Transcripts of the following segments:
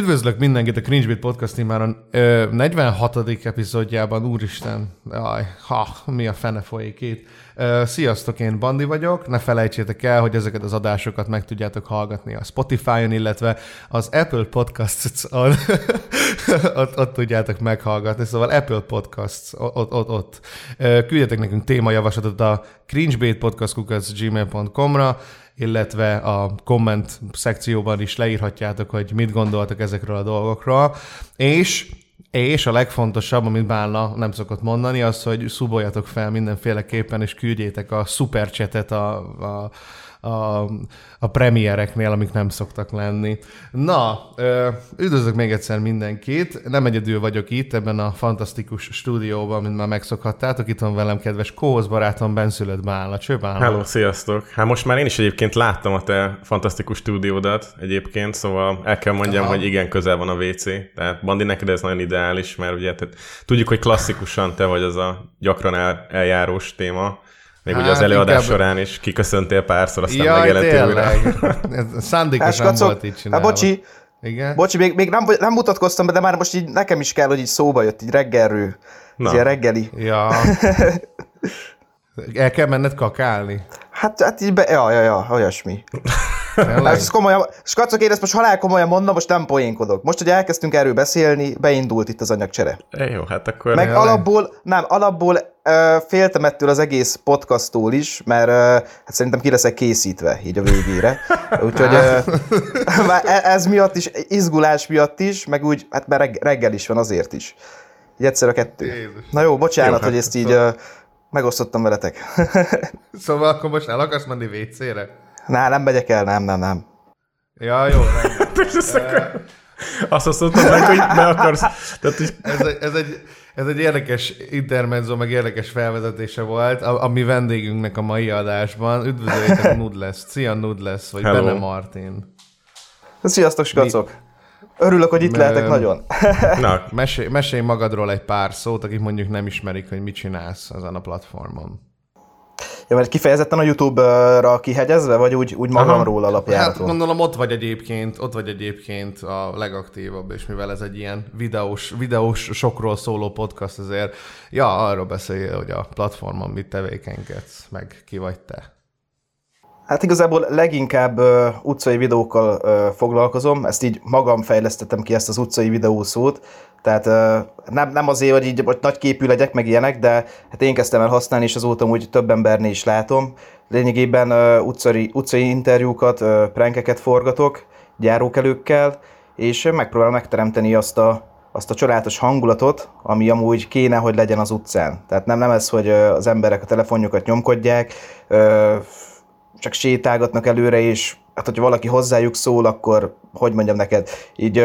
Üdvözlök mindenkit a Cringe Beat Podcast imáron ö, 46. epizódjában, úristen, aj, ha, mi a fene folyik itt. Sziasztok, én Bandi vagyok, ne felejtsétek el, hogy ezeket az adásokat meg tudjátok hallgatni a Spotify-on, illetve az Apple Podcasts-on, ott, ott tudjátok meghallgatni, szóval Apple Podcasts, ott, ott, ott. Küldjetek nekünk témajavaslatot a cringebaitpodcast.gmail.com-ra, illetve a komment szekcióban is leírhatjátok, hogy mit gondoltak ezekről a dolgokról. És és a legfontosabb, amit Bálna nem szokott mondani, az, hogy szuboljatok fel mindenféleképpen, és küldjétek a supercsetet a, a, a, a premiereknél, amik nem szoktak lenni. Na, üdvözlök még egyszer mindenkit. Nem egyedül vagyok itt ebben a fantasztikus stúdióban, mint már megszokhattátok. Itt van velem kedves kóhoz barátom, benszülött Bálna. Cső Bálna. Hello, sziasztok! Hát most már én is egyébként láttam a te fantasztikus stúdiódat egyébként, szóval el kell mondjam, Aha. hogy igen, közel van a WC. Tehát Bandi, neked ez nagyon ideális, mert ugye tehát tudjuk, hogy klasszikusan te vagy az a gyakran el, eljárós téma. Még hát, ugye az Hát, előadás inkább- során is kiköszöntél párszor, aztán Jaj, megjelentél újra. szándékosan Skacok, volt így hát csinálva. bocsi, Igen? bocsi, még, még nem, nem mutatkoztam be, de már most így nekem is kell, hogy így szóba jött, így reggelről. Na. Ez ilyen reggeli. Ja. El kell menned kakálni. Hát, hát így be, ja, ja, ja, olyasmi. Hát, ez komolyan, skacok, én ezt most halál komolyan mondom, most nem poénkodok. Most, hogy elkezdtünk erről beszélni, beindult itt az anyagcsere. É, jó, hát akkor... Meg Tényleg? alapból, nem, alapból ö, féltem ettől az egész podcasttól is, mert ö, hát szerintem ki leszek készítve így a végére. Úgyhogy ö, e- ez miatt is, izgulás miatt is, meg úgy, hát mert reg- reggel is van azért is. Így egyszer a kettő. Jézus. Na jó, bocsánat, Jó, hát hogy ezt így ö, megosztottam veletek. Szóval akkor most el akarsz menni WC-re? Ná, nem megyek el, nem, nem, nem. Ja, jó. rendben. Azt azt mondtad meg, hogy be akarsz... Tehát, hogy Ez egy, ez egy, ez egy érdekes intermezzo, meg érdekes felvezetése volt a, a mi vendégünknek a mai adásban. Üdvözöljétek Nudless. Szia Nudless, vagy Hello. Benne Martin. Sziasztok, skacok! Örülök, hogy itt lehetek nagyon. Na, Mesélj, mesélj magadról egy pár szót, akik mondjuk nem ismerik, hogy mit csinálsz azon a platformon. Ja, mert kifejezetten a YouTube-ra kihegyezve, vagy úgy, úgy magamról Hát alapjáraton? gondolom ott vagy egyébként, ott vagy egyébként a legaktívabb, és mivel ez egy ilyen videós, videós sokról szóló podcast, azért ja, arról beszéljél, hogy a platformon mit tevékenykedsz, meg ki vagy te. Hát igazából leginkább ö, utcai videókkal ö, foglalkozom, ezt így magam fejlesztettem ki ezt az utcai videó szót, tehát nem, nem azért, hogy így hogy nagy képű legyek, meg ilyenek, de hát én kezdtem el használni, és azóta úgy több embernél is látom. Lényegében utcai, utcai interjúkat, ö, prankeket forgatok gyárókelőkkel, és megpróbálom megteremteni azt a, azt a csodálatos hangulatot, ami amúgy kéne, hogy legyen az utcán. Tehát nem, nem ez, hogy az emberek a telefonjukat nyomkodják, csak sétálgatnak előre, és hát, hogyha valaki hozzájuk szól, akkor, hogy mondjam neked, így ö,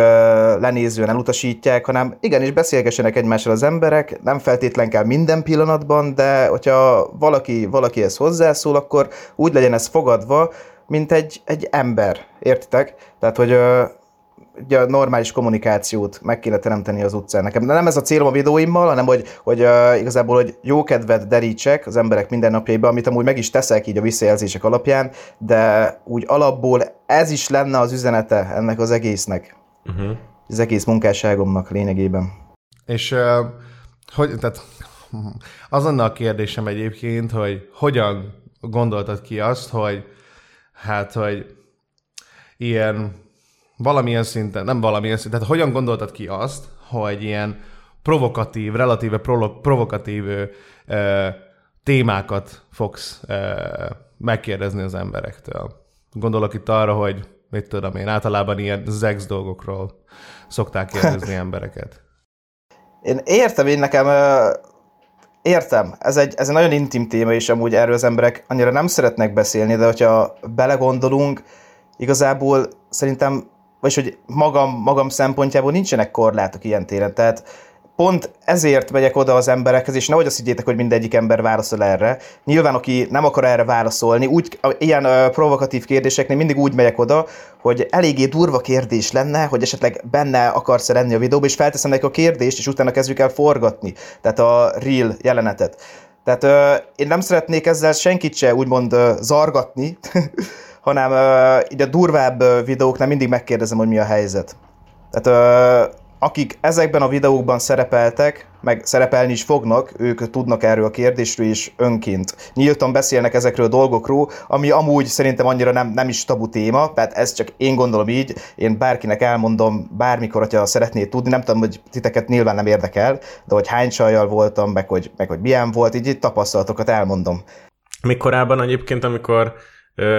lenézően elutasítják, hanem igenis beszélgessenek egymással az emberek, nem feltétlen kell minden pillanatban, de hogyha valaki, valaki ezt hozzászól, akkor úgy legyen ez fogadva, mint egy, egy ember, értitek? Tehát, hogy ö, ugye a normális kommunikációt meg kéne teremteni az utcán. Nekem de nem ez a célom a videóimmal, hanem hogy, hogy uh, igazából, hogy jó kedvet derítsek az emberek mindennapjaiban, amit amúgy meg is teszek így a visszajelzések alapján, de úgy alapból ez is lenne az üzenete ennek az egésznek. uh-huh. Az egész munkásságomnak lényegében. És uh, hogy, tehát az lenne a kérdésem egyébként, hogy hogyan gondoltad ki azt, hogy hát, hogy ilyen valamilyen szinten, nem valamilyen szinten, tehát hogyan gondoltad ki azt, hogy ilyen provokatív, relatíve prolo- provokatív ö, ö, témákat fogsz ö, megkérdezni az emberektől. Gondolok itt arra, hogy mit tudom én, általában ilyen zex dolgokról szokták kérdezni embereket. Én értem, én nekem értem, ez egy, ez egy nagyon intim téma, és amúgy erről az emberek annyira nem szeretnek beszélni, de hogyha belegondolunk, igazából szerintem, vagyis hogy magam, magam szempontjából nincsenek korlátok ilyen téren, tehát pont ezért megyek oda az emberekhez, és nehogy azt higgyétek, hogy mindegyik ember válaszol erre. Nyilván, aki nem akar erre válaszolni, úgy, ilyen uh, provokatív kérdéseknél mindig úgy megyek oda, hogy eléggé durva kérdés lenne, hogy esetleg benne akarsz lenni a videóban, és felteszem neki a kérdést, és utána kezdjük el forgatni, tehát a real jelenetet. Tehát uh, én nem szeretnék ezzel senkit se úgymond uh, zargatni, hanem uh, így a durvább videóknál mindig megkérdezem, hogy mi a helyzet. Tehát uh, akik ezekben a videókban szerepeltek, meg szerepelni is fognak, ők tudnak erről a kérdésről is önként. Nyíltan beszélnek ezekről a dolgokról, ami amúgy szerintem annyira nem, nem is tabu téma, tehát ez csak én gondolom így, én bárkinek elmondom bármikor, hogyha szeretnéd tudni, nem tudom, hogy titeket nyilván nem érdekel, de hogy hány csajjal voltam, meg hogy, meg hogy milyen volt, így, így tapasztalatokat elmondom. Még korábban egyébként, amikor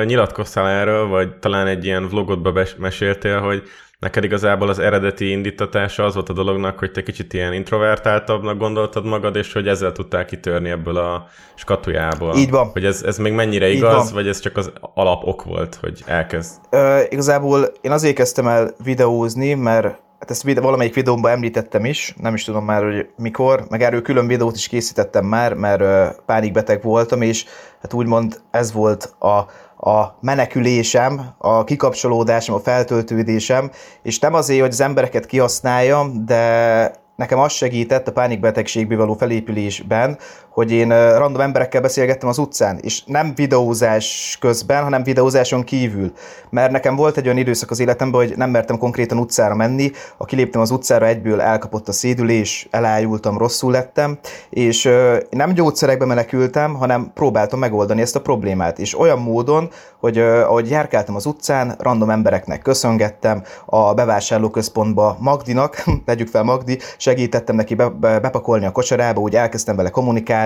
nyilatkoztál erről, vagy talán egy ilyen vlogodba bes- meséltél, hogy neked igazából az eredeti indítatása az volt a dolognak, hogy te kicsit ilyen introvertáltabbnak gondoltad magad, és hogy ezzel tudtál kitörni ebből a skatujából. Így van. Hogy ez, ez még mennyire Így igaz, van. vagy ez csak az alapok volt, hogy elkezd. Ö, igazából én azért kezdtem el videózni, mert hát ezt vide- valamelyik videómban említettem is, nem is tudom már, hogy mikor, meg erről külön videót is készítettem már, mert ö, pánikbeteg voltam, és hát úgymond ez volt a, a menekülésem, a kikapcsolódásom, a feltöltődésem, és nem azért, hogy az embereket kihasználjam, de nekem az segített a pánikbetegségből való felépülésben, hogy én random emberekkel beszélgettem az utcán, és nem videózás közben, hanem videózáson kívül. Mert nekem volt egy olyan időszak az életemben, hogy nem mertem konkrétan utcára menni, ha kiléptem az utcára, egyből elkapott a szédülés, elájultam, rosszul lettem, és nem gyógyszerekbe menekültem, hanem próbáltam megoldani ezt a problémát. És olyan módon, hogy ahogy járkáltam az utcán, random embereknek köszöngettem, a bevásárlóközpontba Magdinak, tegyük fel Magdi, segítettem neki be, be, bepakolni a kocsarába, úgy elkezdtem vele kommunikálni,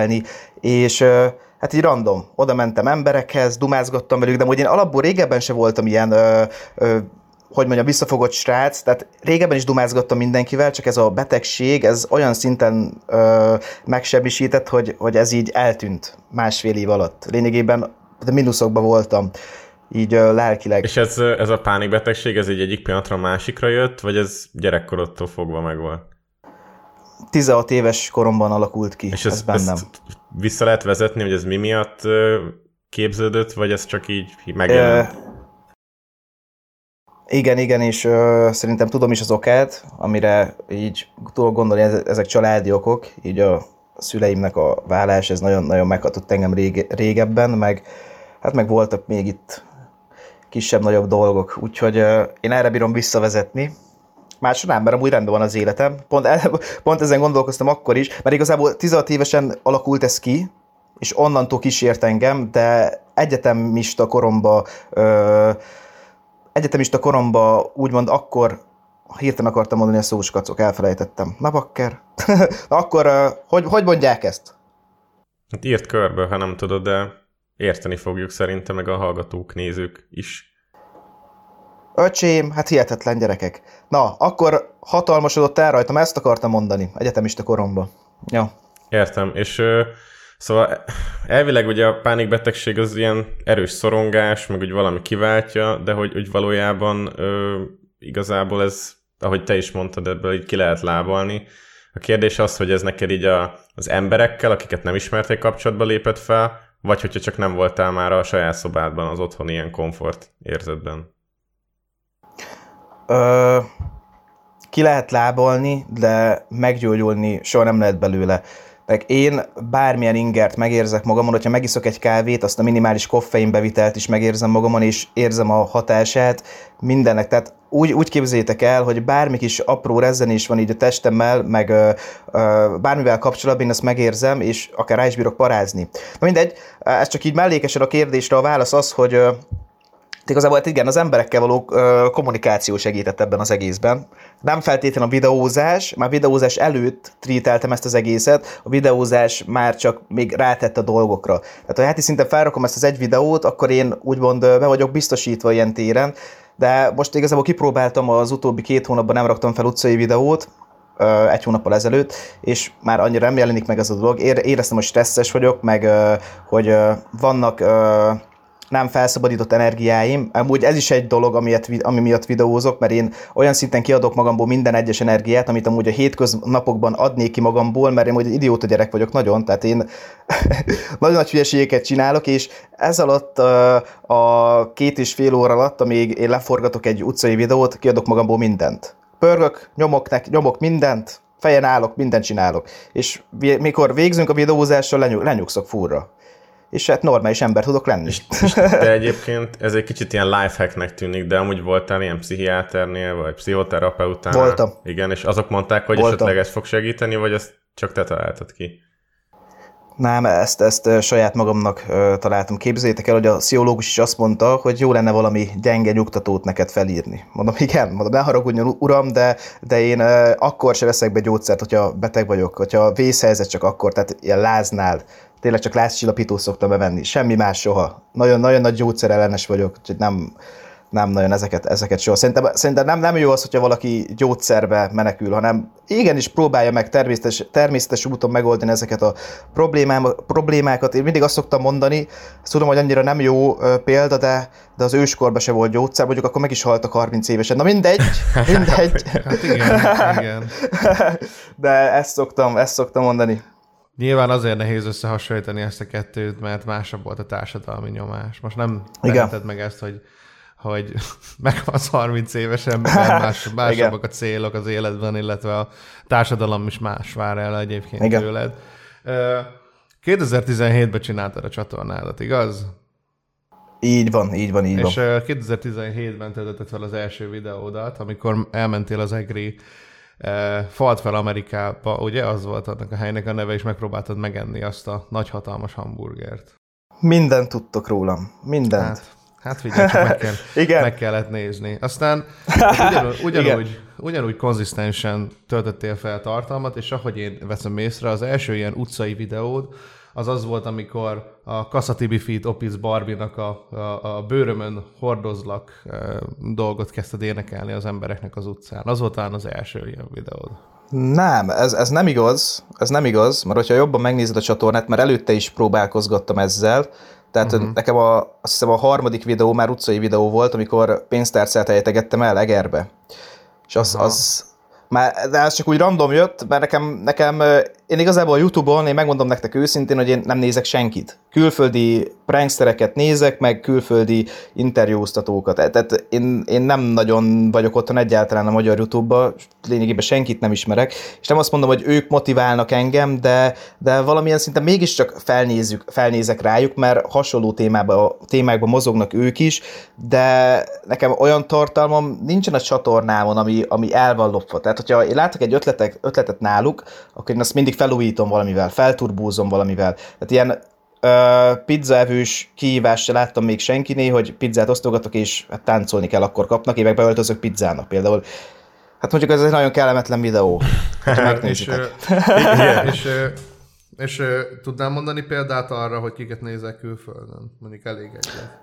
és ö, hát így random, oda mentem emberekhez, dumázgattam velük, de hogy én alapból régebben se voltam ilyen, hogy mondjam, visszafogott srác, tehát régebben is dumázgattam mindenkivel, csak ez a betegség, ez olyan szinten ö, megsebisített, hogy, hogy ez így eltűnt másfél év alatt. Lényegében de mínuszokban voltam, így ö, lelkileg. És ez, ez a pánikbetegség, ez egy egyik pillanatra másikra jött, vagy ez gyerekkorodtól fogva megvolt? 16 éves koromban alakult ki, És ez ezt, bennem. ezt vissza lehet vezetni, hogy ez mi miatt képződött, vagy ez csak így megjelent? Igen, igen, és ö, szerintem tudom is az okát, amire így tudok gondolni, ez- ezek családi okok, így a szüleimnek a vállás, ez nagyon-nagyon meghatott engem rége, régebben, meg hát meg voltak még itt kisebb-nagyobb dolgok, úgyhogy ö, én erre bírom visszavezetni. Másra nem, mert amúgy rendben van az életem. Pont, el, pont ezen gondolkoztam akkor is, mert igazából 16 évesen alakult ez ki, és onnantól kísért engem, de egyetemista koromba ö, egyetemista koromba úgymond akkor hirtelen akartam mondani a szós kacok, elfelejtettem. Na bakker. Na akkor, ö, hogy, hogy mondják ezt? Hát írt körbe, ha nem tudod, de érteni fogjuk szerintem, meg a hallgatók, nézők is. Öcsém, hát hihetetlen gyerekek. Na, akkor hatalmasodott el rajtam, ezt akartam mondani egyetemista koromba. Ja. Értem, és szóval elvileg ugye a pánikbetegség az ilyen erős szorongás, meg úgy valami kiváltja, de hogy, hogy valójában ö, igazából ez, ahogy te is mondtad, ebből így ki lehet lábalni. A kérdés az, hogy ez neked így a, az emberekkel, akiket nem ismerték kapcsolatba lépett fel, vagy hogyha csak nem voltál már a saját szobádban, az otthon ilyen komfort érzetben. Ö, ki lehet lábalni, de meggyógyulni soha nem lehet belőle. Meg én bármilyen ingert megérzek magamon, hogyha megiszok egy kávét, azt a minimális koffein bevitelt is megérzem magamon, és érzem a hatását mindennek. Tehát úgy, úgy képzeljétek el, hogy bármi kis apró rezzenés van így a testemmel, meg ö, ö, bármivel kapcsolatban, én ezt megérzem, és akár rá is bírok parázni. Na mindegy, ez csak így mellékesen a kérdésre a válasz az, hogy ö, Igazából hát igen, az emberekkel való ö, kommunikáció segített ebben az egészben. Nem feltétlenül a videózás, már videózás előtt tríteltem ezt az egészet, a videózás már csak még rátett a dolgokra. Tehát ha heti szinten felrakom ezt az egy videót, akkor én úgymond be vagyok biztosítva ilyen téren, de most igazából kipróbáltam az utóbbi két hónapban nem raktam fel utcai videót, egy hónappal ezelőtt, és már annyira nem jelenik meg ez a dolog. Éreztem, hogy stresszes vagyok, meg hogy vannak nem felszabadított energiáim. Amúgy ez is egy dolog, amiért, ami miatt videózok, mert én olyan szinten kiadok magamból minden egyes energiát, amit amúgy a hétköznapokban adnék ki magamból, mert én egy idióta gyerek vagyok nagyon, tehát én nagyon nagy hülyeségeket csinálok, és ez alatt a két és fél óra alatt, amíg én leforgatok egy utcai videót, kiadok magamból mindent. Pörgök, nyomok, nek, nyomok mindent, fejen állok, mindent csinálok. És mikor végzünk a videózással, lenyug, lenyugszok furra és hát normális ember tudok lenni. És, de egyébként ez egy kicsit ilyen lifehacknek tűnik, de amúgy voltál ilyen pszichiáternél, vagy pszichoterapeután? Voltam. Igen, és azok mondták, hogy Voltam. esetleg ez fog segíteni, vagy ezt csak te találtad ki? Nem, ezt, ezt saját magamnak találtam. Képzeljétek el, hogy a pszichológus is azt mondta, hogy jó lenne valami gyenge nyugtatót neked felírni. Mondom, igen, mondom, ne haragudjon, uram, de, de én akkor se veszek be gyógyszert, hogyha beteg vagyok, hogyha vészhelyzet csak akkor, tehát ilyen láznál tényleg csak lázcsillapítót szoktam bevenni, semmi más soha. Nagyon-nagyon nagy gyógyszerellenes vagyok, úgyhogy nem, nem nagyon ezeket, ezeket soha. Szerintem, szerintem nem, nem jó az, hogyha valaki gyógyszerbe menekül, hanem igenis próbálja meg természetes, természetes úton megoldani ezeket a problémákat. Én mindig azt szoktam mondani, ezt tudom, hogy annyira nem jó példa, de, de az őskorban se volt gyógyszer, mondjuk akkor meg is haltak 30 évesen. Na mindegy, mindegy. hát igen, igen. De ezt szoktam, ezt szoktam mondani. Nyilván azért nehéz összehasonlítani ezt a kettőt, mert másabb volt a társadalmi nyomás. Most nem teheted meg ezt, hogy hogy meghalsz 30 évesen, mivel más, másabbak a célok az életben, illetve a társadalom is más vár el egyébként Igen. tőled. 2017-ben csináltad a csatornádat, igaz? Így van, így van, így És van. És 2017-ben tetted fel az első videódat, amikor elmentél az EGRI e, falt fel Amerikába, ugye az volt annak a helynek a neve, és megpróbáltad megenni azt a nagyhatalmas hamburgert. Mindent tudtok rólam, mindent. Hát, hát figyelj, csak meg, kell, Igen. meg kellett nézni. Aztán ugyanúgy, ugyanúgy, ugyanúgy konzisztensen töltöttél fel tartalmat, és ahogy én veszem észre, az első ilyen utcai videód, az az volt, amikor a Kassatibi Feet Opis Barbie-nak a, a, a bőrömön hordozlak e, dolgot kezdted énekelni az embereknek az utcán. Az volt talán az első ilyen videód. Nem, ez, ez nem igaz, ez nem igaz, mert hogyha jobban megnézed a csatornát, mert előtte is próbálkozgattam ezzel, tehát uh-huh. nekem a, azt hiszem a harmadik videó már utcai videó volt, amikor pénztárcát ejtegettem el Egerbe. És az, az, már, de ez csak úgy random jött, mert nekem, nekem én igazából a Youtube-on, én megmondom nektek őszintén, hogy én nem nézek senkit. Külföldi prankstereket nézek, meg külföldi interjúztatókat. Tehát én, én nem nagyon vagyok otthon egyáltalán a magyar Youtube-ba, lényegében senkit nem ismerek, és nem azt mondom, hogy ők motiválnak engem, de, de valamilyen szinten mégiscsak felnézzük, felnézek rájuk, mert hasonló témába, témákban mozognak ők is, de nekem olyan tartalmam nincsen a csatornámon, ami, ami el van lopva. Tehát, hogyha én látok egy ötletek, ötletet náluk, akkor én azt mindig felújítom valamivel, felturbózom valamivel. Tehát ilyen uh, pizzaevős kihívást se láttam még senkiné, hogy pizzát osztogatok, és hát táncolni kell, akkor kapnak, évek beöltözök pizzának például. Hát mondjuk ez egy nagyon kellemetlen videó. és, és, és, és tudnám mondani példát arra, hogy kiket nézek külföldön? Mondjuk elég egyet.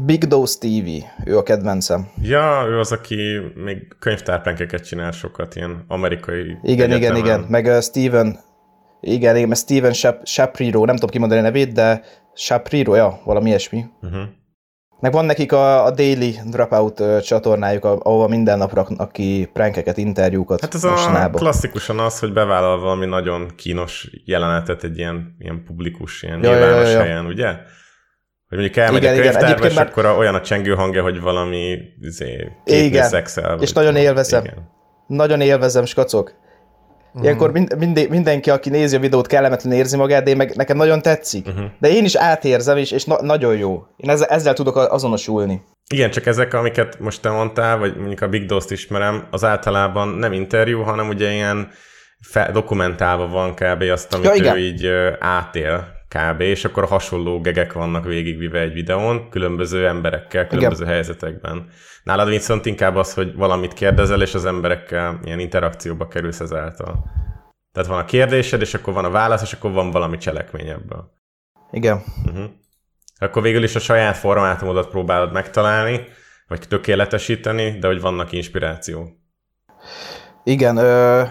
Big Dose TV, ő a kedvencem. Ja, ő az, aki még könyvtárplenkeket csinál sokat, ilyen amerikai Igen, egyetemen. igen, igen, meg uh, Steven, igen, igen, mert Steven Shap- Shapiro, nem tudom kimondani a nevét, de Shapiro, ja, valami ilyesmi. Uh-huh. Meg van nekik a, a Daily Dropout uh, csatornájuk, ahova minden nap raknak ki prankeket, interjúkat. Hát ez mostanában. a klasszikusan az, hogy bevállal valami nagyon kínos jelenetet egy ilyen, ilyen publikus, ilyen ja, nyilvános ja, ja, ja. helyen, ugye? Hogy mondjuk elmegy igen, a könyvtárba, és már... akkor olyan a csengő hangja, hogy valami izé, igen, szexel. És nagyon élvezem. Igen. Nagyon élvezem, skacok. Uh-huh. Ilyenkor mind, mind, mindenki, aki nézi a videót, kellemetlen érzi magát, de én meg, nekem nagyon tetszik. Uh-huh. De én is átérzem, és, és na, nagyon jó. Én ezzel, ezzel tudok azonosulni. Igen, csak ezek, amiket most te mondtál, vagy mondjuk a Big Dost ismerem, az általában nem interjú, hanem ugye ilyen fe, dokumentálva van kb. azt, amit ja, ő így átél kb. És akkor hasonló gegek vannak végigvive egy videón, különböző emberekkel, különböző Igen. helyzetekben. Nálad viszont inkább az, hogy valamit kérdezel, és az emberekkel ilyen interakcióba kerülsz ezáltal. Tehát van a kérdésed, és akkor van a válasz, és akkor van valami cselekmény ebből. Igen. Uh-huh. Akkor végül is a saját formátumodat próbálod megtalálni, vagy tökéletesíteni, de hogy vannak inspiráció. Igen, ö,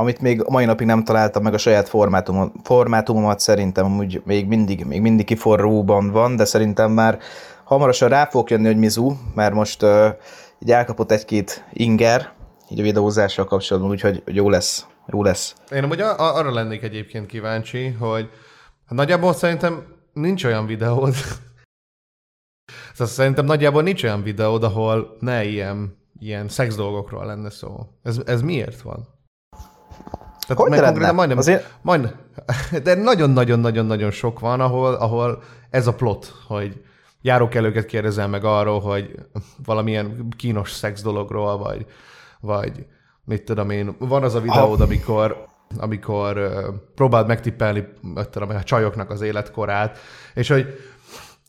amit még mai napig nem találtam meg a saját formátumot, formátumomat szerintem amúgy még mindig, még mindig kiforróban van, de szerintem már hamarosan rá fog jönni, hogy Mizu, mert most uh, így elkapott egy-két inger, így a videózással kapcsolatban, úgyhogy jó lesz, jó lesz. Én amúgy a- arra lennék egyébként kíváncsi, hogy hát nagyjából szerintem nincs olyan videód, Szóval szerintem nagyjából nincs olyan videód, ahol ne ilyen, ilyen szex dolgokról lenne szó. Ez, ez miért van? Tehát Hogy meg konkrétan majdnem, Azért- majdnem, de nagyon-nagyon-nagyon-nagyon sok van, ahol, ahol ez a plot, hogy járókelőket kérdezel meg arról, hogy valamilyen kínos szex dologról, vagy, vagy mit tudom én, van az a videód, amikor amikor uh, próbáld megtippelni a csajoknak az életkorát, és hogy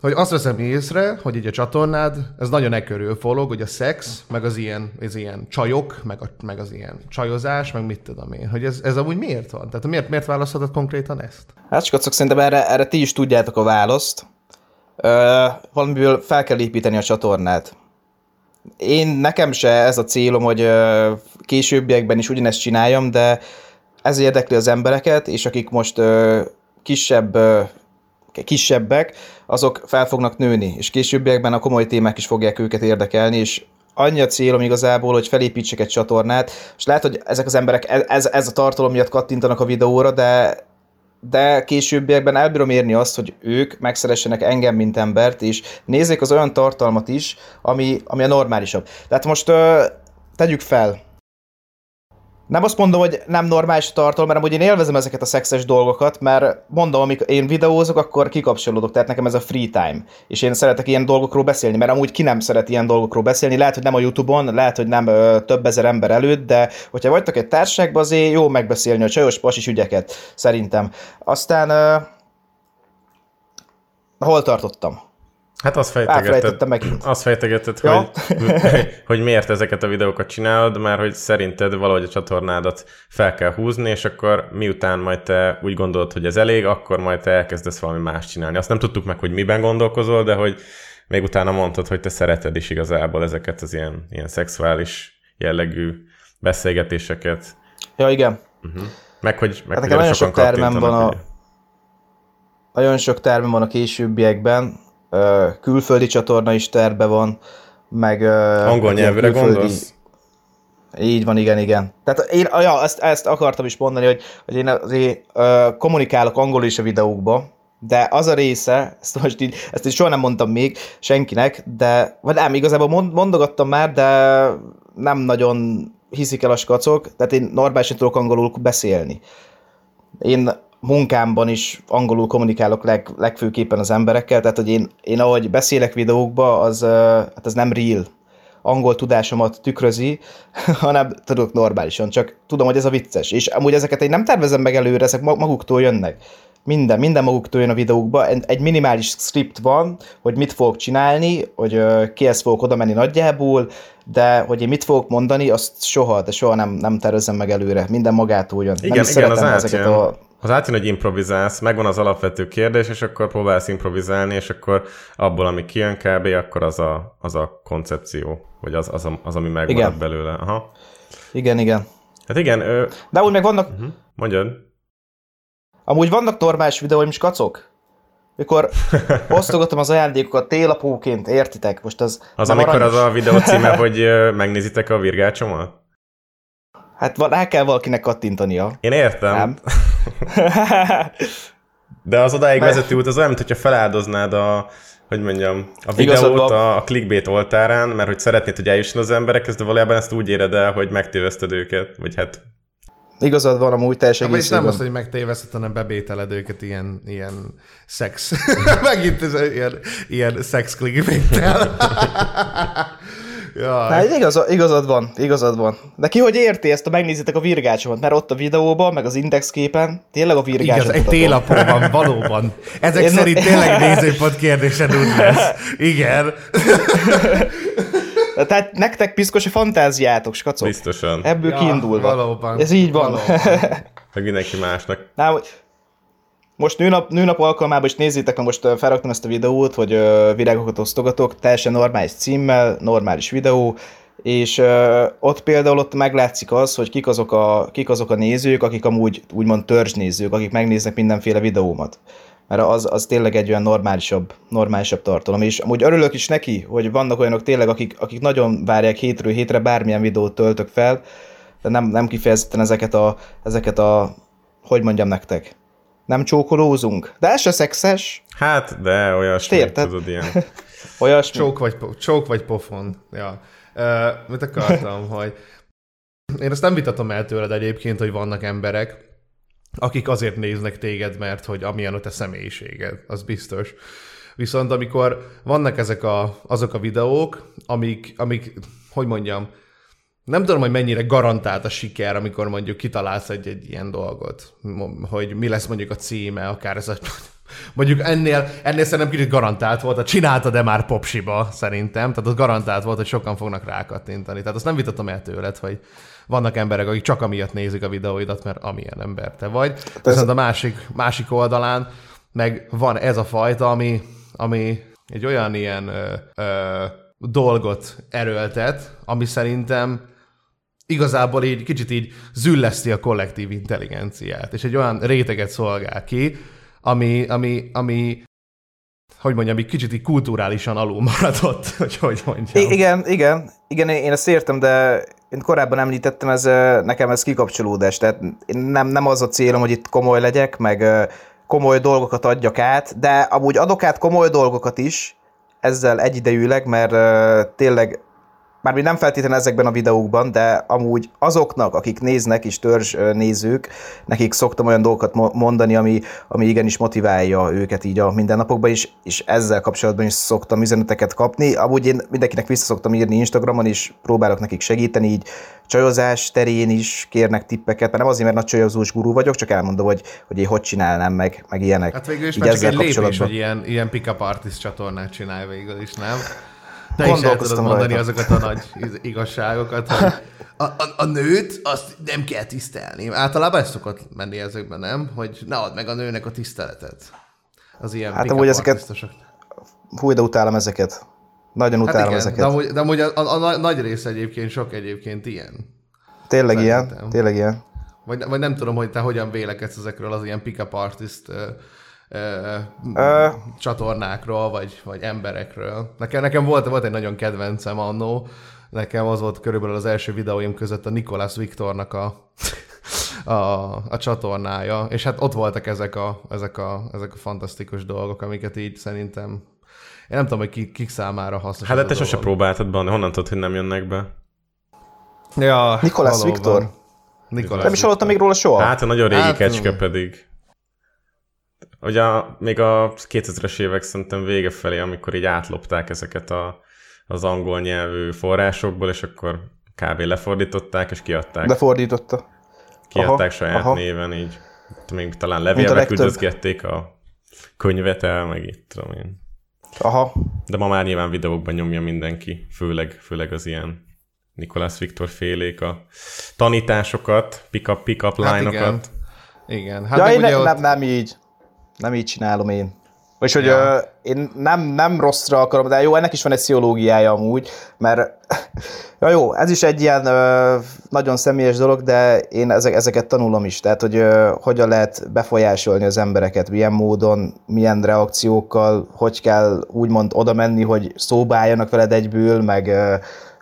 hogy azt veszem észre, hogy így a csatornád, ez nagyon e körül folog, hogy a szex, meg az ilyen, az ilyen csajok, meg, a, meg az ilyen csajozás, meg mit tudom én, hogy ez, ez amúgy miért van? Tehát miért, miért választhatod konkrétan ezt? Hát csak szerintem erre, erre ti is tudjátok a választ. Ö, valamiből fel kell építeni a csatornát. Én nekem se ez a célom, hogy ö, későbbiekben is ugyanezt csináljam, de ez érdekli az embereket, és akik most ö, kisebb, kisebbek, azok fel fognak nőni, és későbbiekben a komoly témák is fogják őket érdekelni, és annyi a célom igazából, hogy felépítsek egy csatornát, és lehet, hogy ezek az emberek ez, ez a tartalom miatt kattintanak a videóra, de de későbbiekben elbírom érni azt, hogy ők megszeressenek engem, mint embert, és nézzék az olyan tartalmat is, ami, ami a normálisabb. Tehát most tegyük fel, nem azt mondom, hogy nem normális tartalom, mert amúgy én élvezem ezeket a szexes dolgokat, mert mondom, amikor én videózok, akkor kikapcsolódok, tehát nekem ez a free time. És én szeretek ilyen dolgokról beszélni, mert amúgy ki nem szeret ilyen dolgokról beszélni, lehet, hogy nem a Youtube-on, lehet, hogy nem ö, több ezer ember előtt, de hogyha vagytok egy társaságban, azért jó megbeszélni a csajos pasis ügyeket, szerintem. Aztán ö, hol tartottam? Hát azt fejtegetted, megint. azt fejtegetted Ja. hogy, hogy miért ezeket a videókat csinálod, mert hogy szerinted valahogy a csatornádat fel kell húzni, és akkor miután majd te úgy gondolod, hogy ez elég, akkor majd te elkezdesz valami más csinálni. Azt nem tudtuk meg, hogy miben gondolkozol, de hogy még utána mondtad, hogy te szereted is igazából ezeket az ilyen, ilyen szexuális jellegű beszélgetéseket. Ja, igen. Meg hogy, meg Hát nekem nagyon sok termem van a- ugye. Nagyon sok tervem van a későbbiekben, külföldi csatorna is terve van, meg... Angol nyelvűre külföldi- gondolsz? Így van, igen, igen. Tehát én, ja, ezt, ezt akartam is mondani, hogy, hogy én azért ö, kommunikálok angolul is a videókba, de az a része, ezt most így, ezt így soha nem mondtam még senkinek, de, vagy nem, igazából mond, mondogattam már, de nem nagyon hiszik el a skacok, tehát én normálisan tudok angolul beszélni. Én munkámban is angolul kommunikálok leg, legfőképpen az emberekkel, tehát hogy én, én ahogy beszélek videókba, az, hát az nem real angol tudásomat tükrözi, hanem tudok normálisan, csak tudom, hogy ez a vicces. És amúgy ezeket én nem tervezem meg előre, ezek ma- maguktól jönnek. Minden, minden maguktól jön a videókba. Egy minimális script van, hogy mit fogok csinálni, hogy kihez fogok oda menni nagyjából, de hogy én mit fogok mondani, azt soha, de soha nem, nem tervezem meg előre. Minden magától jön. Igen, nem igen, az szeretem ezeket átjön. a... Az átjön, hogy improvizálsz, megvan az alapvető kérdés, és akkor próbálsz improvizálni, és akkor abból, ami kijön kb., akkor az a, az a koncepció, vagy az, az, a, az ami megmarad Igen. belőle. Aha. Igen, igen. Hát igen, ö, De úgy meg vannak, mondjad. Amúgy vannak normális videóim is, kacok? Mikor osztogatom az ajándékokat télapóként, értitek? Most az Az, amikor aranyos. az a videó címe, hogy megnézitek a virgácsomat? Hát van, rá kell valakinek kattintania. Én értem, Nem? de az odáig Mert- vezető út az olyan, mintha feláldoznád a, hogy mondjam, a videót van. a, a clickbait oltárán, mert hogy szeretnéd, hogy eljusson az emberekhez, de valójában ezt úgy éred el, hogy megtéveszted őket, vagy hát Igazad van amúgy teljesen Vagyis nem egészében. az, hogy megtéveszted, hanem bebételed őket ilyen, ilyen szex. Megint ez ilyen, ilyen szex clickbait-tel. Jaj. Hát igazad, igazad van, igazad van. De ki hogy érti ezt, ha megnézitek a virgácsomat? Mert ott a videóban, meg az indexképen, tényleg a virgácsot Igaz, egy mutatom. télapóban, valóban. Ezek Én- szerint tényleg nézőpont kérdésen úgy lesz. Igen. Tehát nektek piszkos a fantáziátok, skacok. biztosan, Ebből Ja, kiindulva. valóban. Ez így van. Valóban. meg mindenki másnak. Na, hogy most nőnap, nőnap alkalmában is nézzétek, mert most felraktam ezt a videót, hogy virágokat osztogatok, teljesen normális címmel, normális videó, és ott például ott meglátszik az, hogy kik azok, a, kik azok a nézők, akik amúgy úgymond törzsnézők, akik megnéznek mindenféle videómat. Mert az, az tényleg egy olyan normálisabb, normálisabb tartalom. És amúgy örülök is neki, hogy vannak olyanok tényleg, akik, akik nagyon várják hétről hétre, bármilyen videót töltök fel, de nem, nem kifejezetten ezeket a, ezeket a, hogy mondjam nektek, nem csókolózunk, de ez se szexes, Hát, de olyasmi, Érted? tudod, ilyen. olyasmi. Csók vagy, csók vagy pofon. Ja. Uh, mit akartam, hogy én azt nem vitatom el tőled egyébként, hogy vannak emberek, akik azért néznek téged, mert hogy amilyen a te személyiséged, az biztos. Viszont amikor vannak ezek a, azok a videók, amik, amik, hogy mondjam, nem tudom, hogy mennyire garantált a siker, amikor mondjuk kitalálsz egy, egy ilyen dolgot, hogy mi lesz mondjuk a címe, akár ez a Mondjuk ennél, ennél szerintem kicsit garantált volt, a csinálta-e már popsiba, szerintem. Tehát az garantált volt, hogy sokan fognak rákattintani. Tehát azt nem vitatom el tőled, hogy vannak emberek, akik csak amiatt nézik a videóidat, mert amilyen ember te vagy. Viszont a másik, másik oldalán meg van ez a fajta, ami, ami egy olyan ilyen ö, ö, dolgot erőltet, ami szerintem igazából így kicsit így zülleszti a kollektív intelligenciát, és egy olyan réteget szolgál ki, ami, ami, ami hogy mondjam, így kicsit így kulturálisan alul maradott, hogy hogy mondjam. I- igen, igen, igen, én ezt értem, de én korábban említettem, ez nekem ez kikapcsolódás, tehát nem, nem az a célom, hogy itt komoly legyek, meg komoly dolgokat adjak át, de amúgy adok át komoly dolgokat is, ezzel egyidejűleg, mert tényleg Mármint nem feltétlenül ezekben a videókban, de amúgy azoknak, akik néznek és törzs nézők, nekik szoktam olyan dolgokat mo- mondani, ami, ami igenis motiválja őket így a mindennapokban is, és ezzel kapcsolatban is szoktam üzeneteket kapni. Amúgy én mindenkinek vissza szoktam írni Instagramon, és próbálok nekik segíteni, így csajozás terén is kérnek tippeket, mert nem azért, mert nagy csajozós gurú vagyok, csak elmondom, hogy, hogy én hogy csinálnám meg, meg ilyenek. Hát végül is már csak egy lépés, hogy ilyen, ilyen pick-up artist csatornát csinálj végül is, nem? Te is el tudod mondani rajta. azokat a nagy igazságokat, hogy a, a, a nőt azt nem kell tisztelni. Általában ez szokott menni ezekben, nem? Hogy ne add meg a nőnek a tiszteletet. Az ilyen Hát amúgy ezeket-. Hú, de utálom ezeket. Nagyon Hát utálom igen, ezeket. de amúgy, de amúgy a, a, a, nagy- nagy része egyébként sok egyébként ilyen. Tényleg ilyen, Szerintem. tényleg ilyen. Vagy, vagy nem tudom, hogy te hogyan vélekedsz ezekről az ilyen pick-up artist ö, ö, Ö. csatornákról, vagy, vagy emberekről. Nekem, nekem volt, volt egy nagyon kedvencem annó, nekem az volt körülbelül az első videóim között a Nicolas Viktornak a, a, a csatornája, és hát ott voltak ezek a, ezek, a, ezek a fantasztikus dolgok, amiket így szerintem én nem tudom, hogy ki, kik számára hasznos. Hát de te a sose próbáltad be, honnan tudod, hogy nem jönnek be? Ja, valóban. Viktor? Nicolas Nem is hallottam még róla soha. Hát a nagyon régi Hát, kecske pedig. Ugye a, még a 2000-es évek szerintem vége felé, amikor így átlopták ezeket a, az angol nyelvű forrásokból, és akkor kb. lefordították, és kiadták, De fordította. kiadták aha, saját aha. néven, így még talán levélbe küldözgették a könyvet el, meg itt tudom én. Aha. De ma már nyilván videókban nyomja mindenki, főleg, főleg az ilyen Nikolás Viktor félék a tanításokat, pick-up, pick-up Hát line-okat. igen. Igen. Hát Ja, én ne, ott- nem, nem így. Nem így csinálom én. Vagyis, hogy Ja. ja. én nem, nem rosszra akarom, de jó, ennek is van egy pszichológiája amúgy, mert ja, jó, ez is egy ilyen ö, nagyon személyes dolog, de én ezek, ezeket tanulom is, tehát hogy ö, hogyan lehet befolyásolni az embereket, milyen módon, milyen reakciókkal, hogy kell úgymond oda menni, hogy szóba álljanak veled egyből, meg, ö,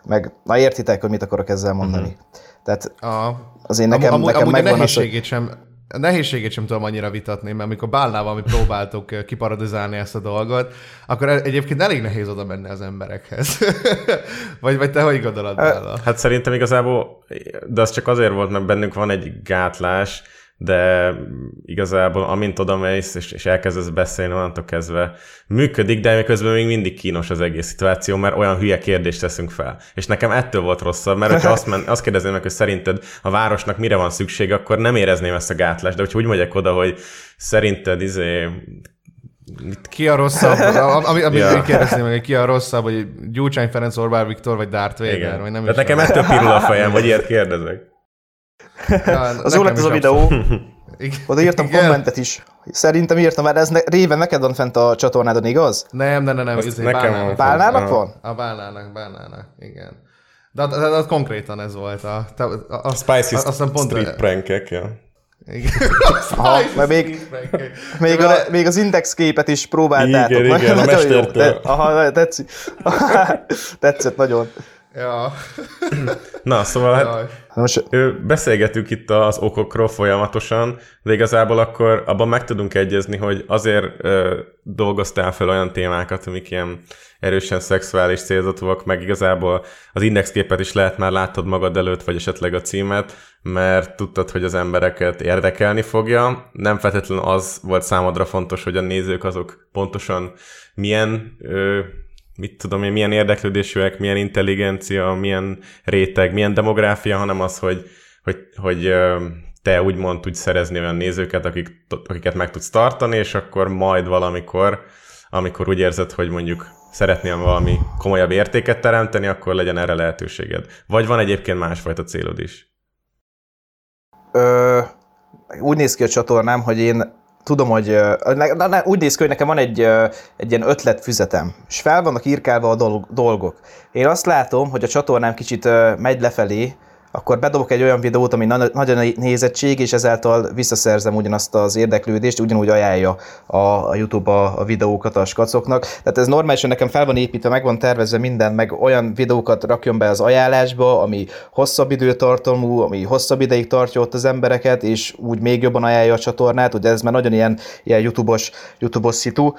meg na értitek, hogy mit akarok ezzel mondani. Mhm. Uh-huh. Tehát A, azért nekem, amúgy, nekem amúgy a megvan az, hogy... nehézségét sem, a nehézségét sem tudom annyira vitatni, mert amikor Bálnával mi próbáltuk ö, kiparodizálni ezt a dolgot, akkor e- egyébként elég nehéz oda menni az emberekhez. vagy, vagy te hogy gondolod, Bála? Hát szerintem igazából, de az csak azért volt, mert bennünk van egy gátlás, de igazából amint oda mész, és, és elkezdesz beszélni, onnantól kezdve működik, de közben még mindig kínos az egész szituáció, mert olyan hülye kérdést teszünk fel. És nekem ettől volt rosszabb, mert hogyha azt, men, azt kérdezném meg, hogy szerinted a városnak mire van szüksége, akkor nem érezném ezt a gátlást, de hogyha úgy megyek oda, hogy szerinted izé, Ki a rosszabb? A- Ami, Ja. kérdezném meg, hogy ki a rosszabb, hogy Gyurcsány Ferenc, Orbán Viktor, vagy Darth Vader? Vagy nem Tehát nekem ettől pirul a fejem, hogy ilyet kérdezek. Ja, Az jó lett az is a videó. Igen. Oda írtam Igen. kommentet is. Szerintem írtam, mert ez ne, réven neked van fent a csatornádon, igaz? Nem, nem, nem, nem. Azt izé, nekem Bálnának. Aha. van? A bálnának, bálnának, igen. De, de, de, de konkrétan ez volt a... a, a, a Spicy a- aztán pont street prankek, ja. Igen. Aha, mert még-. Még, a, még az index képet is próbáltátok. Igen, igen, a Nagyon jó. Te- Aha, tetszik. Tetszett nagyon. Ja. Na, szóval hát Jaj. Most Ö, Beszélgetünk itt az okokról folyamatosan, de igazából akkor abban meg tudunk egyezni, hogy azért ö, dolgoztál fel olyan témákat, amik ilyen erősen szexuális célzatúak, meg igazából az indexképet is lehet már láttad magad előtt, vagy esetleg a címet, mert tudtad, hogy az embereket érdekelni fogja. Nem feltétlenül az volt számodra fontos, hogy a nézők azok pontosan milyen ö, mit tudom én, milyen érdeklődésűek, milyen intelligencia, milyen réteg, milyen demográfia, hanem az, hogy, hogy, hogy te úgymond tudsz szerezni olyan nézőket, akik, akiket meg tudsz tartani, és akkor majd valamikor, amikor úgy érzed, hogy mondjuk szeretnél valami komolyabb értéket teremteni, akkor legyen erre lehetőséged. Vagy van egyébként másfajta célod is. ö, úgy néz ki a csatornám, hogy én tudom, hogy ne, ne, úgy néz ki, hogy nekem van egy, egy ilyen ötletfüzetem, és fel vannak írkálva a dolg, dolgok. Én azt látom, hogy a csatornám kicsit megy lefelé, akkor bedobok egy olyan videót, ami na- nagy a nézettség, és ezáltal visszaszerzem ugyanazt az érdeklődést, ugyanúgy ajánlja a, a YouTube a, a videókat a skacoknak. Tehát ez normálisan nekem fel van építve, meg van tervezve minden, meg olyan videókat rakjon be az ajánlásba, ami hosszabb időtartamú, ami hosszabb ideig tartja ott az embereket, és úgy még jobban ajánlja a csatornát, ugye ez már nagyon ilyen, ilyen YouTube-os, YouTube-os szitu.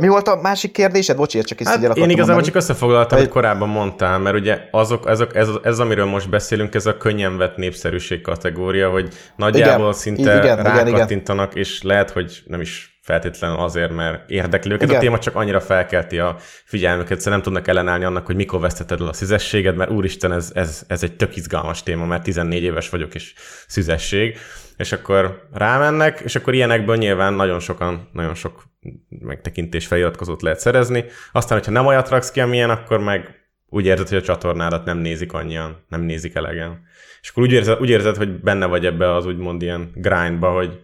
Mi volt a másik kérdésed? Bocs, csak ezt Hát én igazából mondani. csak összefoglaltam, amit korábban mondtál, mert ugye azok, azok, ez, ez, amiről most beszélünk, ez a könnyen vett népszerűség kategória, hogy nagyjából Igen, szinte igen, igen, igen. rákattintanak, és lehet, hogy nem is feltétlenül azért, mert érdekli őket. Igen. A téma csak annyira felkelti a figyelmüket, szóval nem tudnak ellenállni annak, hogy mikor veszteted el a szüzességed, mert úristen, ez, ez, ez egy tök izgalmas téma, mert 14 éves vagyok, és szüzesség. És akkor rámennek, és akkor ilyenekből nyilván nagyon sokan, nagyon sok megtekintés feliratkozót lehet szerezni. Aztán, hogyha nem olyat raksz ki, amilyen, akkor meg úgy érzed, hogy a csatornádat nem nézik annyian, nem nézik elegen. És akkor úgy érzed, úgy érzed hogy benne vagy ebbe az úgymond ilyen grindba, hogy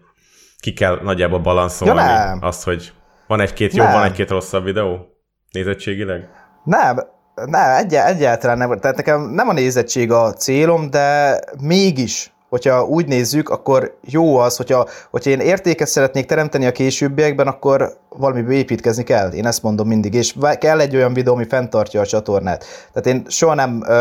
ki kell nagyjából balanszolni Ja, nem. azt, hogy van egy-két jó, Nem. van egy-két rosszabb videó nézettségileg. Nem, nem, egy, egyáltalán nem. Tehát nekem nem a nézettség a célom, de mégis, hogyha úgy nézzük, akkor jó az, hogyha, hogyha én értéket szeretnék teremteni a későbbiekben, akkor valamiből építkezni kell. Én ezt mondom mindig, és kell egy olyan videó, ami fenntartja a csatornát. Tehát én soha nem ö,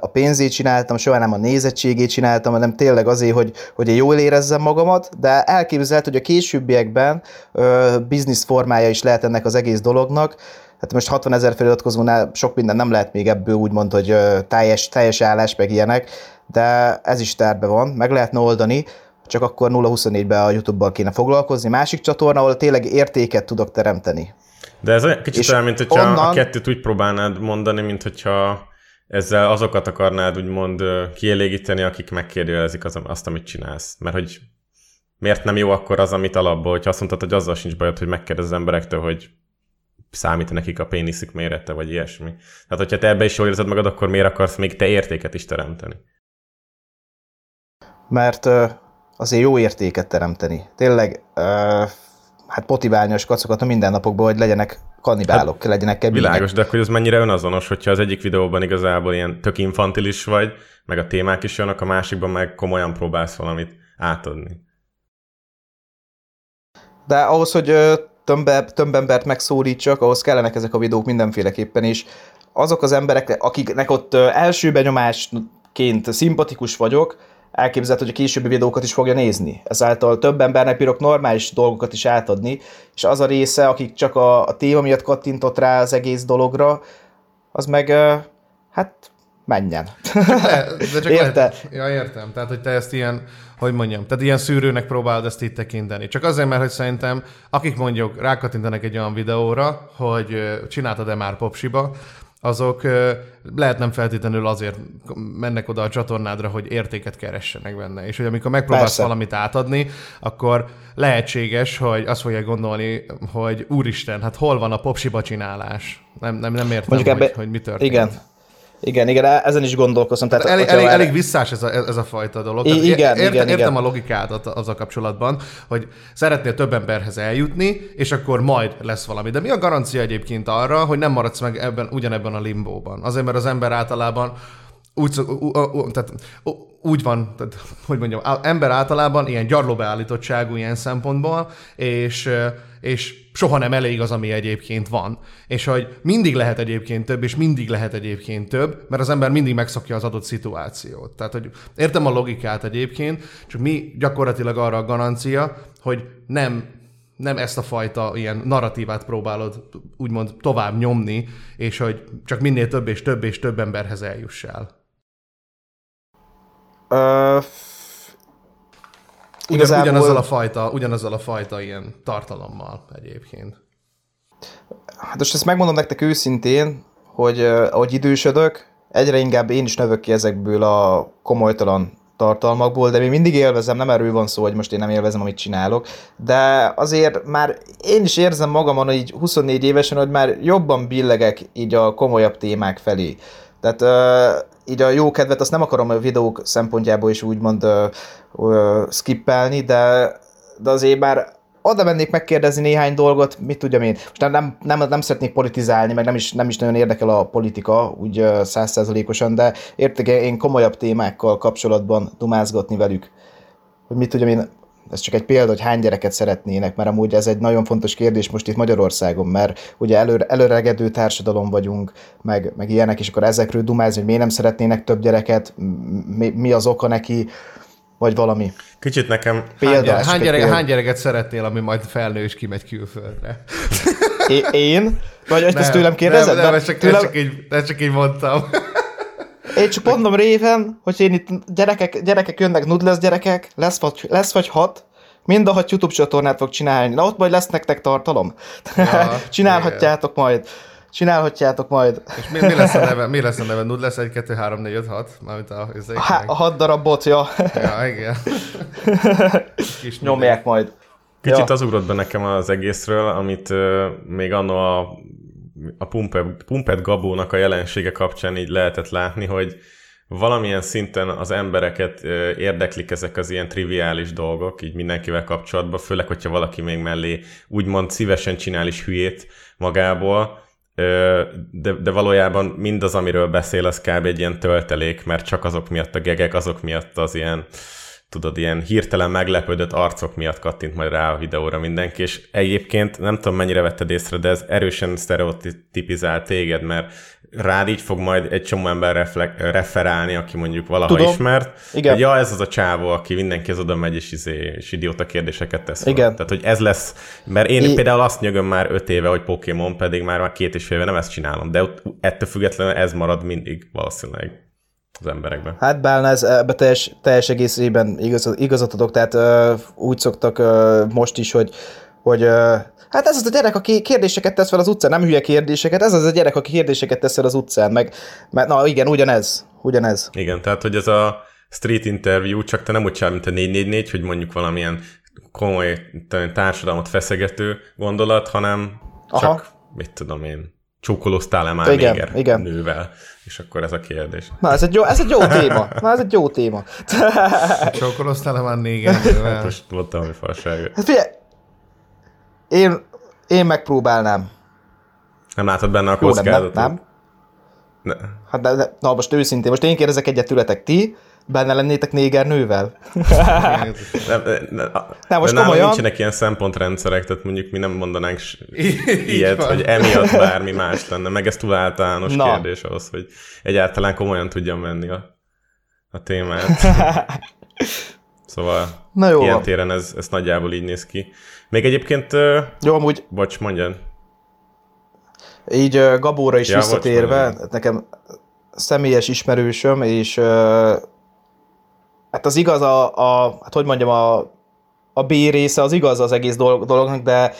a pénzét csináltam, soha nem a nézettségét csináltam, hanem tényleg azért, hogy, hogy én jól érezzem magamat, de elképzelhető, hogy a későbbiekben ö, biznisz formája is lehet ennek az egész dolognak, Hát most 60 ezer feliratkozónál sok minden nem lehet még ebből úgymond, hogy teljes, teljes állás, meg ilyenek, de ez is terve van, meg lehetne oldani, csak akkor 0-24-ben a YouTube-bal kéne foglalkozni. Másik csatorna, ahol tényleg értéket tudok teremteni. De ez olyan, kicsit olyan, mint hogyha onnan- a kettőt úgy próbálnád mondani, mint hogyha ezzel azokat akarnád úgymond kielégíteni, akik megkérdőjelezik az, azt, amit csinálsz. Mert hogy miért nem jó akkor az, amit alapból, hogyha azt mondtad, hogy azzal sincs bajod, hogy megkérdez az emberektől, hogy számít nekik a péniszük mérete, vagy ilyesmi. Tehát, hogyha te ebbe is jól érzed magad, akkor miért akarsz még te értéket is teremteni? Mert azért jó értéket teremteni. Tényleg, hát motiválni a skacokat a mindennapokban, hogy legyenek kannibálok, hát, legyenek kebinek. Világos, de akkor ez mennyire önazonos, hogyha az egyik videóban igazából ilyen tök infantilis vagy, meg a témák is jönnek, a másikban meg komolyan próbálsz valamit átadni. De ahhoz, hogy ö, több, embert megszólítsak, ahhoz kellenek ezek a videók mindenféleképpen is. Azok az emberek, akiknek ott első benyomásként szimpatikus vagyok, elképzelhető, hogy a későbbi videókat is fogja nézni. Ezáltal több embernek bírok normális dolgokat is átadni, és az a része, akik csak a, a téma miatt kattintott rá az egész dologra, az meg, hát menjen. Le, de csak Érted? Lehet, ja, értem. Tehát, hogy te ezt ilyen, hogy mondjam, tehát ilyen szűrőnek próbálod ezt itt tekinteni. Csak azért, mert hogy szerintem, akik mondjuk rákattintanak egy olyan videóra, hogy csináltad-e már popsiba, azok lehet nem feltétlenül azért mennek oda a csatornádra, hogy értéket keressenek benne. És hogy amikor megpróbálsz Persze. valamit átadni, akkor lehetséges, hogy azt fogják gondolni, hogy úristen, hát hol van a popsiba csinálás? Nem, nem, nem értem, Mondjuk hogy, ebbe- hogy mi történt. Igen. Igen, igen, ezen is gondolkoztam. Tehát, elég, hogyha elég, már- elég visszás ez a, ez a fajta dolog. Tehát igen, értem, igen, értem igen. a logikádat az a kapcsolatban, hogy szeretnél több emberhez eljutni, és akkor majd lesz valami. De mi a garancia egyébként arra, hogy nem maradsz meg ebben, ugyanebben a limbóban? Azért, mert az ember általában úgy, ú- ú- tehát, ú- úgy van, tehát, hogy mondjam, ember általában ilyen gyarlóbeállítottságú ilyen szempontból, és, és soha nem elég az, ami egyébként van. És hogy mindig lehet egyébként több, és mindig lehet egyébként több, mert az ember mindig megszokja az adott szituációt. Tehát, hogy értem a logikát egyébként, csak mi gyakorlatilag arra a garancia, hogy nem nem ezt a fajta ilyen narratívát próbálod úgymond tovább nyomni, és hogy csak minél több és több és több emberhez eljussál. Ö, Ugyan, Igazából- ugyanazzal, a fajta, ugyanazzal a fajta ilyen tartalommal egyébként. Hát most ezt megmondom nektek őszintén, hogy uh, ahogy idősödök, egyre inkább én is növök ki ezekből a komolytalan tartalmakból, de még mindig élvezem, nem erről van szó, hogy most én nem élvezem, amit csinálok, de azért már én is érzem magamon, hogy így 24 évesen, hogy már jobban billegek így a komolyabb témák felé. Tehát uh, így a jó kedvet azt nem akarom a videók szempontjából is úgymond uh, uh, skippelni, de, de azért már oda mennék megkérdezni néhány dolgot, mit tudjam én. Most nem, nem, nem, nem szeretnék politizálni, meg nem is, nem is nagyon érdekel a politika, úgy ö, százszerzalékosan, de értek én komolyabb témákkal kapcsolatban dumázgatni velük. Hogy mit tudjam én, ez csak egy példa, hogy hány gyereket szeretnének, mert amúgy ez egy nagyon fontos kérdés most itt Magyarországon, mert ugye előre, előregedő társadalom vagyunk, meg, meg ilyenek, és akkor ezekről dumázni, hogy miért nem szeretnének több gyereket, mi, mi az oka neki, vagy valami. Kicsit nekem Hány, Példa, gyere, ez csak hány, egy gyerek, példa. hány gyereket szeretnél, ami majd felnő és kimegy külföldre? É- én? Vagy ezt Nem, tőlem kérdezed? Nem, nem, ezt csak, tőlem... ezt csak, így, ezt csak így mondtam. Én csak mondom réven, hogy én itt gyerekek, gyerekek jönnek, nudlesz gyerekek, lesz vagy, lesz vagy hat, mind a hat YouTube csatornát fog csinálni. Na ott majd lesz nektek tartalom. Ja, Csinálhatjátok majd. Csinálhatjátok majd. És mi, mi, lesz a neve? Mi lesz a neve? Nud lesz 1, 2, 3, 4, 5, 6? Mármint a, a, Há, a hat darabot, ja. Ja, igen. Kis Nyomják majd. Kicsit Ja. az ugrott be nekem az egészről, amit uh, még anno a, a Pumped, Pumped Gabónak a jelensége kapcsán így lehetett látni, hogy valamilyen szinten az embereket érdeklik ezek az ilyen triviális dolgok, így mindenkivel kapcsolatban, főleg, hogyha valaki még mellé úgymond szívesen csinál is hülyét magából, de, de valójában mindaz, amiről beszél, az kb. egy ilyen töltelék, mert csak azok miatt a gegek, azok miatt az ilyen tudod, ilyen hirtelen meglepődött arcok miatt kattint majd rá a videóra mindenki, és egyébként nem tudom mennyire vetted észre, de ez erősen sztereotipizál téged, mert rád így fog majd egy csomó ember reflek- referálni, aki mondjuk valaha Tudom. ismert. Igen. Hogy ja, ez az a csávó, aki mindenki az oda megy, és, izé, és idióta kérdéseket tesz. fel. Igen. Tehát, hogy ez lesz, mert én I- például azt nyögöm már öt éve, hogy Pokémon, pedig már, már két és fél éve nem ezt csinálom, de ettől függetlenül ez marad mindig valószínűleg az emberekben. Hát Bálna, ez ebbe teljes, teljes egészében igaz, igazat adok, tehát ö, úgy szoktak ö, most is, hogy, hogy ö, hát ez az a gyerek, aki kérdéseket tesz fel az utcán, nem hülye kérdéseket, ez az a gyerek, aki kérdéseket tesz fel az utcán, meg, meg na igen, ugyanez, ugyanez. Igen, tehát hogy ez a street interview, csak te nem úgy csinálod, mint a 444, hogy mondjuk valamilyen komoly társadalmat feszegető gondolat, hanem csak, Aha. mit tudom én, csókolóztál-e már Igen, néger igen. nővel? És akkor ez a kérdés. Na, ez egy jó, ez egy jó téma. Na, ez egy jó téma. Csókoloztál már négen? Most mondtam, hogy falságot. Hát figyelj, én, én megpróbálnám. Nem látod benne a Jó, nem, nem, kockázatot? nem. Ne. Hát de, de, na most őszintén, most én kérdezek egyet tőletek, ti benne lennétek néger nővel? Nem, nem, nem, most de komolyan? nincsenek ilyen szempontrendszerek, tehát mondjuk mi nem mondanánk ilyet, hogy emiatt bármi más lenne, meg ez túl általános Na. kérdés ahhoz, hogy egyáltalán komolyan tudjam venni a, a témát. Szóval Na jó ilyen téren ez, ez nagyjából így néz ki. Még egyébként, Jó, amúgy bocs, mondjad. így Gabóra is Ja, bocs, visszatérve, mondjad. nekem személyes ismerősöm, és hát az igaz a, a hát hogy mondjam, a, a B része az igaz az egész dolog, dolognak, de,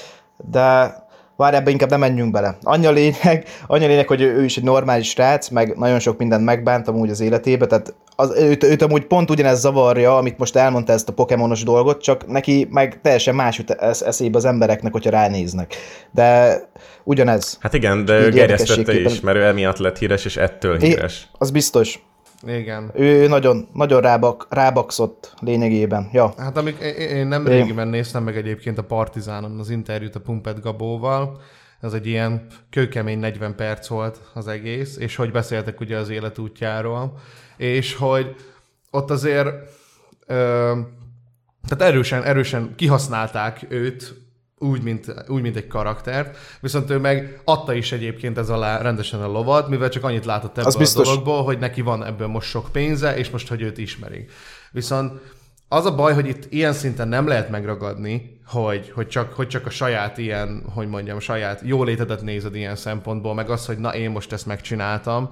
de várj, ebbe inkább nem menjünk bele. Annyi a lényeg, annyi a lényeg, hogy ő is egy normális srác, meg nagyon sok mindent megbánt amúgy az életébe, tehát az, őt, őt amúgy pont ugyanez zavarja, amit most elmondta ezt a pokémonos dolgot, csak neki meg teljesen más jut esz- eszébe az embereknek, hogyha ránéznek. De ugyanez. Hát igen, de ő gerjesztette is, mert ő emiatt lett híres, és ettől híres. Az biztos. Igen. Ő nagyon, nagyon rábak, rábakszott lényegében. Ja. Hát amik, én- nem régiben néztem meg egyébként a Partizánon az interjút a Pumpet Gabóval, Ez egy ilyen kőkemény 40 perc volt az egész, és hogy beszéltek ugye az életútjáról, és hogy ott azért ö, tehát erősen, erősen kihasználták őt úgy mint, úgy, mint egy karaktert, viszont ő meg adta is egyébként ez alá rendesen a lovat, mivel csak annyit látott ebből Az a biztos. dologból, hogy neki van ebből most sok pénze, és most, hogy őt ismerik. Viszont az a baj, hogy itt ilyen szinten nem lehet megragadni, hogy, hogy, csak, hogy csak a saját ilyen, hogy mondjam, saját jólétedet nézed ilyen szempontból, meg az, hogy na én most ezt megcsináltam,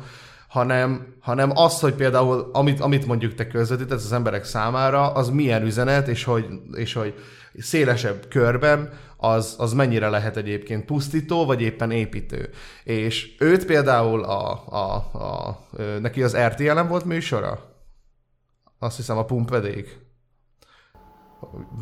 hanem, hanem az, hogy például, amit, amit mondjuk te közvetítesz az emberek számára, az milyen üzenet, és hogy, és hogy szélesebb körben az, az mennyire lehet egyébként pusztító, vagy éppen építő. És őt például a, a, a, neki az RTL-en volt műsora? Azt hiszem a pumpedék.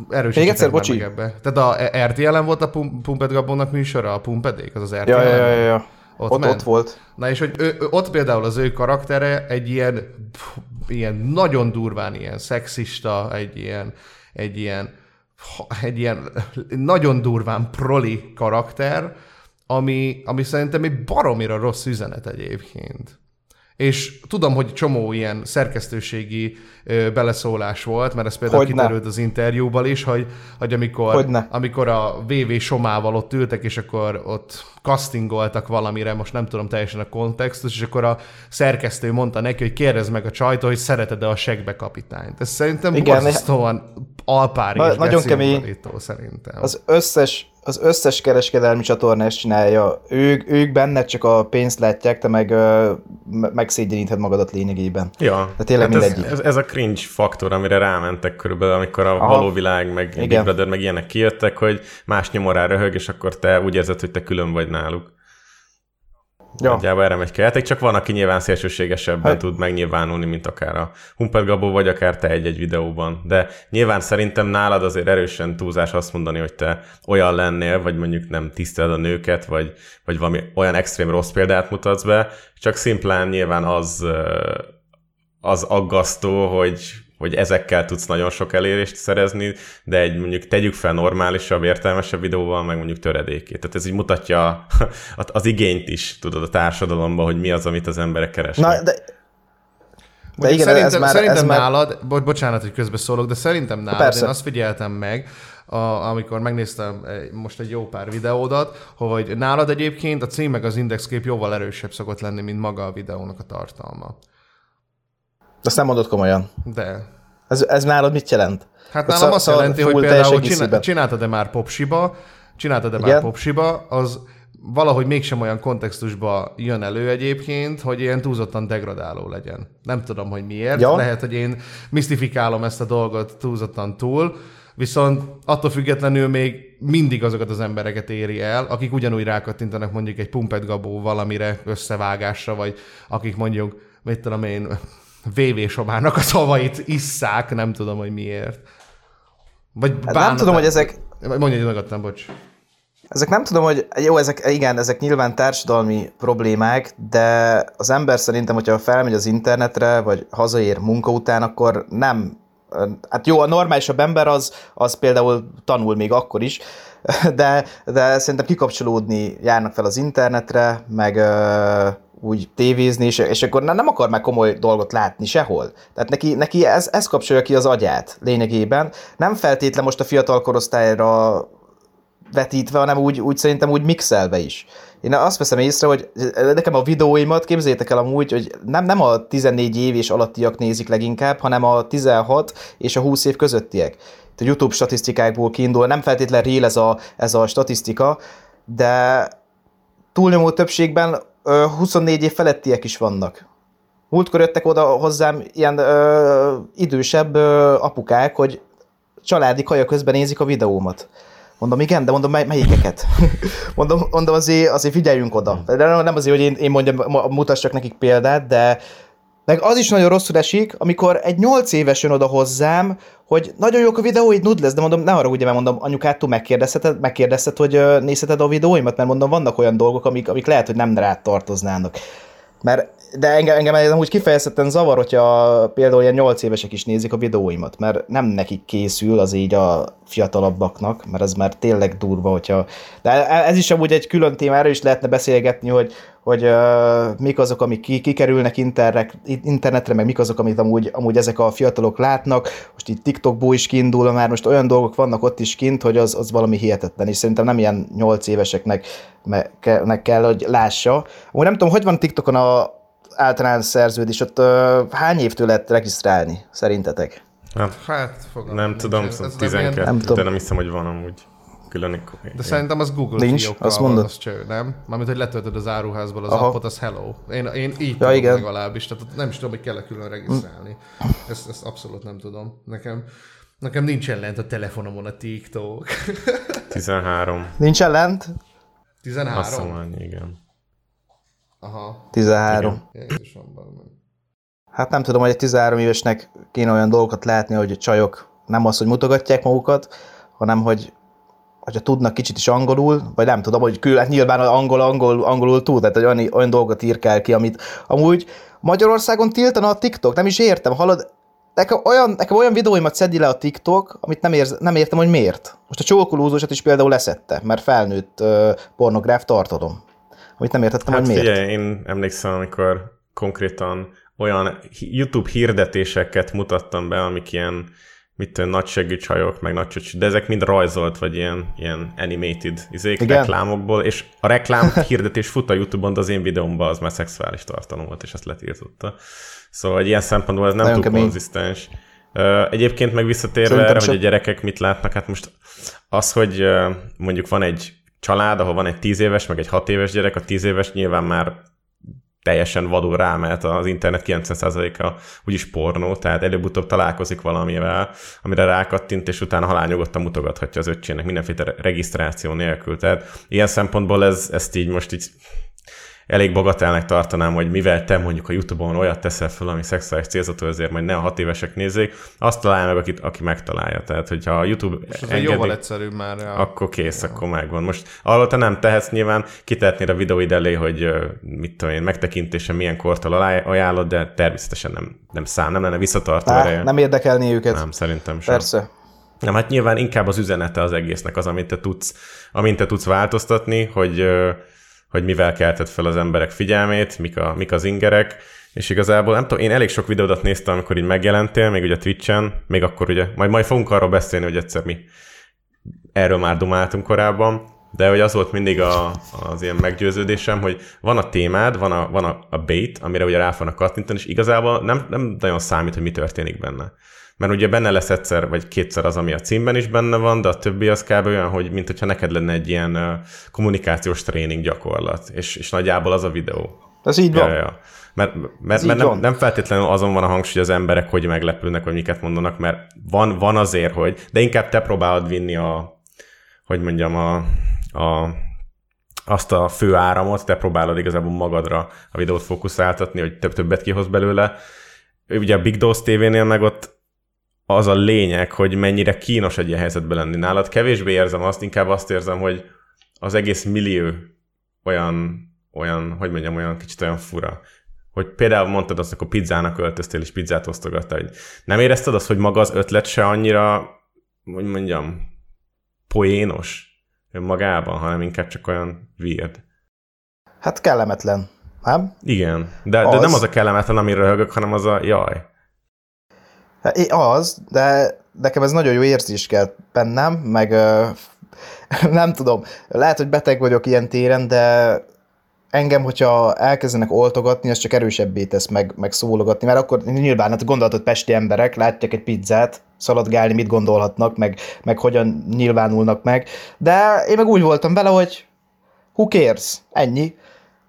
Erősítsetek Még egyszer, bocsi. Ebbe. Tehát a RTL-en volt a Pum- Pumped Gabonnak műsora, a pumpedék, az az RTL-en? Ja, ja, ja, ja. Ott, Ott, ment? ott volt. Na és hogy ő, ott például az ő karaktere egy ilyen, ilyen nagyon durván ilyen szexista, egy ilyen, egy ilyen, egy ilyen nagyon durván proli karakter, ami, ami szerintem egy baromira rossz üzenet egyébként. És tudom, hogy csomó ilyen szerkesztőségi ö, beleszólás volt, mert ez például Hogyne. kiderült az interjúban is, hogy, hogy amikor, Hogyne. amikor a VV Somával ott ültek, és akkor ott castingoltak valamire, most nem tudom teljesen a kontextus, és akkor a szerkesztő mondta neki, hogy kérdezd meg a csajtól, hogy szereted-e a segbe kapitányt. Ez szerintem Igen, borzasztóan alpári Na- és nagyon kemény. szerintem. Az összes, az összes kereskedelmi csatorna ezt csinálja. Ők, ők benned csak a pénzt látják, te meg megszégyeníted magadat lényegében. Ja, De tényleg ez, mindegyik. ez, ez, a cringe faktor, amire rámentek körülbelül, amikor a Aha. való világ, meg Big Igen. Brother, meg ilyenek kijöttek, hogy más nyomorá röhög, és akkor te úgy érzed, hogy te külön vagy náluk. Ja. Nagyjából erre megy ki játék, csak van, aki nyilván szélsőségesebben Hát- tud megnyilvánulni, mint akár a Humpert Gabó, vagy akár te egy-egy videóban. De nyilván szerintem nálad azért erősen túlzás azt mondani, hogy te olyan lennél, vagy mondjuk nem tiszteled a nőket, vagy, vagy valami olyan extrém rossz példát mutatsz be, csak szimplán nyilván az, az aggasztó, hogy, hogy ezekkel tudsz nagyon sok elérést szerezni, de egy mondjuk tegyük fel normálisabb, értelmesebb videóval, meg mondjuk töredékét. Tehát ez így mutatja az igényt is, tudod, a társadalomban, hogy mi az, amit az emberek keresnek. Na, de, de igen, szerintem, ez már, szerintem ez már nálad, bo- bocsánat, hogy közbeszólok, de szerintem nálad Persze. én azt figyeltem meg, a, amikor megnéztem egy- most egy jó pár videódat, hogy nálad egyébként a cím meg az indexkép jóval erősebb szokott lenni, mint maga a videónak a tartalma. Azt nem mondod komolyan. De Ez, ez nálad mit jelent? Hát nálam szá- azt jelenti, hogy például csinál, csináltad-e már popsiba, csináltad-e már Igen. popsiba, az valahogy mégsem olyan kontextusba jön elő egyébként, hogy ilyen túlzottan degradáló legyen. Nem tudom, hogy miért. Ja. Lehet, hogy én misztifikálom ezt a dolgot túlzottan túl, viszont attól függetlenül még mindig azokat az embereket éri el, akik ugyanúgy rákattintanak mondjuk egy pumpet gabó valamire, összevágásra, vagy akik mondjuk, mit tudom én, VV Sobának a szavait isszák, nem tudom, hogy miért. Vagy Hát nem tudom, hogy ezek, Mondja, hogy megadtam, bocs. ezek nem tudom, hogy jó, ezek, igen, ezek nyilván társadalmi problémák, de az ember szerintem, hogyha felmegy az internetre, vagy hazaér munka után, akkor nem Hát jó, a normálisabb ember az, az például tanul még akkor is, de, de szerintem kikapcsolódni járnak fel az internetre, meg úgy tévézni, és, és akkor nem akar már komoly dolgot látni sehol. Tehát neki, neki ez, ez kapcsolja ki az agyát lényegében. Nem feltétlen most a fiatal korosztályra vetítve, hanem úgy, úgy szerintem úgy mixelve is. Én azt veszem észre, hogy nekem a videóimat, képzeljétek el amúgy, hogy nem, nem a 14 év és alattiak nézik leginkább, hanem a 16 és a 20 év közöttiek. A YouTube statisztikákból kiindul, nem feltétlen rél ez a, ez a statisztika, de túlnyomó többségben 24 év felettiek is vannak. Múltkor jöttek oda hozzám ilyen ö, idősebb ö, apukák, hogy családi kaja közben nézik a videómat. Mondom, igen, de mondom, mely, melyikeket? mondom, mondom azért, azért figyeljünk oda. De nem azért, hogy én, én mondjam, mutassak nekik példát, de meg az is nagyon rosszul esik, amikor egy nyolc éves jön oda hozzám, hogy nagyon jók a videóid, nud lesz, de mondom, ne arra ugye, mert mondom, anyukától megkérdezheted, megkérdezted, hogy nézheted a videóimat, mert mondom, vannak olyan dolgok, amik, amik lehet, hogy nem rád tartoznának. Mert, de engem, engem ez úgy kifejezetten zavar, hogyha például ilyen 8 évesek is nézik a videóimat, mert nem nekik készül az így a fiatalabbaknak, mert ez már tényleg durva, hogyha... De ez is amúgy egy külön erről is lehetne beszélgetni, hogy, hogy uh, mik azok, amik ki, kikerülnek internet, internetre, meg mik azok, amit amúgy, amúgy ezek a fiatalok látnak. Most itt TikTokból is kiindul, már most olyan dolgok vannak ott is kint, hogy az, az valami hihetetlen, és szerintem nem ilyen 8 éveseknek me, kell, hogy lássa. Amúgy nem tudom, hogy van TikTokon a általános szerződés, ott uh, hány évtől lehet regisztrálni, szerintetek? Hát, Hát, fogalmam nem tudom, Ez- ez nem 12, ilyen- Nem tudom. de nem hiszem, hogy van amúgy külön. De szerintem az Google Nincs, fiókkal azt van, mondod? az cső, nem? Mármint, hogy letöltöd az áruházból az Aha. appot, az hello. Én, én így Ja, tudom igen. legalábbis, tehát nem is tudom, hogy kell külön regisztrálni. Ezt, ezt abszolút nem tudom. Nekem, nekem nincsen lent a telefonomon a TikTok. 13. Nincsen lent? 13? Azt annyi, igen. Aha. 13. Jézusom, valami. Hát nem tudom, hogy egy 13 évesnek kéne olyan dolgokat látni, hogy a csajok nem az, hogy mutogatják magukat, hanem hogy hogyha tudnak kicsit is angolul, vagy nem tudom, hogy kül, hát nyilván angol, angol, angolul tud, tehát hogy olyan, olyan dolgot írkál ki, amit amúgy Magyarországon tiltana a TikTok, nem is értem, hallod, nekem olyan, nekem olyan videóimat szedi le a TikTok, amit nem, érz, nem értem, hogy miért. Most a csókolózósat is például leszette, mert felnőtt uh, pornográf tartalom. Amit nem értettem, Hát hogy miért. figyelj, én emlékszem, amikor konkrétan olyan YouTube hirdetéseket mutattam be, amik ilyen, mit tudom, nagysegű csajok, meg nagy csöcs, de ezek mind rajzolt, vagy ilyen, ilyen animated izék, Igen. reklámokból, és a reklám hirdetés fut a YouTube-on, de az én videómban az már szexuális tartalom volt, és ezt letiltotta. Szóval egy ilyen szempontból ez nem Nagyon túl kemény. konzisztens. Egyébként meg visszatérve Szerintem erre, se- hogy a gyerekek mit látnak, hát most az, hogy mondjuk van egy család, ahol van egy 10 éves, meg egy 6 éves gyerek, a 10 éves nyilván már teljesen vadul rámelt az internet 90%-a úgyis pornó, tehát előbb-utóbb találkozik valamivel, amire rákattint, és utána halálnyugodtan mutogathatja az öccsének mindenféle re- regisztráció nélkül. Tehát ilyen szempontból ez, ezt így most így elég bagatelnek tartanám, hogy mivel te mondjuk a YouTube-on olyat teszel fel, ami szexuális célzatú, ezért majd ne a hat évesek nézzék, azt találja meg, akit, aki megtalálja. Tehát, hogyha a YouTube ez egy jóval egyszerűbb már. Ja. akkor kész, ja. akkor megvan. Most arról te nem tehetsz nyilván, kitehetnél a videóid elé, hogy mit tudom én, megtekintésen milyen kortal ajánlod, de természetesen nem, nem szám, nem lenne visszatartó Á, ereje. nem érdekelni őket. nem, szerintem sem. Persze. Nem, hát nyilván inkább az üzenete az egésznek az, amit te tudsz, amint te tudsz változtatni, hogy, ö, hogy mivel kelted fel az emberek figyelmét, mik, a, mik az ingerek, és igazából nem tudom, én elég sok videódat néztem, amikor így megjelentél, még ugye Twitch-en, még akkor ugye, majd, majd fogunk arról beszélni, hogy egyszer mi erről már dumáltunk korábban, de hogy az volt mindig a, az ilyen meggyőződésem, hogy van a témád, van a, van a, a bait, amire ugye rá fognak kattintani, és igazából nem, nem nagyon számít, hogy mi történik benne. Mert ugye benne lesz egyszer vagy kétszer az, ami a címben is benne van, de a többi az kb. olyan, hogy mint hogyha neked lenne egy ilyen kommunikációs tréning gyakorlat, és, és nagyjából az a videó. Ez így van. Ja, ja. Mert, mert, mert nem, nem feltétlenül azon van a hangsúly, hogy az emberek hogy meglepülnek, vagy miket mondanak, mert van, van azért, hogy, de inkább te próbálod vinni a, hogy mondjam, a, a, azt a fő áramot, te próbálod igazából magadra a videót fókuszáltatni, hogy több többet kihoz belőle. Ugye a Big Dose TV-nél meg ott az a lényeg, hogy mennyire kínos egy ilyen helyzetben lenni. Nálad kevésbé érzem azt, inkább azt érzem, hogy az egész millió olyan, olyan, hogy mondjam, olyan kicsit olyan fura. Hogy például mondtad azt, akkor pizzának öltöztél, és pizzát osztogattál. hogy Nem érezted azt, hogy maga az ötlet se annyira, hogy mondjam, poénos önmagában, hanem inkább csak olyan weird. Hát kellemetlen. Nem? Igen, de, de Az. nem az a kellemetlen, amiről röhögök, hanem az a jaj. Hát, az, de nekem ez nagyon jó érzés kell bennem, meg nem tudom, lehet, hogy beteg vagyok ilyen téren, de engem, hogyha elkezdenek oltogatni, az csak erősebbé tesz meg, meg szólogatni, mert akkor nyilván, hát gondolhatod pesti emberek, látják egy pizzát, szaladgálni, mit gondolhatnak, meg, meg hogyan nyilvánulnak meg, de én meg úgy voltam vele, hogy who cares, ennyi,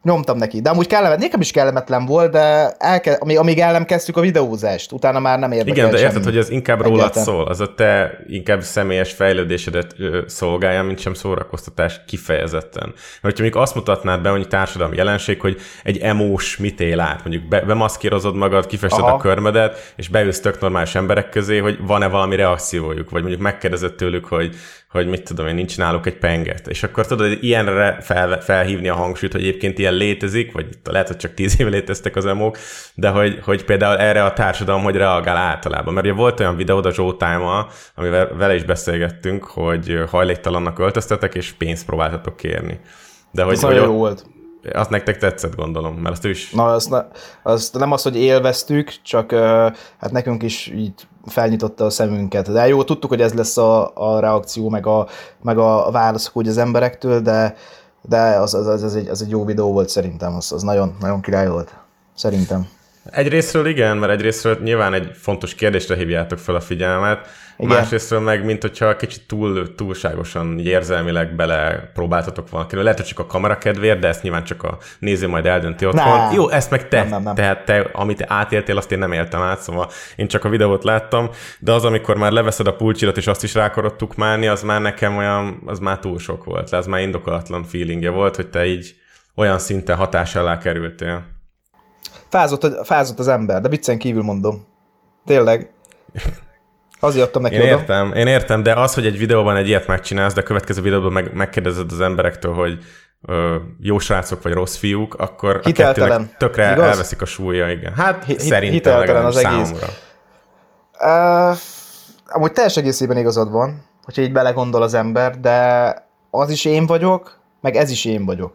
nyomtam neki, de amúgy kellemet, nekem is kellemetlen volt, de elke, amíg, amíg el nem kezdtük a videózást, utána már nem érdekel Igen, de érted, hogy ez inkább rólad Egyáltalán. szól, az a te inkább személyes fejlődésedet ö, szolgálja, mint sem szórakoztatás kifejezetten. Mert hogyha mondjuk azt mutatnád be, hogy társadalmi jelenség, hogy egy emós mit él át, mondjuk be, bemaszkírozod magad, kifested Aha. a körmedet, és beülsz tök normális emberek közé, hogy van-e valami reakciójuk, vagy mondjuk megkérdezed tőlük, hogy hogy mit tudom én, nincs náluk egy penget. És akkor tudod, hogy ilyenre fel, felhívni a hangsúlyt, hogy egyébként ilyen létezik, vagy lehet, hogy csak tíz éve léteztek az emók, de hogy, hogy például erre a társadalom hogy reagál általában. Mert ugye volt olyan videó a Zsótájmal, amivel vele is beszélgettünk, hogy hajléktalannak öltöztetek, és pénzt próbáltatok kérni. De hogy, Ez hogy ott- jó volt. Azt nektek tetszett, gondolom, mert azt ő is... Na, azt, azt nem az, hogy élveztük, csak hát nekünk is így felnyitotta a szemünket. De jó, tudtuk, hogy ez lesz a, a reakció, meg a, meg a válaszok úgy az emberektől, de, de az, az, az, az, egy, az egy jó videó volt szerintem, az, az nagyon, nagyon király volt. Szerintem. Egyrésztről igen, mert egyrésztről nyilván egy fontos kérdésre hívjátok fel a figyelmet, igen. Másrésztről meg, mint hogyha kicsit túl, túlságosan érzelmileg bele próbáltatok valakiről. Lehet, hogy csak a kamera kedvéért, de ezt nyilván csak a néző majd eldönti otthon. Nem. Jó, ezt meg te, Nem, nem, nem. tehát te, amit átéltél, azt én nem éltem át, szóval én csak a videót láttam, de az, amikor már leveszed a pulcsirat, és azt is rá akarod tukmálni, az már nekem olyan, az már túl sok volt. Az már indokolatlan feelingje volt, hogy te így olyan szinten hatás alá kerültél. Fázott, a- fázott az ember, de viccen kívül mondom. Tényleg. Azért adtam neki Én oda. értem, én értem, de az, hogy egy videóban egy ilyet megcsinálsz, de a következő videóban meg, megkérdezed az emberektől, hogy ö, jó srácok vagy rossz fiúk, akkor a Hiteltelen. kettőnek tökre Igaz? elveszik a súlya, igen. Hát Hi- szerintem hiteltelen az egész. számomra. Uh, amúgy teljes egészében igazad van, hogyha így belegondol az ember, de az is én vagyok, meg ez is én vagyok.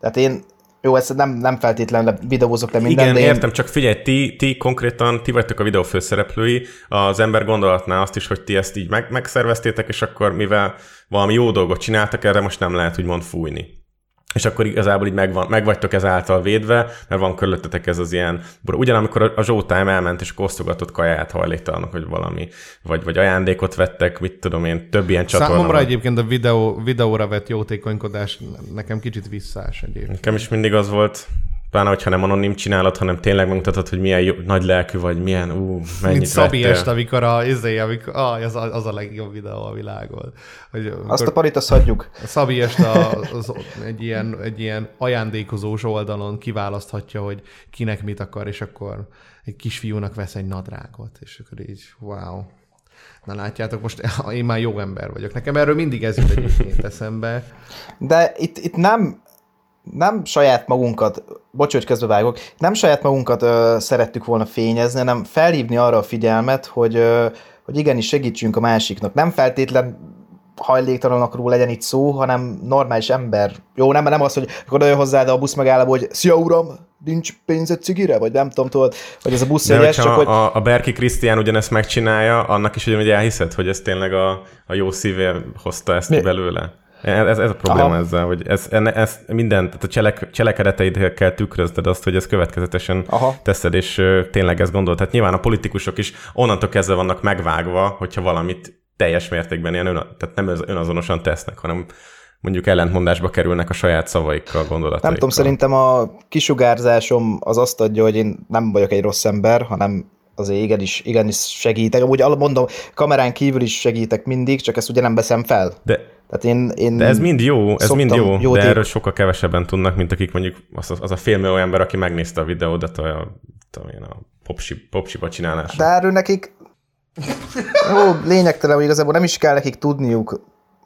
Tehát én, jó, ezt nem, nem feltétlenül le- videózok le minden, Igen, de én, értem, csak figyelj, ti, ti konkrétan, ti vagytok a videó főszereplői, az ember gondolatná azt is, hogy ti ezt így meg, megszerveztétek, és akkor mivel valami jó dolgot csináltak, erre most nem lehet úgymond fújni. És akkor igazából így megvan, megvagytok ezáltal védve, mert van körülöttetek ez az ilyen, ugyanamikor a- Zsótime elment, és osztogatott kaját hajléktalanok, hogy valami, vagy, vagy ajándékot vettek, mit tudom én, több ilyen csatorna Számomra van. egyébként a videó, videóra vett jótékonykodás nekem kicsit visszás egyébként. Nekem is mindig az volt, pláne, hogyha nem anonim csinálod, hanem tényleg megmutatod, hogy milyen jó, nagy lelkű vagy, milyen, ú, mennyit Mint Szabi vettél. este, amikor a, izé, amikor, ah, az, a, az a legjobb videó a világon. Hogy, azt a parit azt hagyjuk. a Szabi este az, az, egy, ilyen, egy ilyen ajándékozós oldalon kiválaszthatja, hogy kinek mit akar, és akkor egy kisfiúnak vesz egy nadrágot, és akkor így, wow. Na látjátok, most én már jó ember vagyok. Nekem erről mindig ez jut egyébként eszembe. De itt, itt nem, nem saját magunkat, bocs, hogy közbevágok, nem saját magunkat ö, szerettük volna fényezni, hanem felhívni arra a figyelmet, hogy, ö, hogy igenis segítsünk a másiknak. Nem feltétlen hajléktalanokról legyen itt szó, hanem normális ember. Jó, nem, nem az, hogy akkor olyan hozzád a busz megállapó, hogy szia uram, nincs pénzed cigire, vagy nem tudom, tudod, hogy ez a busz jegyes, csak hogy a, a Berki Krisztián ugyanezt megcsinálja, annak is ugyanúgy elhiszed, hogy ez tényleg a, a jó szívér hozta ezt? Mi? belőle? Ez, ez a probléma Aha. ezzel, hogy ez, ez minden, tehát a cselek, cselekedeteidkel kell tükrözned azt, hogy ezt következetesen Aha. teszed, és tényleg ezt gondolod. Tehát nyilván a politikusok is onnantól kezdve vannak megvágva, hogyha valamit teljes mértékben ilyen ön, tehát nem önazonosan tesznek, hanem mondjuk ellentmondásba kerülnek a saját szavaikkal, gondolataikkal. Nem tudom, szerintem a kisugárzásom az azt adja, hogy én nem vagyok egy rossz ember, hanem azért igenis, igenis segítek. Amúgy mondom, kamerán kívül is segítek mindig, csak ezt ugye nem veszem fel. De Tehát én, én De ez mind jó, ez mind jó, jót de erről sokkal kevesebben tudnak, mint akik mondjuk az, az a félmillió ember, aki megnézte a videódat a, tudom én, a popsi, popsiba csinálásra. De erről nekik jó, lényegtelen, hogy igazából nem is kell nekik tudniuk.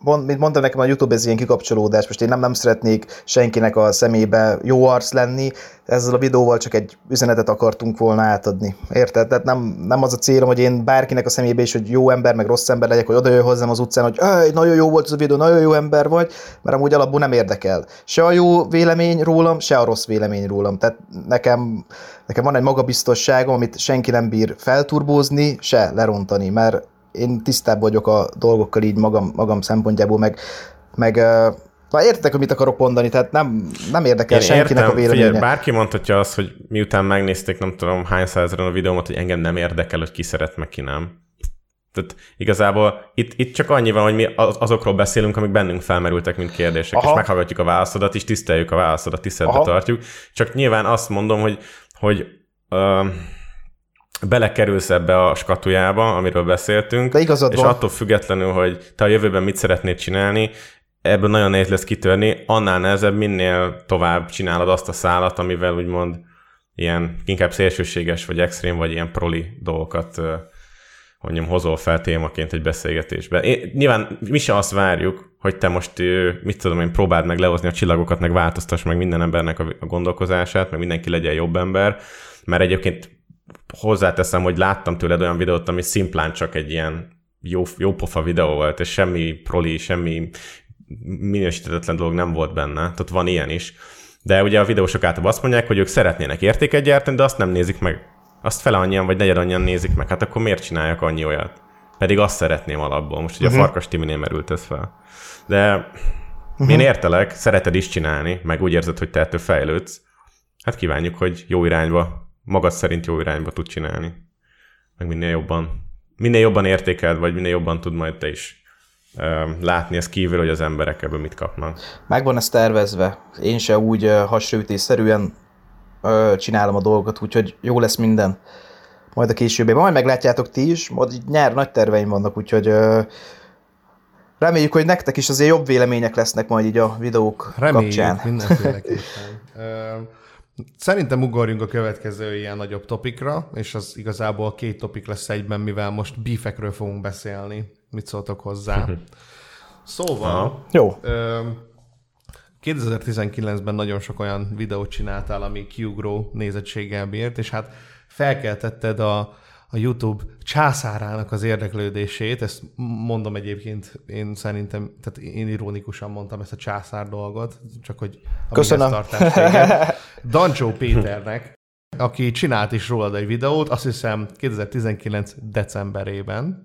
Mond, mint mondtam nekem, a YouTube ez ilyen kikapcsolódás, most én nem, nem szeretnék senkinek a szemébe jó arc lenni, ezzel a videóval csak egy üzenetet akartunk volna átadni. Érted? Tehát nem, nem az a célom, hogy én bárkinek a szemébe is, hogy jó ember, meg rossz ember legyek, hogy oda hozzám az utcán, hogy nagyon jó volt ez a videó, nagyon jó ember vagy, mert amúgy alapból nem érdekel. Se a jó vélemény rólam, se a rossz vélemény rólam. Tehát nekem, nekem van egy magabiztosságom, amit senki nem bír felturbózni, se lerontani, mert én tisztább vagyok a dolgokkal így magam, magam szempontjából, meg, meg már értek, hogy mit akarok mondani, tehát nem, nem érdekel Én senkinek értem, a véleménye. figyelj, bárki mondhatja azt, hogy miután megnézték nem tudom hány százezren a videómat, hogy engem nem érdekel, hogy ki szeret, meg ki nem. Tehát igazából itt, itt csak annyi van, hogy mi az- azokról beszélünk, amik bennünk felmerültek, mint kérdések, Aha. és meghallgatjuk a válaszodat, és tiszteljük a válaszodat, tiszteletbe tartjuk. Csak nyilván azt mondom, hogy, hogy ö, belekerülsz ebbe a skatujába, amiről beszéltünk, De igazad és van. attól függetlenül, hogy te a jövőben mit szeretnéd csinálni, ebből nagyon nehéz lesz kitörni, annál nehezebb, minél tovább csinálod azt a szálat, amivel úgymond ilyen inkább szélsőséges, vagy extrém, vagy ilyen proli dolgokat mondjam, hozol fel témaként egy beszélgetésbe. Én, nyilván mi se azt várjuk, hogy te most, mit tudom én, próbáld meg lehozni a csillagokat, meg változtass meg minden embernek a gondolkozását, meg mindenki legyen jobb ember, mert egyébként hozzáteszem, hogy láttam tőled olyan videót, ami szimplán csak egy ilyen jó, jó pofa videó volt, és semmi proli, semmi minősítetetlen dolog nem volt benne. Tehát van ilyen is. De ugye a videósok általában azt mondják, hogy ők szeretnének értéket gyártani, de azt nem nézik meg. Azt fele annyian vagy negyed annyian nézik meg. Hát akkor miért csináljak annyi olyat? Pedig azt szeretném alapból. Most ugye uh-huh. a Farkas Timinél merült ez fel. De uh-huh. én értelek, szereted is csinálni, meg úgy érzed, hogy te ettől fejlődsz. Hát kívánjuk, hogy jó irányba, magad szerint jó irányba tud csinálni. Meg minél jobban, minél jobban értékeld, vagy minél jobban tud majd te is látni ez kívül, hogy az emberek ebből mit kapnak. Megvan ez tervezve. Én se úgy hasonlítésszerűen csinálom a dolgokat, úgyhogy jó lesz minden. Majd a későbbiben. Majd meglátjátok ti is, majd nyár nagy terveim vannak, úgyhogy reméljük, hogy nektek is azért jobb vélemények lesznek majd így a videók Reméljük, kapcsán. mindenféleképpen. Szerintem ugorjunk a következő ilyen nagyobb topikra, és az igazából két topik lesz egyben, mivel most beefekről fogunk beszélni. Mit szóltok hozzá? Szóval, Aha. Jó. ö, 2019-ben nagyon sok olyan videót csináltál, ami kiugró nézettséggel bírt, és hát felkeltetted a, a YouTube császárának az érdeklődését, ezt mondom egyébként, én szerintem, tehát én ironikusan mondtam ezt a császár dolgot, csak hogy Köszönöm. tartás téged. Dancsó Péternek, aki csinált is rólad egy videót, azt hiszem 2019 decemberében,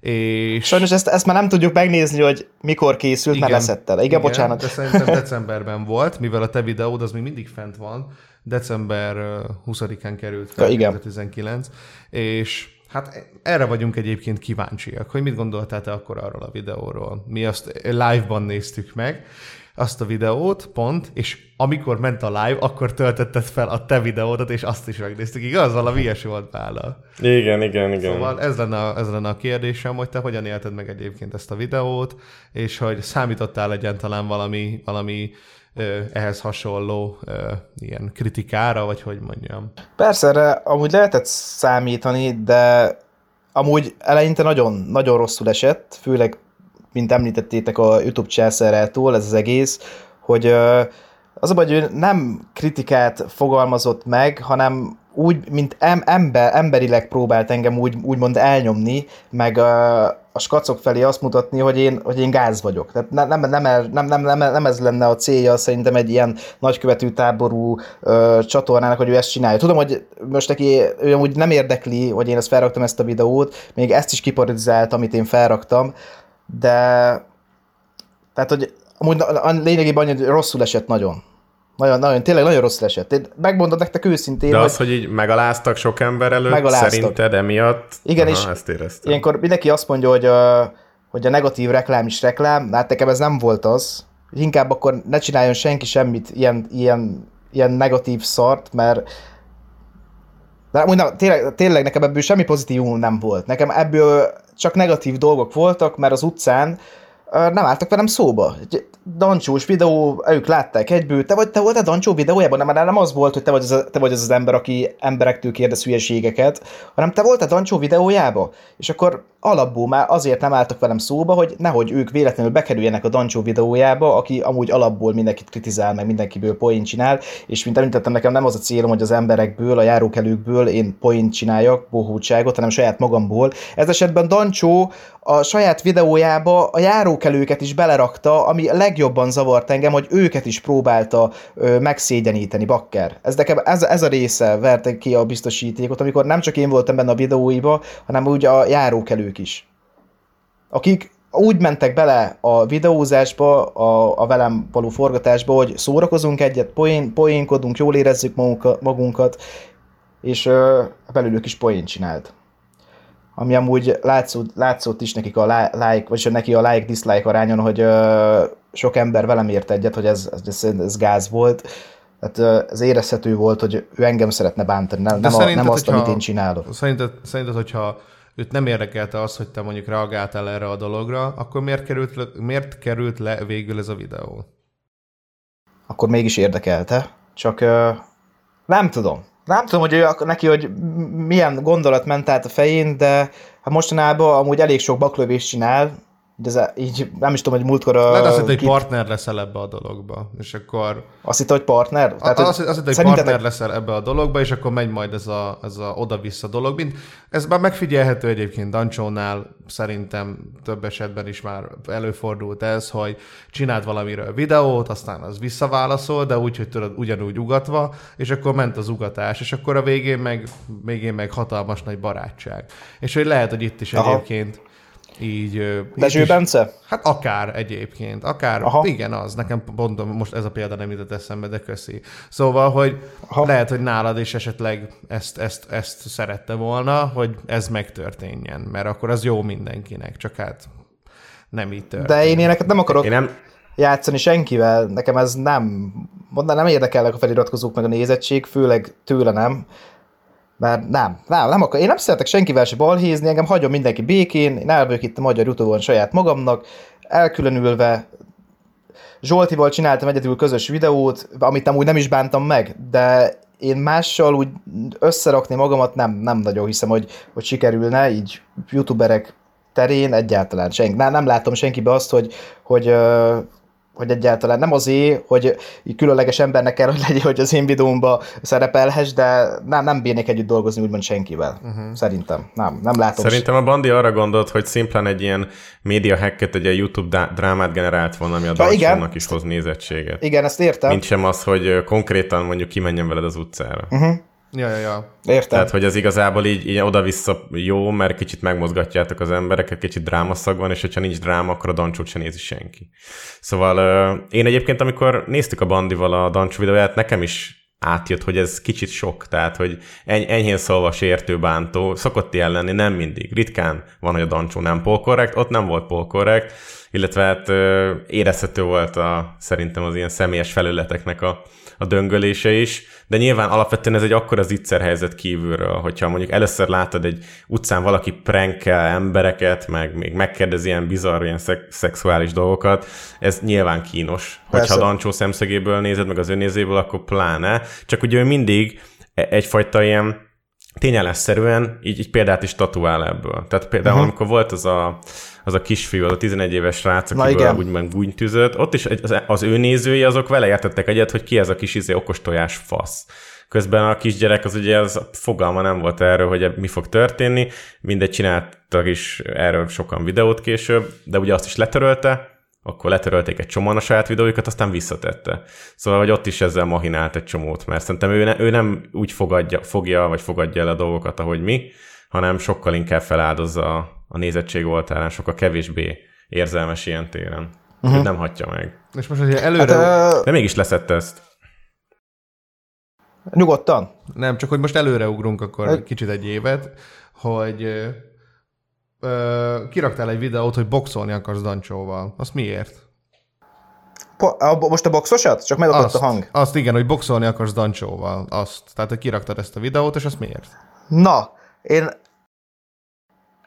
és Sajnos ezt, ezt már nem tudjuk megnézni, hogy mikor készült, mert leszettel. Igen, igen, bocsánat. De szerintem decemberben volt, mivel a te videód az még mindig fent van. December ö, 20-án került fel, Ja, igen. 2019, és hát erre vagyunk egyébként kíváncsiak, hogy mit gondoltál te akkor arról a videóról. Mi azt live-ban néztük meg, azt a videót, pont, és amikor ment a live, akkor töltötted fel a te videódat, és azt is megnéztük. Igaz, valami ilyesmi volt nála. Igen, igen, igen. Szóval ez lenne, a, ez lenne a kérdésem, hogy te hogyan élted meg egyébként ezt a videót, és hogy számítottál egyáltalán valami, valami ö, ehhez hasonló ilyen kritikára, vagy hogy mondjam. Persze, erre amúgy lehetett számítani, de amúgy eleinte nagyon, nagyon rosszul esett, főleg, mint említettétek a YouTube császárától ez az egész, hogy az a baj, hogy nem kritikát fogalmazott meg, hanem úgy, mint em, ember, emberileg próbált engem úgy, úgymond elnyomni, meg a skacok felé azt mutatni, hogy én, hogy én gáz vagyok. Nem, nem, nem, nem, nem, nem, nem ez lenne a célja szerintem egy ilyen nagykövető táború ö, csatornának, hogy ő ezt csinálja. Tudom, hogy most neki ő amúgy nem érdekli, hogy én ezt felraktam ezt a videót, még ezt is kiparodizált, amit én felraktam, de tehát, hogy amúgy a lényegében annyi, hogy rosszul esett nagyon. Nagyon, nagyon, tényleg nagyon rosszul esett. Én megmondom nektek őszintén, De hogy az, hogy így megaláztak sok ember előtt, Megaláztak. szerinted emiatt? Igen, Aha, és ezt éreztem. ilyenkor mindenki azt mondja, hogy a, hogy a negatív reklám is reklám, de hát nekem ez nem volt az. Inkább akkor ne csináljon senki semmit, ilyen, ilyen, ilyen negatív szart, mert de amúgy na, tényleg, tényleg nekem ebből semmi pozitívum nem volt. Nekem ebből csak negatív dolgok voltak, mert az utcán nem álltak velem szóba. Egy Dancsós videó, ők látták egyből, te, vagy, te voltál Dancsó videójában? Nem, nem az volt, hogy te vagy az, a, te vagy az az ember, aki emberektől kérdez hülyeségeket, hanem te voltál Dancsó videójába, és akkor alapból már azért nem álltak velem szóba, hogy nehogy ők véletlenül bekerüljenek a Dancsó videójába, aki amúgy alapból mindenkit kritizál, meg mindenkiből poén csinál, és mint említettem, nekem nem az a célom, hogy az emberekből, a járókelőkből én poént csináljak, bohótságot, hanem saját magamból. Ez esetben Dancsó a saját videójába a járókelőket is belerakta, ami legjobban zavart engem, hogy őket is próbálta ö, megszégyeníteni, bakker. Ez, nekem, ez, ez a része verte ki a biztosítékot, amikor nem csak én voltam benne a videóiba, hanem úgy a járókelők is. Akik úgy mentek bele a videózásba, a, a velem való forgatásba, hogy szórakozunk egyet, poén, poénkodunk, jól érezzük magunkat, magunkat és ö, belőlük is poént csinált ami amúgy látszott, látszott is nekik a like, vagy neki a like-dislike arányon, hogy ö, sok ember velem ért egyet, hogy ez, ez, ez gáz volt. Tehát ez érezhető volt, hogy ő engem szeretne bántani, nem, nem, a, nem azt, hogyha- amit én csinálok. Szerinted, szerinted, hogyha őt nem érdekelte az, hogy te mondjuk reagáltál erre a dologra, akkor miért került le, miért került le végül ez a videó? Akkor mégis érdekelte. Csak ö, nem tudom. Nem tudom, hogy ő, neki, hogy milyen gondolat ment át a fején, de hát mostanában amúgy elég sok baklövést csinál, de ez a- így nem is tudom, hogy múltkor a... Lehet azt hitt, hogy partner leszel ebbe a dologba, és akkor Azt hitt, hogy partner? Tehát, azt, azt hitt, hogy szerintetek- partner leszel ebbe a dologba, és akkor megy majd ez a, ez a oda-vissza dolog. Mint, ez már megfigyelhető egyébként Dancsónál, szerintem több esetben is már előfordult ez, hogy csinált valamiről videót, aztán az visszaválaszol, de úgy, hogy tudod, ugyanúgy ugatva, és akkor ment az ugatás, és akkor a végén meg, végén meg hatalmas nagy barátság. És hogy lehet, hogy itt is Aha. egyébként így... Dezső Bence? Hát akár egyébként, akár, Aha. Igen, az, nekem pont most ez a példa nem jutott eszembe, de köszi. Szóval, hogy Aha. Aha. lehet, hogy nálad is esetleg ezt, ezt, ezt szerette volna, hogy ez megtörténjen, mert akkor az jó mindenkinek, csak hát nem így történt. De én ilyeneket nem akarok Én nem, játszani senkivel, nekem ez nem, mondanám, nem érdekelnek a feliratkozók meg a nézettség, főleg tőle nem, mert nem, nem, nem akar, én nem szeretek senkivel se balhézni, engem hagyom mindenki békén, én elvők itt a magyar youtube saját magamnak, elkülönülve, Zsoltival csináltam egyedül közös videót, amit amúgy nem is bántam meg, de én mással úgy összerakni magamat nem, nem nagyon hiszem, hogy, hogy sikerülne, így youtuberek terén egyáltalán senki. Nem, nem látom senkibe azt, hogy, hogy, hogy egyáltalán nem azért, hogy különleges embernek kell, hogy legyen, hogy az én videómba szerepelhess, de nem, nem bírnék együtt dolgozni úgymond senkivel. Uh-huh. Szerintem. Nem, nem látom. Szerintem a Bandi arra gondolt, hogy szimplán egy ilyen média hacket, egy ilyen YouTube drámát generált volna, ami a. Dalcsónak is hoz nézettséget. Igen, ezt értem. Mint sem az, hogy konkrétan mondjuk kimenjen veled az utcára. Uh-huh. Ja, ja, ja. Értem. Tehát, hogy az igazából így, így oda-vissza jó, mert kicsit megmozgatjátok az embereket, kicsit drámaszag van, és hogyha nincs dráma, akkor a Dancsót se nézi senki. Szóval ö, én egyébként, amikor néztük a Bandival a Dancsó videóját, nekem is átjött, hogy ez kicsit sok, tehát, hogy eny- enyhén szólva sértő, bántó, szokott ilyen lenni, nem mindig. Ritkán van, hogy a Dancsó nem polkorrekt, ott nem volt polkorrekt, illetve hát ö, érezhető volt a, szerintem az ilyen személyes felületeknek a, a döngölése is, de nyilván alapvetően ez egy akkora zicser helyzet kívülről, hogyha mondjuk először látod egy utcán valaki prankel embereket, meg még megkérdez ilyen bizarr, ilyen szek- szexuális dolgokat, ez nyilván kínos. Hogyha Persze. a Dancsó szemszögéből nézed, meg az önnézéből, akkor pláne. Csak ugye ő mindig e- egyfajta ilyen tényállásszerűen így, így példát is tatuál ebből. Tehát például, uh-huh. amikor volt az a, az a kisfiú, az a 11 éves srác, akiből úgymond gúnytűzött, ott is az, az ő nézői azok vele értettek egyet, hogy ki ez a kis izé okostojás fasz. Közben a kisgyerek az ugye az fogalma nem volt erről, hogy mi fog történni, mindegy csináltak is erről sokan videót később, de ugye azt is letörölte, akkor letörölték egy csomóan a saját videóikat, aztán visszatette. Szóval, hogy ott is ezzel mahinált egy csomót, mert szerintem ő, ne, ő nem úgy fogadja, fogja, vagy fogadja el a dolgokat, ahogy mi, hanem sokkal inkább feláldozza a, a nézettség oltárán, sokkal kevésbé érzelmes ilyen téren. Uh-huh. Nem hagyja meg. És most, hogyha előre... Hát, ö, De mégis leszette ezt. nyugodtan. Nem, csak hogy most előreugrunk akkor Egy- kicsit egy évet, hogy ö, ö, kiraktál egy videót, hogy boxolni akarsz Dancsóval. Azt miért? Po- a, most a boxosat? Csak megakadt Azt, a hang. azt igen, hogy boxolni akarsz Dancsóval. Azt. Tehát, hogy kiraktad ezt a videót, és azt miért? Na, én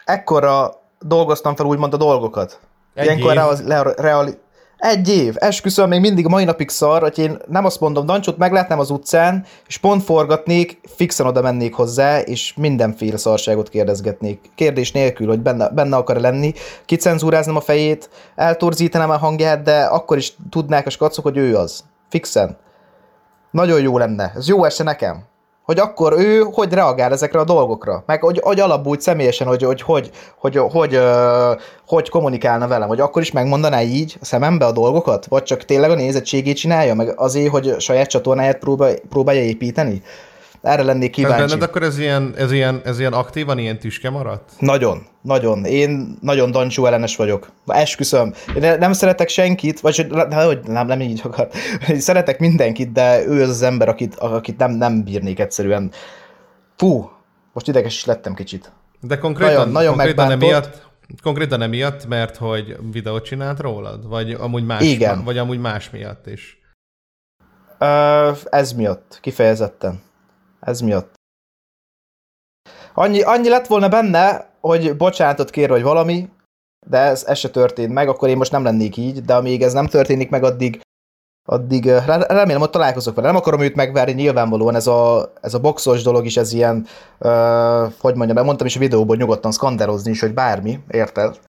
ekkora dolgoztam fel úgymond a dolgokat. Egy Ilyenkor év? le, reali... Egy év, esküszöm, még mindig a mai napig szar, hogy én nem azt mondom, Dancsot meglátnám az utcán, és pont forgatnék, fixen oda mennék hozzá, és mindenféle szarságot kérdezgetnék. Kérdés nélkül, hogy benne, benne akar lenni, kicenzúráznám a fejét, eltorzítanám a hangját, de akkor is tudnák a skacok, hogy ő az. Fixen. Nagyon jó lenne. Ez jó este nekem. Hogy akkor ő hogy reagál ezekre a dolgokra. Meg hogy, hogy alapul személyesen, hogy hogy, hogy, hogy, hogy, hogy, hogy kommunikálna velem. Hogy akkor is megmondaná így a szemembe a dolgokat? Vagy csak tényleg a nézettségét csinálja? Meg azért, hogy saját csatornáját próbál, próbálja építeni? Erre lennék Tehát kíváncsi. benned akkor ez ilyen, ez, ilyen, ez ilyen aktívan, ilyen tüske maradt? Nagyon, nagyon. Én nagyon Dancsó ellenes vagyok. Esküszöm. Én ne- nem szeretek senkit, vagy hogy- nem, nem így akar. Szeretek mindenkit, de ő az az ember, akit, akit nem, nem bírnék egyszerűen. Fú, most ideges is lettem kicsit. De konkrétan, Nagyon- nagyon konkrétan emiatt, konkrétan emiatt, mert hogy videót csinált rólad? Vagy amúgy más, Igen. Vagy amúgy más miatt is? Ö, ez miatt, kifejezetten. Ez miatt. Annyi, annyi lett volna benne, hogy bocsánatot kér, vagy valami, de ez, ez se történt meg, akkor én most nem lennék így, de amíg ez nem történik meg, addig addig re- remélem, hogy találkozok vele. Nem akarom őt megverni, nyilvánvalóan ez a, ez a boxos dolog is, ez ilyen, ö, hogy mondjam, mondtam is a videóban nyugodtan skanderozni is, hogy bármi, érted?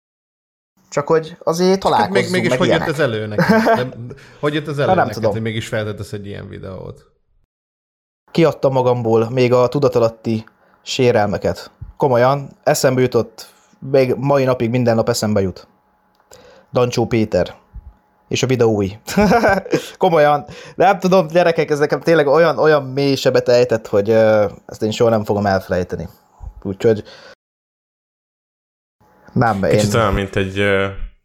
Csak hogy azért találkozzunk, Még, mégis meg hogy jött ilyenek. ez elő neked? De, hogy jött ez elő Hát nem neked, tudom. hogy mégis feltettesz egy ilyen videót? Kiadtam magamból még a tudatalatti sérelmeket. Komolyan, eszembe jutott, még mai napig minden nap eszembe jut. Dancsó Péter. És a videói. Komolyan. Nem tudom, gyerekek, ez nekem tényleg olyan, olyan mély sebet ejtett, hogy uh, ezt én soha nem fogom elfelejteni. Úgyhogy nem, Kicsit én... olyan, mint egy,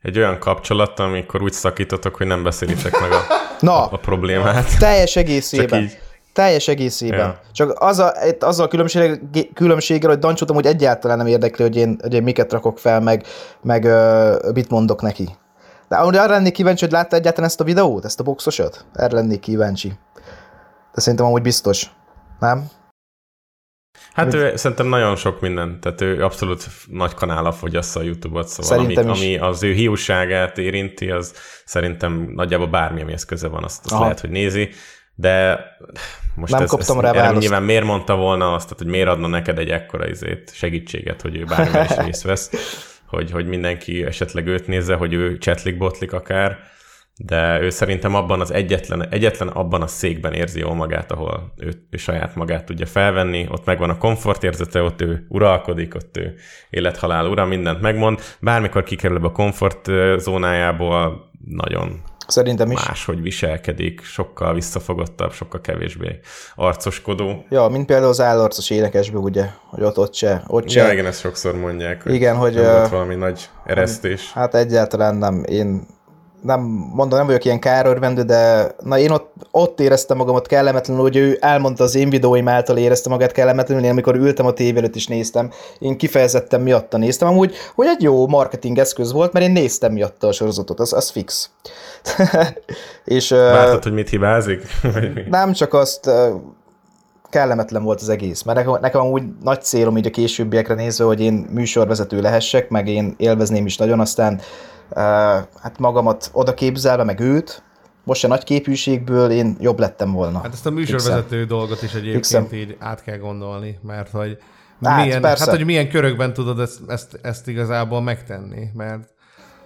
egy olyan kapcsolat, amikor úgy szakítotok, hogy nem beszélitek meg a, Na, a problémát. teljes Csak egészében. így. Teljes egészében. Ja. Csak az a, az a különbség, különbséggel, hogy Dancsót amúgy egyáltalán nem érdekli, hogy én, hogy én miket rakok fel, meg, meg uh, mit mondok neki. De arra lennék kíváncsi, hogy látta egyáltalán ezt a videót, ezt a boxosat? Erre lennék kíváncsi. De szerintem amúgy biztos. Nem? Hát ő szerintem nagyon sok minden, tehát ő abszolút nagy kanála fogyassza a YouTube-ot, szóval ami, Szerintem is. ami az ő hiúságát érinti, az szerintem nagyjából bármi, amihez köze van, azt, azt Aha. lehet, hogy nézi, de most Nem ez, kaptam ez, rá erre választ. nyilván miért mondta volna azt, tehát, hogy miért adna neked egy ekkora izét, segítséget, hogy ő bármivel is részt vesz, hogy, hogy mindenki esetleg őt nézze, hogy ő csetlik, botlik akár, de ő szerintem abban az egyetlen, egyetlen abban a székben érzi jól magát, ahol ő, ő saját magát tudja felvenni, ott megvan a komfortérzete, ott ő uralkodik, ott ő élethalál ura, mindent megmond, bármikor kikerül a komfort ö, zónájából, nagyon Szerintem is. máshogy viselkedik, sokkal visszafogottabb, sokkal kevésbé arcoskodó. Ja, mint például az állarcos énekesből, ugye, hogy ott, ott se. Ott se. Ja, igen, ezt sokszor mondják, hogy Igen, hogy, volt valami nagy eresztés. Hát egyáltalán nem. Én nem mondom, nem vagyok ilyen kárörvendő, de na én ott, ott éreztem magamat kellemetlenül, hogy ő elmondta az én videóim által érezte magát kellemetlenül, én amikor ültem a tévé előtt is néztem, én kifejezetten miatta néztem, amúgy, hogy egy jó marketing eszköz volt, mert én néztem miatta a sorozatot, az, az fix. És Vártad, hogy mit hibázik? Nem csak azt kellemetlen volt az egész, mert nekem, nekem amúgy nagy célom így a későbbiekre nézve, hogy én műsorvezető lehessek, meg én élvezném is nagyon, aztán hát magamat oda képzelve, meg őt, most a nagy képűségből én jobb lettem volna. Hát ezt a műsorvezető dolgot is egyébként Fixem. így át kell gondolni, mert hogy Hát, milyen, persze. hát, hogy milyen körökben tudod ezt, ezt, ezt igazából megtenni, mert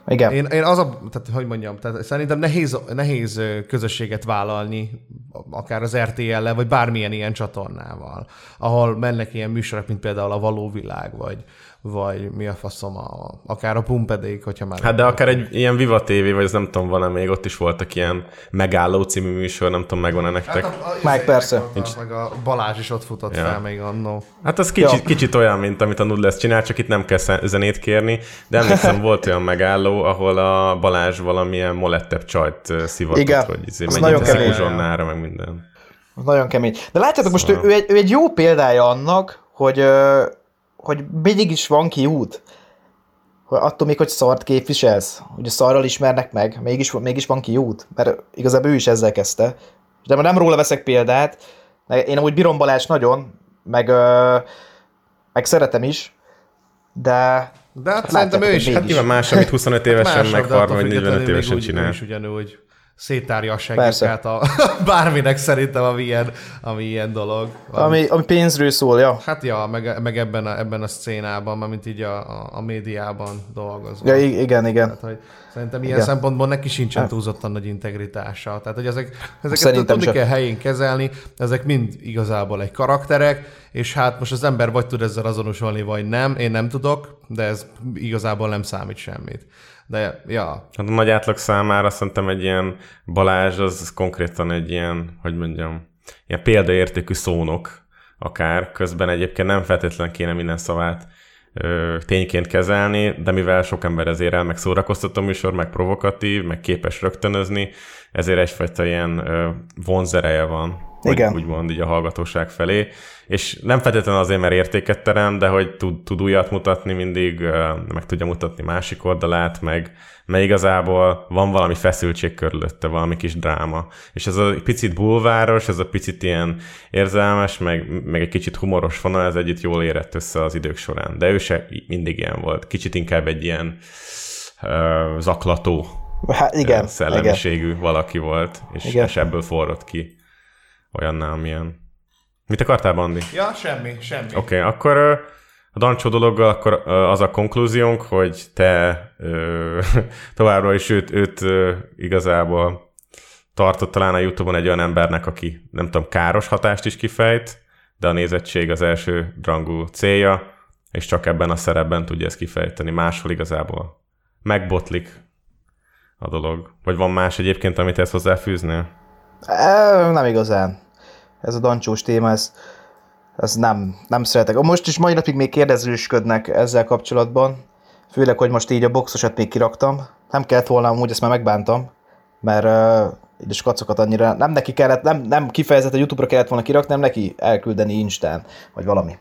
Igen. én, én az a, tehát hogy mondjam, tehát szerintem nehéz, nehéz közösséget vállalni, akár az RTL-lel, vagy bármilyen ilyen csatornával, ahol mennek ilyen műsorok, mint például a Való Világ, vagy, vagy mi a faszom, a, akár a Pumpedék, hogyha már... Hát de akár egy ilyen Viva TV, vagy ez nem tudom, van-e még, ott is voltak ilyen megálló című műsor, nem tudom, megvan-e nektek. Hát a, a, Meg persze. A, meg a Balázs is ott futott Ja. fel még annó. Hát az kicsit, Ja. kicsit olyan, mint amit a Nudles csinál, csak itt nem kell zen- zenét kérni, de emlékszem, volt olyan megálló, ahol a Balázs valamilyen molettebb csajt szivatott, Igen, hogy izé, az menjen nagyon az kemény. uzsonnára, meg minden. Nagyon kemény. De látjátok, most ő, Szóval- ő, egy, ő egy jó példája annak, hogy, ö, hogy mindig is van kiút. Hogy attól még, hogy szart képviselsz, hogy a szarral ismernek meg, mégis, mégis van kiút. Mert igazából ő is ezzel kezdte. De már nem róla veszek példát, én amúgy bírom Balázs nagyon, meg, ö, meg szeretem is, de De hát szerintem ő hogy is, mégis. Hát nyilván más, amit 25 évesen, másabb, meg 30 vagy 45 függetlenül évesen csinál. Ő is ugyanúgy szétárja a segítket a bárminek szerintem, ami ilyen, ami ilyen dolog. ami, ami pénzről szól, ja. Hát ja, meg, meg ebben, a, ebben a szcénában, mint így a, a, a médiában dolgozva. Ja, igen, igen. Tehát, hogy szerintem ilyen Igen. szempontból neki sincsen túlzottan nagy integritása. Tehát, hogy ezek, ezeket Szerintem tudni kell helyén kezelni, ezek mind igazából egy karakterek, és hát most az ember vagy tud ezzel azonosulni, vagy nem. Én nem tudok, de ez igazából nem számít semmit. De ja, Hát a nagy átlag számára szerintem egy ilyen Balázs az, konkrétan egy ilyen, hogy mondjam, ilyen példaértékű szónok akár, közben egyébként nem feltétlenül kéne minden szavát ö, tényként kezelni, de mivel sok ember ezért el, meg szórakoztató műsor, meg provokatív, meg képes rögtönözni, ezért egyfajta ilyen vonzereje van, hogy Igen. úgymond így a hallgatóság felé, és nem feltétlenül azért, mert értéket terem, de hogy tud, tud újat mutatni mindig, meg tudja mutatni másik oldalát, meg, meg igazából van valami feszültség körülötte, valami kis dráma. És ez a picit bulváros, ez a picit ilyen érzelmes, meg, meg egy kicsit humoros vonal, ez együtt jól érett össze az idők során. De ő se mindig ilyen volt. Kicsit inkább egy ilyen ö, zaklató Hát igen, szellemiségű igen. valaki volt, és, igen. és ebből forrott ki olyanná, amilyen. Mit akartál, Bandi? Ja, semmi, semmi. Oké, okay, akkor a Dancsó dologgal akkor az a konklúziónk, hogy te ö, továbbra is őt, őt ö, igazából tartott talán a Youtube-on egy olyan embernek, aki nem tudom, káros hatást is kifejt, de a nézettség az első drangú célja, és csak ebben a szerepben tudja ezt kifejteni. Máshol igazából megbotlik a dolog. Vagy van más egyébként, amit ezt hozzáfűznél? E, nem igazán. Ez a dancsós téma, ez, ez nem, nem szeretek. Most is mai napig még kérdezősködnek ezzel kapcsolatban. Főleg, hogy most így a boxosat még kiraktam. Nem kellett volna, amúgy ezt már megbántam, mert uh, így a skacokat annyira nem neki kellett, nem, nem kifejezetten YouTube-ra kellett volna kirakni, nem neki elküldeni Instán, vagy valami.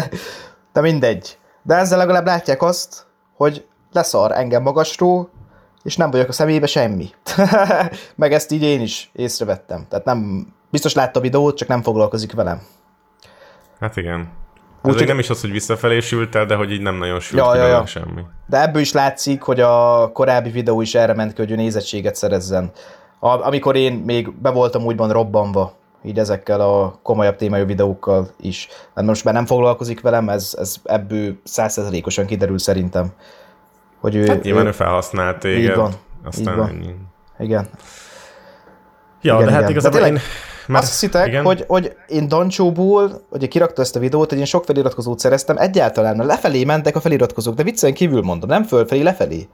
De mindegy. De ezzel legalább látják azt, hogy leszar engem magasról, és nem vagyok a szemébe semmi. Meg ezt így én is észrevettem. Tehát nem, biztos látta a videót, csak nem foglalkozik velem. Hát igen. Úgy, hogy nem is az, hogy visszafelé sült el, de hogy így nem nagyon sült ja, ja, ja. semmi. De ebből is látszik, hogy a korábbi videó is erre ment ki, hogy ő nézettséget szerezzen. A, amikor én még be voltam úgymond robbanva, így ezekkel a komolyabb témájú videókkal is. Mert most már nem foglalkozik velem, ez, ez ebből százszerzelékosan kiderül szerintem. Hogy ő, hát nyilván ő, ő felhasznált téged. Így van. Aztán így van. Ennyi. Igen. Ja, igen, de hát igen. igazából de én... Mert, azt hiszitek, igen? hogy, hogy én Dancsóból, hogy kirakta ezt a videót, hogy én sok feliratkozót szereztem, egyáltalán lefelé mentek a feliratkozók, de viccen kívül mondom, nem fölfelé, lefelé.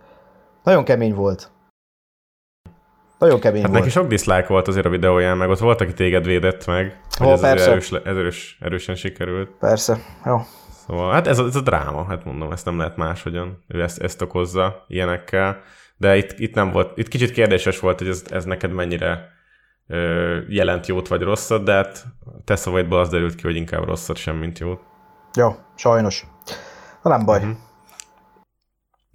Nagyon kemény volt. Nagyon kemény hát volt. neki sok dislike volt azért a videóján, meg ott volt, aki téged védett meg, hogy oh, ez persze. Erős, erős, erősen sikerült. Persze, jó. Szóval, hát ez a, ez a dráma, hát mondom, ezt nem lehet máshogyan. Ő ezt, ezt okozza ilyenekkel. De itt, itt nem volt, itt kicsit kérdéses volt, hogy ez, ez neked mennyire ö, jelent jót vagy rosszat, de hát te szavaidból az derült ki, hogy inkább rosszat sem, mint jót. Jó, sajnos. Na nem baj. Uh-huh.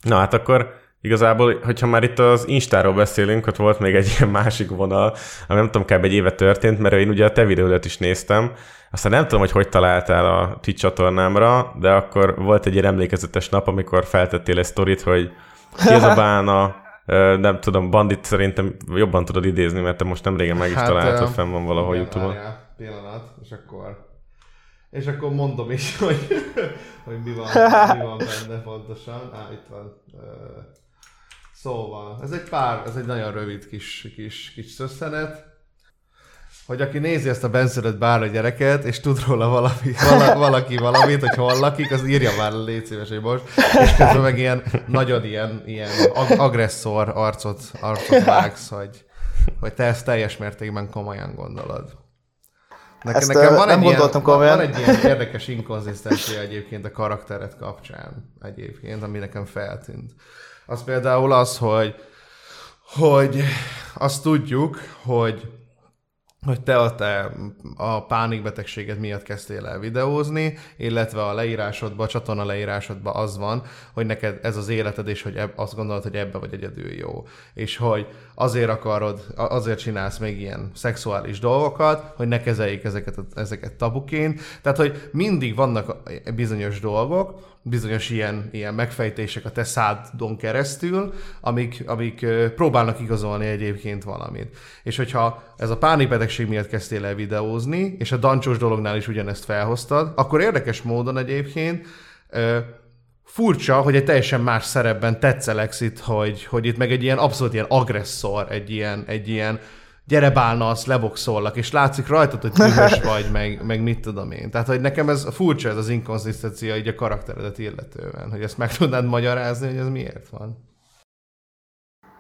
Na hát akkor Igazából, hogyha már itt az Instáról beszélünk, ott volt még egy ilyen másik vonal, ami nem tudom, kb. egy éve történt, mert én ugye a te videódat is néztem, aztán nem tudom, hogy hogy találtál a Twitch csatornámra, de akkor volt egy ilyen emlékezetes nap, amikor feltettél egy sztorit, hogy ki az a bána, nem tudom, Bandit szerintem jobban tudod idézni, mert te most nem régen meg is hát, találtad, fenn van valahol YouTube-on. Pillanat, és akkor és akkor mondom is, hogy, hogy mi, van, mi van benne pontosan. Á, itt van. Szóval, ez egy pár, ez egy nagyon rövid kis, kis, kis szösszenet, hogy aki nézi ezt a benszülött bárra gyereket, és tud róla valami, vala, valaki valamit, hogy hol lakik, az írja már légy szíves, hogy most, és közben meg ilyen nagyon ilyen, ilyen ag- agresszor arcot, arcot vágsz, hogy, hogy te ezt teljes mértékben komolyan gondolod. Nekem, ezt nekem van, nem egy gondoltam ilyen, komolyan. van egy ilyen érdekes inkonzisztencia egyébként a karakteret kapcsán egyébként, ami nekem feltűnt az például az, hogy, hogy azt tudjuk, hogy hogy te a, te a pánikbetegséget miatt kezdtél el videózni, illetve a leírásodban, a csatorna leírásodban az van, hogy neked ez az életed, és hogy eb, azt gondolod, hogy ebbe vagy egyedül jó. És hogy azért akarod, azért csinálsz még ilyen szexuális dolgokat, hogy ne kezeljék ezeket, ezeket tabuként. Tehát, hogy mindig vannak bizonyos dolgok, bizonyos ilyen, ilyen megfejtések a te szádon keresztül, amik, amik próbálnak igazolni egyébként valamit. És hogyha ez a pánikbetegség miatt kezdtél el videózni, és a dancsós dolognál is ugyanezt felhoztad, akkor érdekes módon egyébként furcsa, hogy egy teljesen más szerepben tetszeleksz itt, hogy, hogy itt meg egy ilyen abszolút ilyen agresszor, egy ilyen, egy ilyen gyere bálna, azt leboxollak, és látszik rajtad, hogy dühös vagy, meg, meg mit tudom én. Tehát, hogy nekem ez furcsa ez az inkonzisztencia így a karakteredet illetően, hogy ezt meg tudnád magyarázni, hogy ez miért van.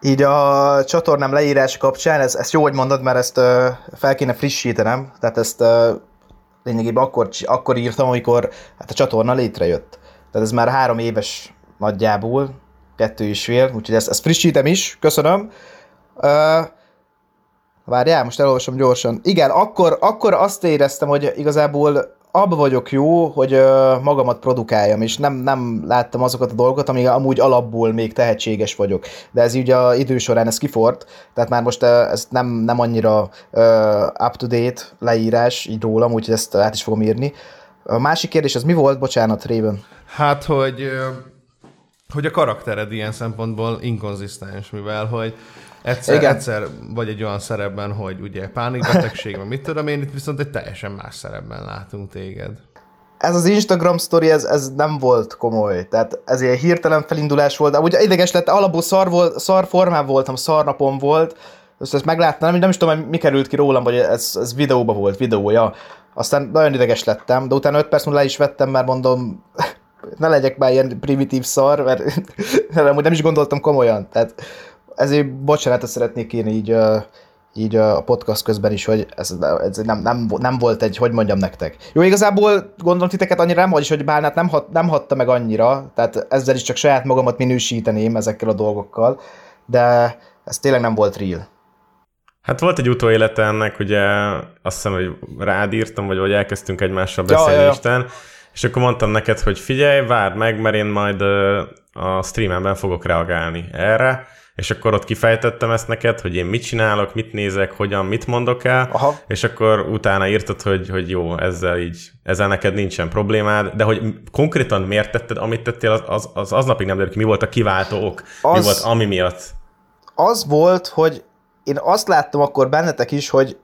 Így a csatornám leírás kapcsán, ez, ezt jó, hogy mondod, mert ezt uh, fel kéne frissítenem, tehát ezt uh, lényegében akkor, akkor írtam, amikor hát a csatorna létrejött. Tehát ez már három éves nagyjából, kettő is fél, úgyhogy ezt, ezt frissítem is, köszönöm. Uh, Várjál, most elolvasom gyorsan. Igen, akkor, akkor azt éreztem, hogy igazából abba vagyok jó, hogy uh, magamat produkáljam, és nem, nem láttam azokat a dolgokat, ami amúgy alapból még tehetséges vagyok. De ez így a idő során ez kifort, tehát már most uh, ez nem, nem annyira uh, up-to-date leírás így rólam, úgyhogy ezt át is fogom írni. A másik kérdés az mi volt? Bocsánat, Raven. Hát, hogy hogy a karaktered ilyen szempontból inkonzisztens, mivel hogy egyszer, Igen. egyszer vagy egy olyan szerepben, hogy ugye pánikbetegség, vagy mit tudom én, itt viszont egy teljesen más szerepben látunk téged. ez az Instagram story, ez, ez nem volt komoly. Tehát ez ilyen hirtelen felindulás volt. Amúgy ideges lett, alapból szar, volt, szar formán voltam, szar napom volt. Ezt, ezt megláttam, nem, nem is tudom, hogy mi került ki rólam, vagy ez, ez videóba volt, videója. Aztán nagyon ideges lettem, de utána 5 perc múlva le is vettem, mert mondom, ne legyek már ilyen primitív szar, mert amúgy nem is gondoltam komolyan. Tehát ezért bocsánatot szeretnék én így, így a podcast közben is, hogy ez, ez nem, nem, nem, volt egy, hogy mondjam nektek. Jó, igazából gondolom titeket annyira nem, vagyis hogy Bálnát nem, hat, nem hatta meg annyira, tehát ezzel is csak saját magamat minősíteném ezekkel a dolgokkal, de ez tényleg nem volt real. Hát volt egy utóélete ennek, ugye azt hiszem, hogy rád írtam, vagy, vagy elkezdtünk egymással beszélni ja, ja. Isten, és akkor mondtam neked, hogy figyelj, várd meg, mert én majd a streamemben fogok reagálni erre, és akkor ott kifejtettem ezt neked, hogy én mit csinálok, mit nézek, hogyan, mit mondok el, Aha. és akkor utána írtad, hogy, hogy jó, ezzel így, ezzel neked nincsen problémád, de hogy konkrétan miért tetted, amit tettél, az, az, az aznapig nem derül ki, mi volt a kiváltó ok, mi Az- volt ami miatt. az volt, hogy én azt láttam akkor bennetek is, hogy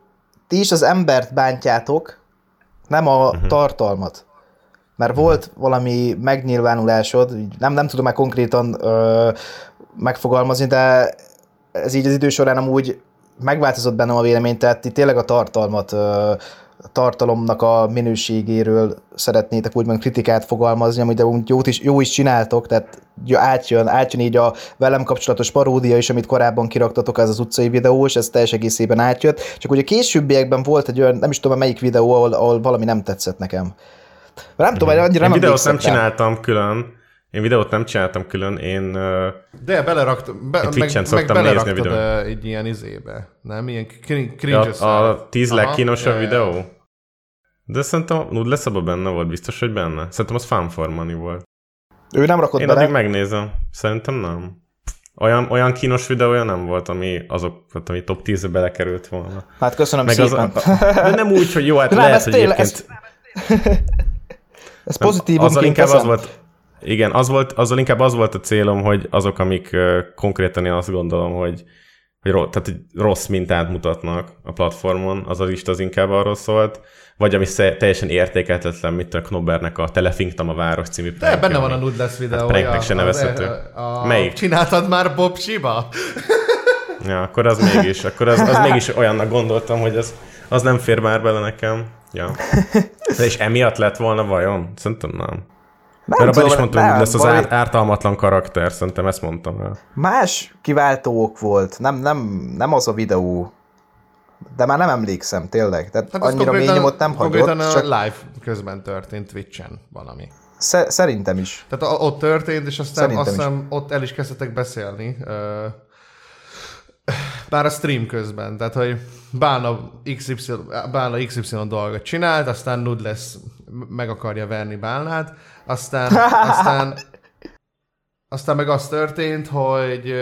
ti is az embert bántjátok, nem a uh-huh. tartalmat. Mert volt valami megnyilvánulásod, nem, nem tudom már konkrétan ö, megfogalmazni, de ez így az idő során amúgy megváltozott bennem a vélemény, tehát ti tényleg a tartalmat, ö, tartalomnak a minőségéről szeretnétek úgymond kritikát fogalmazni, amit de jót is, jó is csináltok, tehát átjön, átjön így a velem kapcsolatos paródia is, amit korábban kiraktatok, ez az utcai videó, és ez teljes egészében átjött. Csak ugye későbbiekben volt egy olyan, nem is tudom melyik videó, ahol, ahol valami nem tetszett nekem. Nem tudom, annyira Én nem videót nem rá. csináltam külön, én videót nem csináltam külön, én De belerakt, be, Én meg, Twitch-en meg szoktam nézni a videót. egy ilyen izébe, nem? Ilyen crin- cringe a, a tíz legkínosabb ja, ja. videó. De szerintem lesz abban benne volt, biztos, hogy benne. Szerintem az Fun for Money volt. Ő nem rakott Én bele. addig megnézem. Szerintem nem. Olyan, olyan kínos videója nem volt, ami azok, tehát ami top 10-be belekerült volna. Hát köszönöm Meg az, szépen. de nem úgy, hogy jó, hát Nem, lehet, ez hogy tényleg- egyébként... Ez Nem, pozitívumként azzal inkább az volt, igen, az volt, azzal inkább az volt a célom, hogy azok, amik uh, konkrétan én azt gondolom, hogy, hogy, tehát, hogy rossz mintát mutatnak a platformon, az az is az inkább arról szólt, vagy ami sze- teljesen értékeltetlen, mint a Knobbernek a Telefinktam a város című De prankja, benne van a Nudless videója. Hát se nevezhető. A, a, Melyik? Csináltad már Bob Siba? Ja, akkor az mégis, akkor az, az mégis olyannak gondoltam, hogy az, az nem fér már bele nekem. Ja. De és emiatt lett volna vajon? Szerintem nem. Nem Mert abban is mondtam, nem, hogy lesz az ár, ártalmatlan karakter, szerintem ezt mondtam el. Más kiváltók volt, nem, nem, nem az a videó. De már nem emlékszem, tényleg. Tehát Hát annyira mély nyomot nem hagyott, a csak live közben történt Twitch-en valami. sze- szerintem is. Tehát ott történt, és aztán Szerintem azt hiszem ott el is kezdtetek beszélni. Bár a stream közben, tehát hogy Bálna XY, Bálna XY dolgot csinált, aztán Nud lesz, meg akarja verni Bálnát, aztán, aztán, aztán meg az történt, hogy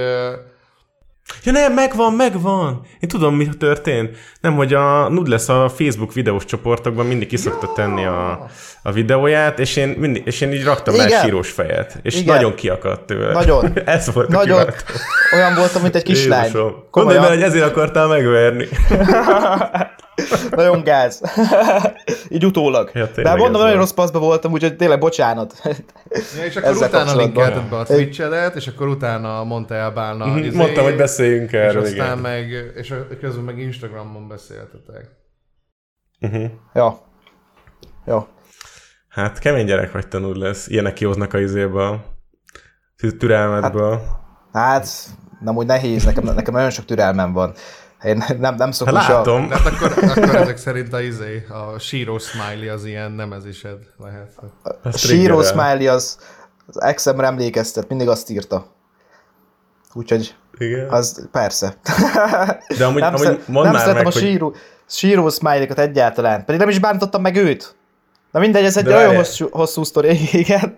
Ja nem, megvan, megvan! Én tudom, mi történt. Nem, hogy a Nud lesz a Facebook videós csoportokban mindig kiszokta tenni a, a videóját, és én, mindig, és én így raktam Igen. sírós fejet. És Igen. nagyon kiakadt tőle. Nagyon. Ez volt a Nagyon kiváltó. olyan voltam, mint egy kislány. Jézusom. Gondolj bele, hogy ezért akartál megverni. Nagyon gáz. Így utólag. Ja, De hát mondom, nagyon rossz paszba voltam, úgyhogy tényleg bocsánat. ja, és akkor Ezzel utána linkelted be a Twitch-edet, és akkor utána mondta el Bálna Mhm, izé, Mondtam, hogy beszéljünk és erről, aztán igen. meg, és közben meg Instagramon beszéltetek. Uh-huh. ja. Jó. Hát kemény gyerek vagy tanul lesz. Ilyenek kihoznak a izéből. Türelmedből. Hát, nem úgy nehéz, nekem, nekem nagyon sok türelmem van. Én nem, nem szokos Hát látom. De hát akkor, akkor ezek szerint a, izé, a síró smiley az ilyen nemezised lehet. a síró smiley az, az exemre emlékeztet, mindig azt írta. Úgyhogy Igen. az persze. De amúgy, nem amúgy szer- mondd nem már szeretem meg, a hogy síró, síró smiley-kat egyáltalán. Pedig nem is bántottam meg őt. Na mindegy, ez egy De olyan hosszú, hosszú sztori, igen.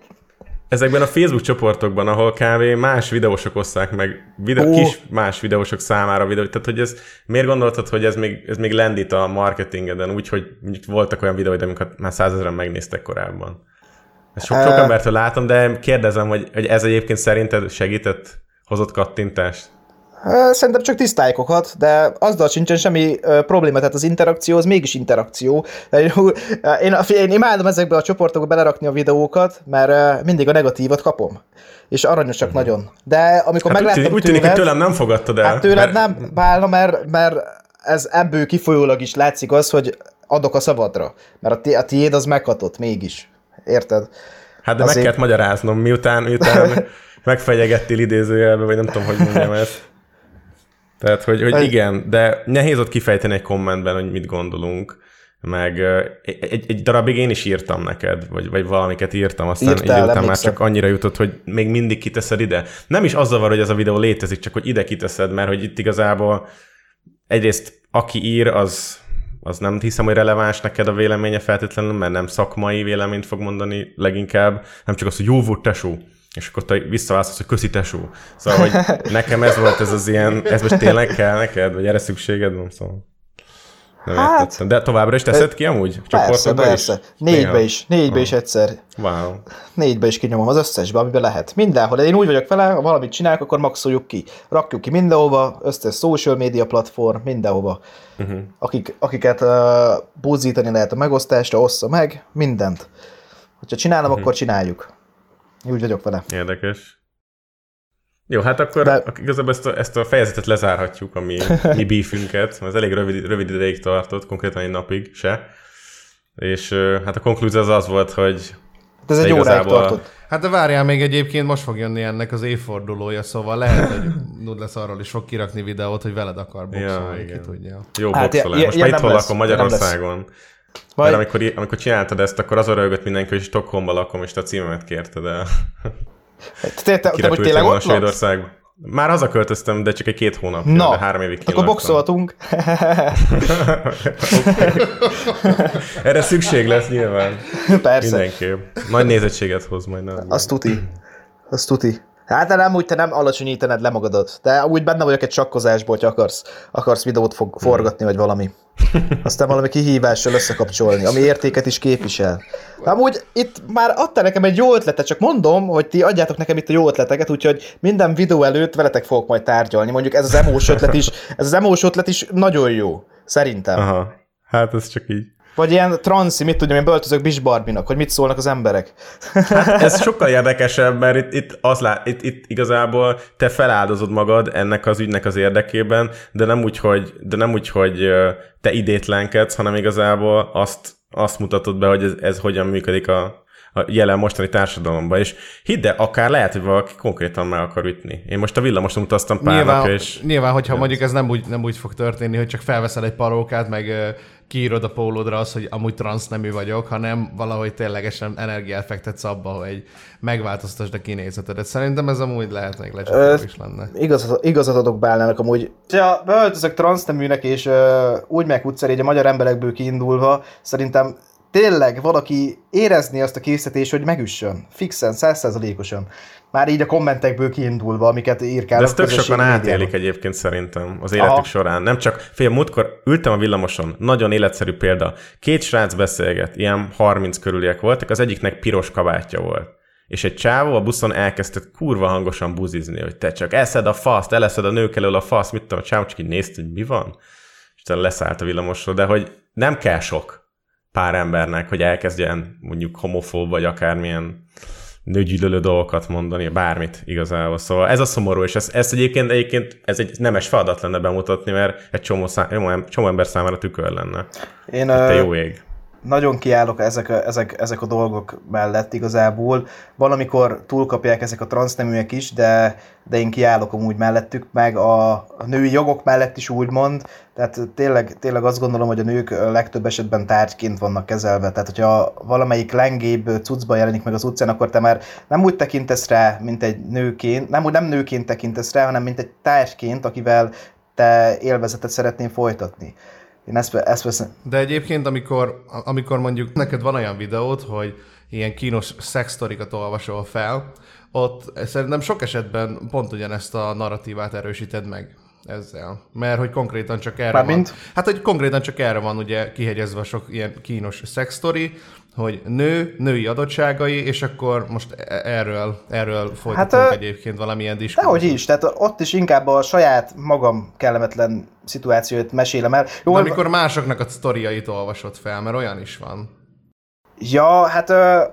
Ezekben a Facebook csoportokban, ahol kb. más videósok osszák meg, videó, Ó. kis más videósok számára videót, tehát hogy ez, miért gondoltad, hogy ez még, ez még lendít a marketingeden, úgyhogy voltak olyan videóid, amiket már százezeren megnéztek korábban. Ezt sok, sok embertől látom, de kérdezem, hogy, hogy ez egyébként szerinted segített, hozott kattintást? Szerintem csak tisztálykokat, de azzal sincsen semmi probléma, tehát az interakció az mégis interakció. Én, én, imádom ezekbe a csoportokba belerakni a videókat, mert mindig a negatívat kapom. És aranyosak nagyon. De amikor Hát úgy, megláttam tűnik, úgy tűnik, hogy tőled, tőlem nem fogadtad el. hát tőled mert- nem bálna, mert, mert ez ebből kifolyólag is látszik az, hogy adok a szabadra. Mert a, ti, a tiéd az meghatott mégis. Érted? Hát de Azért- meg kellett magyaráznom, miután, miután megfegyegettél idézőjelbe, vagy nem tudom, hogy mondjam ezt. Tehát, hogy, hogy igen, de nehéz ott kifejteni egy kommentben, hogy mit gondolunk, meg egy, egy, darabig én is írtam neked, vagy, vagy valamiket írtam, aztán Írtál, idő után már csak annyira jutott, hogy még mindig kiteszed ide. Nem is az zavar, hogy ez a videó létezik, csak hogy ide kiteszed, mert hogy itt igazából egyrészt aki ír, az, az nem hiszem, hogy releváns neked a véleménye feltétlenül, mert nem szakmai véleményt fog mondani leginkább, nem csak az, hogy jó volt tesó, és akkor te visszaválaszolsz, hogy köszi tesó. Szóval, hogy nekem ez volt ez az ilyen, ez most tényleg kell neked, vagy erre szükséged van, szóval. Nem Hát- értettem. De továbbra is teszed ki amúgy? Persze, persze. Négybe Néha? is, négybe is egyszer. Wow. Négybe is kinyomom az összesbe, amiben lehet. Mindenhol. Én úgy vagyok vele, ha valamit csinálok, akkor maxoljuk ki. Rakjuk ki mindenhova, összes social media platform, mindenhova. Uh-huh. Akik, akiket uh, búzítani lehet a megosztásra, ossza meg, mindent. Hogyha csinálom, uh-huh. akkor csináljuk. Úgy vagyok vele. Érdekes. Jó, hát akkor De- igazából ezt a, ezt a fejezetet lezárhatjuk, a mi, mert ez elég rövid, rövid ideig tartott, konkrétan egy napig se. És hát a konklúzió az az volt, hogy Hát ez De egy óráig tartott. Hát de várjál, még egyébként most fog jönni ennek az évfordulója, szóval lehet, hogy Nud lesz arról is fog kirakni videót, hogy veled akar boxolni, igen. ki tudja. jó Hát, boxolás. Most már itthon lesz, lakom ilyen Magyarországon. Mert Majd, amikor, amikor csináltad ezt, akkor azon rögött mindenki, hogy Stockholmba lakom, és te a címemet kérted el. te, te, te, te Kirepültél tényleg ott laksz? Svédországba. Már hazaköltöztem, de csak egy két hónap. Na, de három évig akkor boxolhatunk. Erre szükség lesz nyilván. Persze. Mindenképp. Nagy nézettséget hoz majd. Nem. Azt tuti. Azt tuti. Hát de nem úgy, te nem alacsonyítaned le magadat. De úgy benne vagyok egy sakkozásból, hogy akarsz, akarsz videót fog, forgatni, vagy valami. Aztán valami kihívással összekapcsolni, ami értéket is képvisel. Amúgy itt már adta nekem egy jó ötletet, csak mondom, hogy ti adjátok nekem itt a jó ötleteket, úgyhogy minden videó előtt veletek fogok majd tárgyalni. Mondjuk ez az emós ötlet is, ez az emós ötlet is nagyon jó. Szerintem. Aha. Hát ez csak így. Vagy ilyen transzi, mit tudjam, én böltözök Bis Barbinak, hogy mit szólnak az emberek. Ez sokkal érdekesebb, mert itt, itt, az lá, itt, itt igazából te feláldozod magad ennek az ügynek az érdekében, de nem úgy, hogy, de nem úgy, hogy te idétlenkedsz, hanem igazából azt, azt mutatod be, hogy ez, ez hogyan működik a, a jelen mostani társadalomban. És hidd el, akár lehet, hogy valaki konkrétan meg akar ütni. Én most a villamoson utaztam pár Nyilván, napja, és nyilván, hogyha mondjuk ez nem úgy, nem úgy fog történni, hogy csak felveszel egy parókát, meg ö, kiírod a pólódra az, hogy amúgy transznemű vagyok, hanem valahogy ténylegesen energiát fektetsz abba, hogy megváltoztasd a kinézetedet. Szerintem ez amúgy lehet még lecsapó is lenne. Igazat, igazat adok Bálnának amúgy. Ha beöltözök transzneműnek, és uh, úgy meg utcán, így a magyar emberekből kiindulva, szerintem tényleg valaki érezni azt a készítést, hogy megüssön. Fixen, százszázalékosan. Már így a kommentekből kiindulva, amiket De írkálok. ezt tök sokan átélik egyébként szerintem az életük Aha. során. Nem csak, fél múltkor ültem a villamoson, nagyon életszerű példa. Két srác beszélget, ilyen 30 körüliek voltak, az egyiknek piros kabátja volt. És egy csávó a buszon elkezdett kurva hangosan buzizni, hogy te csak eszed a faszt, eleszed a nők elől a faszt, mit tudom, a csávó csak így nézte, hogy mi van, és utána leszállt a villamosról, de hogy nem kell sok pár embernek, hogy elkezdjen mondjuk homofób, vagy akármilyen nőgyűlölő dolgokat mondani, bármit igazából. Szóval ez a szomorú, és ezt, ezt egyébként, egyébként ez egy nemes feladat lenne bemutatni, mert egy csomó, szá, csomó em- csomó ember számára tükör lenne. Én, Te ö, jó ég. Nagyon kiállok ezek a, ezek, ezek a dolgok mellett igazából. Valamikor túlkapják ezek a transzneműek is, de, de én kiállok amúgy mellettük, meg a, a női jogok mellett is úgymond. Tehát tényleg, tényleg azt gondolom, hogy a nők legtöbb esetben tárgyként vannak kezelve. Tehát, hogyha valamelyik lengébb cuccban jelenik meg az utcán, akkor te már nem úgy tekintesz rá, mint egy nőként, nem úgy nem nőként tekintesz rá, hanem mint egy tárgyként, akivel te élvezetet szeretnél folytatni. Én ezt, ezt veszem. De egyébként, amikor, amikor mondjuk neked van olyan videód, hogy ilyen kínos szextorikat olvasol fel, ott szerintem sok esetben pont ugyanezt a narratívát erősíted meg. Ezzel. Mert hogy konkrétan csak erre Mármint? van. Hát, hogy konkrétan csak erre van ugye kihegyezve sok ilyen kínos szexstory, hogy nő, női adottságai, és akkor most e- erről, erről folytatunk Hát, egyébként valamilyen diskurzust. Dehogy is, tehát ott is inkább a saját magam kellemetlen szituációt mesélem el. Jó, De amikor másoknak a sztoriait olvasod fel, mert olyan is van. Ja, hát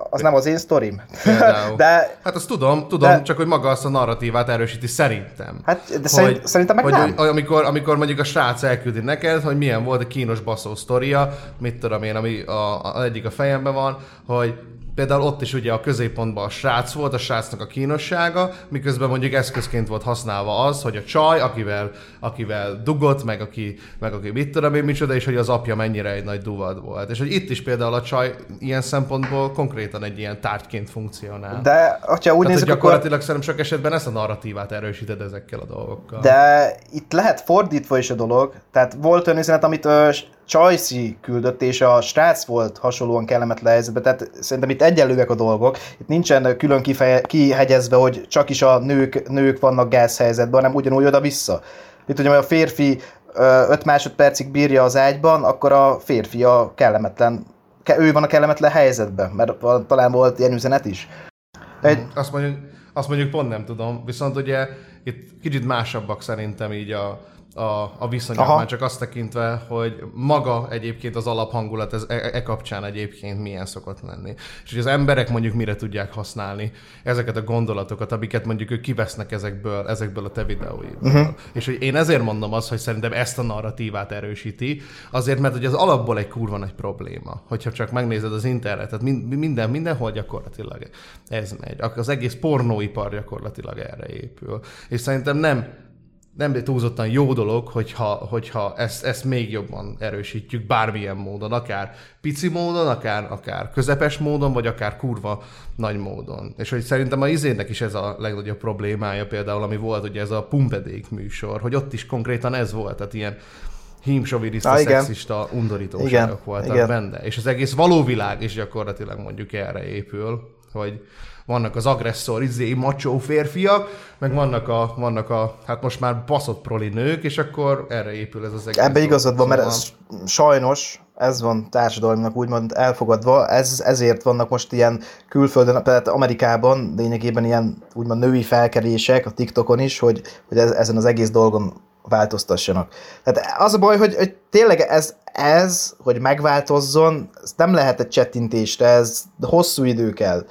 az nem az én sztorim. Például. De Hát azt tudom, tudom, De- csak hogy maga azt a narratívát erősíti szerintem. Hát, de szerint- szerintem meg hogy, nem. Hogy, amikor, amikor mondjuk a srác elküldi neked, hogy milyen volt a kínos baszó sztoria, mit tudom én, ami a, a, egyik a fejemben van, hogy például ott is ugye a középpontban a srác volt, a srácnak a kínossága, miközben mondjuk eszközként volt használva az, hogy a csaj, akivel, akivel dugott, meg aki, meg aki mit tudom én micsoda, és hogy az apja mennyire egy nagy duvad volt. És hogy itt is például a csaj ilyen szempontból konkrétan egy ilyen tárgyként funkcionál. de hogyha úgy Tehát, nézzük, akkor gyakorlatilag szerintem sok esetben ezt a narratívát erősíted ezekkel a dolgokkal. De itt lehet fordítva is a dolog. Tehát volt olyan üzenet, amit a Csajci küldött, a srác volt hasonlóan kellemetlen helyzetben. Tehát szerintem itt egyenlőek a dolgok. Itt nincsen külön kifeje, kihegyezve, hogy csak is a nők, nők vannak gázhelyzetben, hanem ugyanúgy oda-vissza. Mint hogy a férfi 5 másodpercig bírja az ágyban, akkor a férfi a kellemetlen, ke- ő van a kellemetlen helyzetben, mert talán volt ilyen üzenet is. Egy, Azt mondjuk, azt mondjuk pont nem tudom, viszont ugye itt kicsit másabbak szerintem így a, a, a viszonyok, Aha. már csak azt tekintve, hogy maga egyébként az alaphangulat ez, e, e kapcsán egyébként milyen szokott lenni. És hogy az emberek mondjuk mire tudják használni ezeket a gondolatokat, amiket mondjuk ők kivesznek ezekből, ezekből a te videóidból. Mhm. Uh-huh. És hogy én ezért mondom azt, hogy szerintem ezt a narratívát erősíti, azért, mert hogy az alapból egy kurva nagy probléma. Hogyha csak megnézed az internetet, min- minden, mindenhol gyakorlatilag ez megy. Az egész pornóipar gyakorlatilag erre épül. És szerintem nem nem túlzottan jó dolog, hogyha, hogyha ezt, ezt még jobban erősítjük bármilyen módon, akár pici módon, akár, akár közepes módon, vagy akár kurva nagy módon. És hogy szerintem a izének is ez a legnagyobb problémája például, ami volt ugye ez a pumpedék műsor, hogy ott is konkrétan ez volt, tehát ilyen hímsoviniszta, igen. szexista undorítóságok voltak igen. benne. És az egész való világ is gyakorlatilag mondjuk erre épül, hogy vannak az agresszor, izé, macsó férfiak, meg vannak a, vannak a, hát most már baszott proli nők, és akkor erre épül ez az egész. Ebbe igazad van, mert Szóval- ez sajnos ez van társadalomnak úgymond elfogadva, ez, ezért vannak most ilyen külföldön, tehát Amerikában lényegében ilyen úgymond női felkerések a TikTokon is, hogy, hogy ez, ezen az egész dolgon változtassanak. Tehát az a baj, hogy, hogy tényleg ez, ez, hogy megváltozzon, ez nem lehet egy csettintésre, ez hosszú idő kell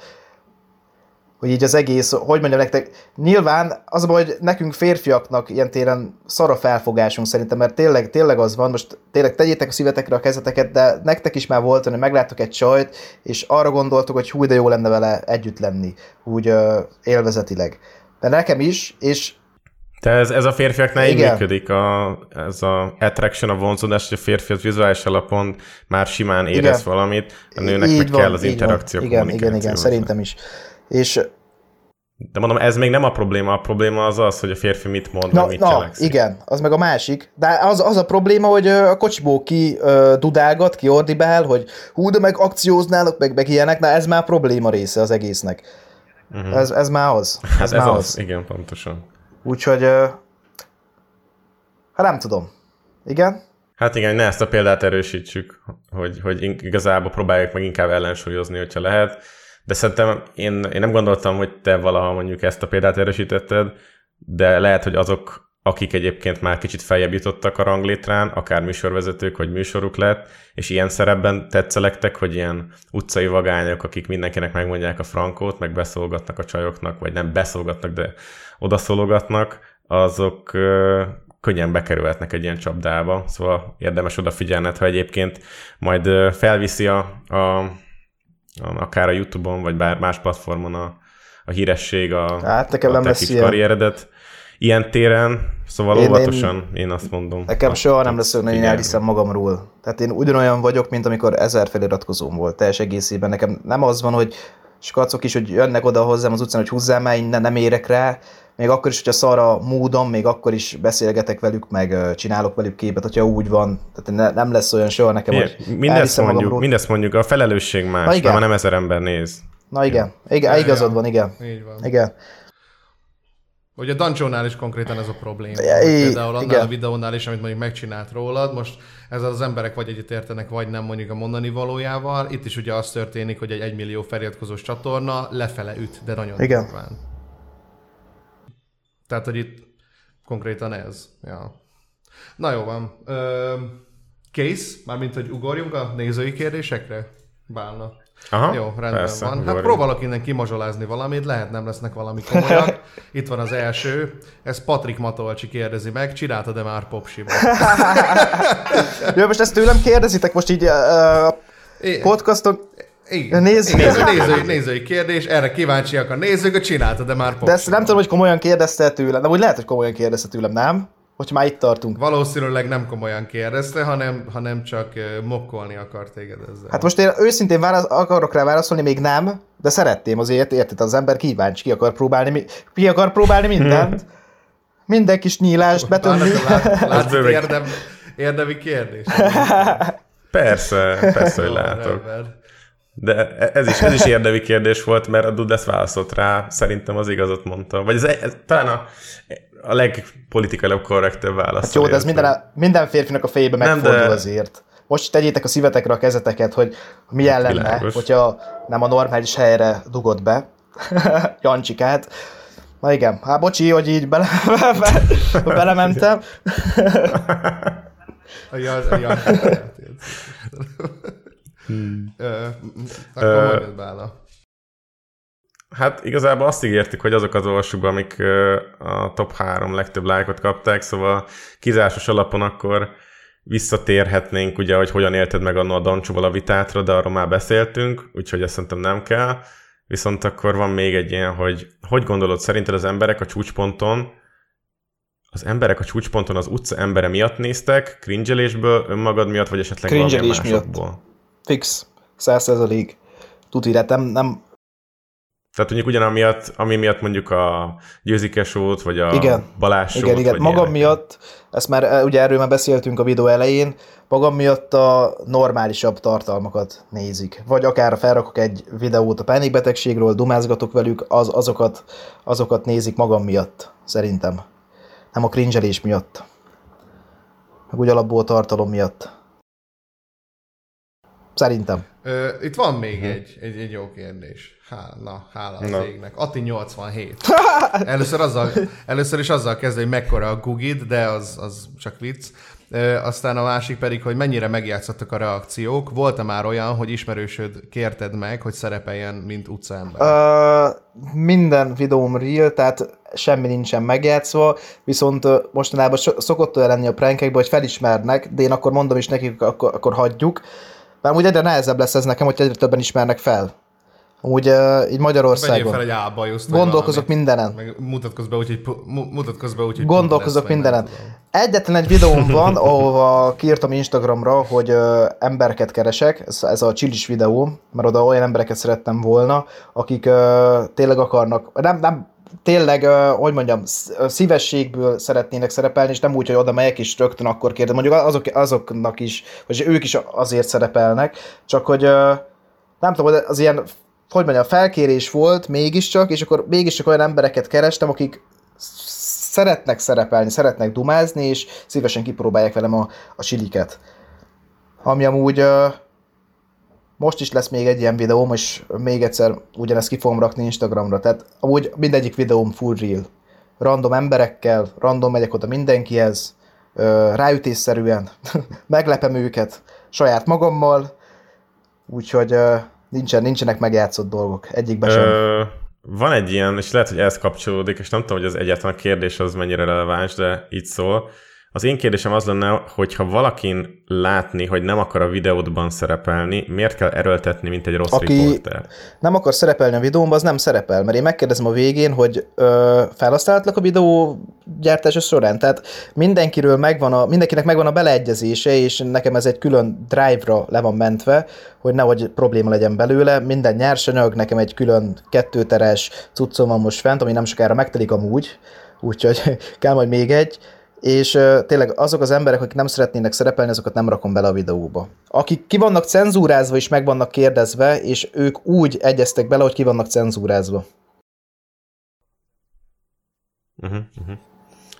hogy így az egész, hogy mondjam nektek, nyilván az a baj, hogy nekünk férfiaknak ilyen téren szar a felfogásunk szerintem, mert tényleg, tényleg az van, most tényleg tegyétek a szívetekre a kezeteket, de nektek is már volt, hogy megláttok egy csajt, és arra gondoltok, hogy hú, de jó lenne vele együtt lenni, úgy ö, élvezetileg. De nekem is, és De ez, ez a férfiaknál így Igen. működik, a, ez a attraction, a vonzódás, hogy a férfi az vizuális alapon már simán érez Igen. valamit, a nőnek így meg van, kell az így interakció, van. Igen, igen, igen, szerintem is. És De mondom, ez még nem a probléma, a probléma az az, hogy a férfi mit mond, Na, mit na cselekszik. igen, az meg a másik. De az, az a probléma, hogy a kocsiból ki ö, dudálgat, ki ordibál, hogy hú, de meg akcióználok, meg, meg ilyenek, na ez már probléma része az egésznek. Uh-huh. Ez, ez már az. Ez. Hát ez már az, az. igen, pontosan. Úgyhogy, ö, hát nem tudom. Igen? Hát igen, ne ezt a példát erősítsük, hogy, hogy igazából próbáljuk meg inkább ellensúlyozni, hogyha lehet. De szerintem én, én nem gondoltam, hogy te valaha mondjuk ezt a példát erősítetted, de lehet, hogy azok, akik egyébként már kicsit feljebb jutottak a ranglétrán, akár műsorvezetők, vagy műsoruk lett, és ilyen szerepben tetszelektek, hogy ilyen utcai vagányok, akik mindenkinek megmondják a frankót, meg beszolgatnak a csajoknak, vagy nem beszolgatnak, de odaszólogatnak, azok ö, könnyen bekerülhetnek egy ilyen csapdába, szóval érdemes odafigyelned, ha egyébként majd felviszi a, a akár a Youtube-on, vagy bár más platformon a, a híresség, a, Hát, nekem a nem te kis ilyen. karrieredet ilyen téren, szóval Én- óvatosan, én, én azt mondom. Nekem Azt- soha nem lesz hogy én elhiszem magamról. Tehát én ugyanolyan vagyok, mint amikor ezer feliratkozóm volt teljes egészében. Nekem nem az van, hogy skacok is, hogy jönnek oda hozzám az utcán, hogy húzzál már innen, nem érek rá. Még akkor is, hogyha szar a módom, még akkor is beszélgetek velük, meg csinálok velük képet, hogyha úgy van. Tehát ne, nem lesz olyan soha nekem, Igen, hogy mindezt, mondjuk, magamról. mindezt mondjuk, a felelősség más, Na mert igen. már nem ezer ember néz. Na igen, igen Ja, igazad ja. van, igen. Így van. Igen. Ugye a Dancsónál is konkrétan ez a probléma. Ja, i- Például annál igen. a videónál is, amit mondjuk megcsinált rólad, most ezzel az emberek vagy egyet értenek, vagy nem mondjuk a mondani valójával. Itt is ugye az történik, hogy egy egymillió feliratkozós csatorna lefele üt, de nagyon Igen. durván. Tehát, hogy itt konkrétan ez. Ja. Na jó van. Ö, kész? Mármint, hogy ugorjunk a nézői kérdésekre? Bálna. Aha, Jó, rendben persze, van. Hát ugorjunk. próbálok innen kimazsolázni valamit, lehet nem lesznek valami komolyak. Itt van az első. Ez Patrik Matolcsi kérdezi meg, csináltad-e már popsiba? Jó, most ezt tőlem kérdezitek most így uh, podcaston, igen, ez a nézői, nézői kérdés, erre kíváncsiak a nézők, hogy csináltad-e már popsiba? de ezt nem tudom, hogy komolyan kérdezte tőlem, de úgy lehet, hogy komolyan kérdezte tőlem, nem? Hogy már itt tartunk. Valószínűleg nem komolyan kérdezte, hanem, hanem csak mokkolni akart téged ezzel. Hát most én őszintén válasz, akarok rá válaszolni, még nem, de szeretném azért, érted, az ember kíváncsi, ki akar próbálni, mi- ki akar próbálni mindent. Minden kis nyílást betömni. Lát- lát- érdem, érdemi kérdés. Persze, persze, hogy látok. rendben. De ez is, ez is érdemi kérdés volt, mert a Dudless válaszolt rá, szerintem az igazat mondta. Vagy ez, ez talán a, a legpolitikailag korrektebb válasz. Hát jó, de ez minden, minden férfinak a fejébe Nem, megfordul de- azért. Most tegyétek a szívetekre a kezeteket, hogy milyen lenne, Világos. hogyha nem a normális helyre dugod be Jancsikát. Na igen, hát bocsi, hogy így bele, belementem. A jaz, a jaz. Ö, Akkor Ö, mondjad Bála. Hát igazából azt ígértük, hogy azok az olvasók, amik a top 3 legtöbb lájkot kapták, szóval kizásos alapon akkor visszatérhetnénk, ugye, hogy hogyan élted meg annól a Dancsóval a vitátra, de arról már beszéltünk, úgyhogy ezt szerintem nem kell. Viszont akkor van még egy ilyen, hogy hogy gondolod szerinted az emberek a csúcsponton, az emberek a csúcsponton az utca embere miatt néztek, cringelésből, önmagad miatt, vagy esetleg valamilyen Cringelés miatt. Fix. Száz százalék. Tuti, hát nem, nem, Tehát mondjuk ugyanamiatt, ami miatt mondjuk a győzikesót, vagy a Igen. Balázs Igen, igen. Magam ilyenek. miatt, ezt már eh, ugye erről már beszéltünk a videó elején, magam miatt a normálisabb tartalmakat nézik. Vagy akár felrakok egy videót a pánikbetegségről, dumázgatok velük, az, azokat, azokat nézik magam miatt, szerintem. Nem a cringelés miatt. Meg úgy alapból a tartalom miatt. Szerintem. Ö, itt van még egy, egy, egy jó kérdés. Há, na, hála az Na. égnek. Ati 87. Először, azzal, először is azzal kezd, hogy mekkora a Gugid, de az, az csak vicc. Ö, aztán a másik pedig, hogy mennyire megjátszottak a reakciók. Volt-e már olyan, hogy ismerősöd kérted meg, hogy szerepeljen, mint utcaember? Uh, minden videóm real, tehát semmi nincsen megjátszva, viszont uh, mostanában szokott olyan lenni a prankekben, hogy felismernek, de én akkor mondom is nekik, akkor, akkor hagyjuk. Mert úgy egyre nehezebb lesz ez nekem, hogy egyre többen ismernek fel. Úgy uh, így Vegyél Magyarországon. fel egy álbajuszt. vagy Gondolkozok valamit. mindenen. Meg mutatkozz be úgy, hogy, mutatkozz be úgy, hogy Gondolkozok lesz, mindenen. Egyetlen egy videóm van, ahova kiírtam Instagramra, hogy ö, embereket keresek, ez, ez a csillis videó, mert oda olyan embereket szerettem volna, akik ö, tényleg akarnak, nem, nem, tényleg, hogy mondjam, szívességből szeretnének szerepelni, és nem úgy, hogy oda megyek és rögtön akkor kérdem. Mondjuk azok, azoknak is, vagy ők is azért szerepelnek, csak hogy nem tudom, az ilyen, hogy mondjam, felkérés volt mégiscsak, és akkor mégiscsak olyan embereket kerestem, akik szeretnek szerepelni, szeretnek dumázni, és szívesen kipróbálják velem a, a siliket. Ami amúgy most is lesz még egy ilyen videóm, és még egyszer ugyanezt ki fogom rakni Instagramra. Tehát amúgy mindegyik videóm full real. Random emberekkel, random megyek oda mindenkihez, ráütésszerűen, meglepem őket saját magammal, úgyhogy nincsen, nincsenek megjátszott dolgok, egyikben sem. Van egy ilyen, és lehet, hogy ez kapcsolódik, és nem tudom, hogy az egyáltalán a kérdés az mennyire releváns, de így szól. Az én kérdésem az lenne, hogy ha valakin látni, hogy nem akar a videódban szerepelni, miért kell erőltetni, mint egy rossz Aki- riporter? nem akar szerepelni a videómban, az nem szerepel, mert én megkérdezem a végén, hogy ö, a videó gyártása során, tehát mindenkiről megvan a, mindenkinek megvan a beleegyezése, és nekem ez egy külön drive-ra le van mentve, hogy nehogy probléma legyen belőle, minden nyersanyag, nekem egy külön kettőteres cuccom van most fent, ami nem sokára megtelik amúgy, úgyhogy kell majd még egy, és tényleg azok az emberek, akik nem szeretnének szerepelni, azokat nem rakom bele a videóba. Akik ki vannak cenzúrázva és meg vannak kérdezve, és ők úgy egyeztek bele, hogy ki vannak cenzúrázva. Uh-huh, uh-huh.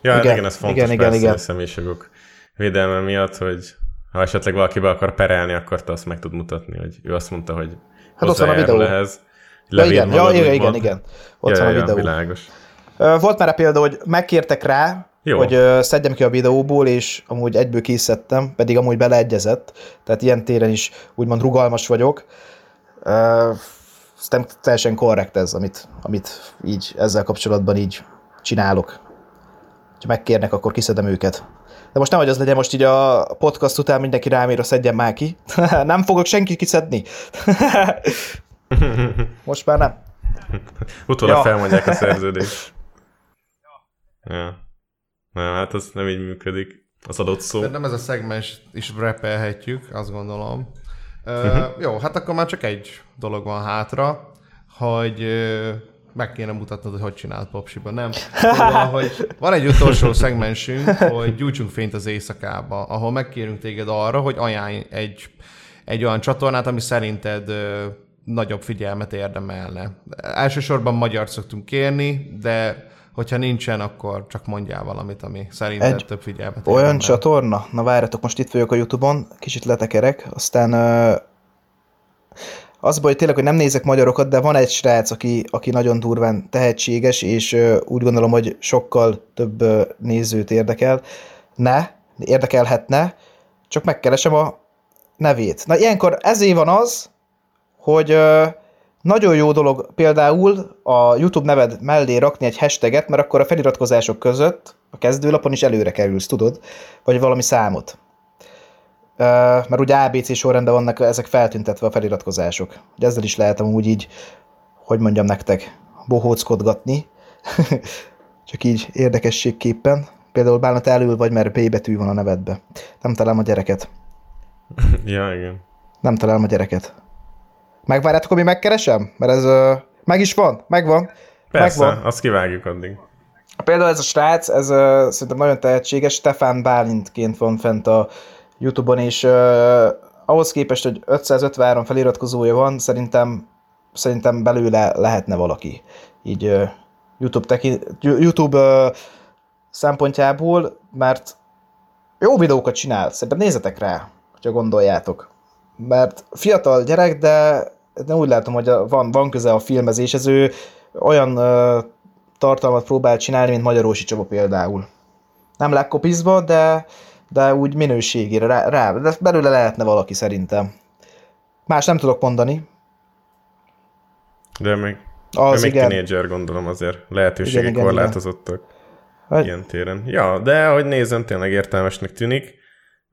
Ja, igen, Igen, igen, ez fontos igen, igen, igen, a személyiségok védelme miatt, hogy ha esetleg valaki be akar perelni, akkor te azt meg tud mutatni, hogy ő azt mondta, hogy Hát ott van a videó. ehhez. Ja, igen, ja, igen, igen, igen. Ott ja, van a ja, videó. Világos. Volt már a példa, hogy megkértek rá, Jó. hogy ö, szedjem ki a videóból, és amúgy egyből készítettem, pedig amúgy beleegyezett, tehát ilyen téren is úgymond rugalmas vagyok. Ö, Szerintem teljesen korrekt ez, amit, amit így ezzel kapcsolatban így csinálok. Ha megkérnek, akkor kiszedem őket. De most nehogy az legyen most így a podcast után mindenki rám ír, szedjen már ki. nem fogok senki kiszedni. most már nem. Utólag Ja. felmondják a szerződést. Ja. Nem, hát az nem így működik. Az adott szó. De nem ez a szegmens is repelhetjük, azt gondolom. Ö, Mhm. jó, hát akkor már csak egy dolog van hátra, hogy meg kéne mutatnod, hogy hogy csinált Popsiban, nem? Szóval, hogy van egy utolsó szegmensünk, hogy gyújtsunk fényt az éjszakába, ahol megkérünk téged arra, hogy ajánlj egy, egy olyan csatornát, ami szerinted ö, nagyobb figyelmet érdemelne. Elsősorban magyar szoktunk kérni, de hogyha nincsen, akkor csak mondjál valamit, ami szerinted Egy több figyelmet Olyan érdemel. csatorna? Na várjatok, most itt vagyok a Youtube-on, kicsit letekerek, aztán az baj, hogy tényleg, hogy nem nézek magyarokat, de van egy srác, aki, aki nagyon durván tehetséges, és úgy gondolom, hogy sokkal több nézőt érdekel. Ne, érdekelhetne, csak megkeresem a nevét. Na ilyenkor ezért van az, hogy nagyon jó dolog például a YouTube neved mellé rakni egy hashtaget, mert akkor a feliratkozások között a kezdőlapon is előre kerülsz, tudod? Vagy valami számot. Mert ugye ABC sorrendben vannak ezek feltüntetve a feliratkozások. Ugye ezzel is lehet amúgy így, hogy mondjam nektek, bohóckodgatni. Csak így érdekességképpen. Például Bálna, te elől vagy, mert B betű van a nevedbe. Nem találom a gyereket. Ja, igen. Nem találom a gyereket. Megvárjátok, amíg megkeresem? Mert ez ö, meg is van, megvan. Persze, Megvan. azt kivágjuk addig. Például ez a srác, ez ö, szerintem nagyon tehetséges, Stefan Bálintként van fent a Youtube-on, és ö, ahhoz képest, hogy 553 feliratkozója van, szerintem, szerintem belőle lehetne valaki. Így ö, YouTube, tekint, YouTube ö, szempontjából, mert jó videókat csinál, szerintem nézzetek rá, hogyha gondoljátok. Mert fiatal gyerek, de, de úgy látom, hogy van, van köze a filmezéshez, ő olyan ö, tartalmat próbál csinálni, mint Magyarósi Csaba például. Nem legkopizva, de, de úgy minőségére rá, rá, de belőle lehetne valaki szerintem. Más nem tudok mondani. De még, Az ő még igen. tínédzser, gondolom azért lehetőségek Igen, igen, igen. korlátozottak Hogy- ilyen téren. Ja, de ahogy nézem, tényleg értelmesnek tűnik.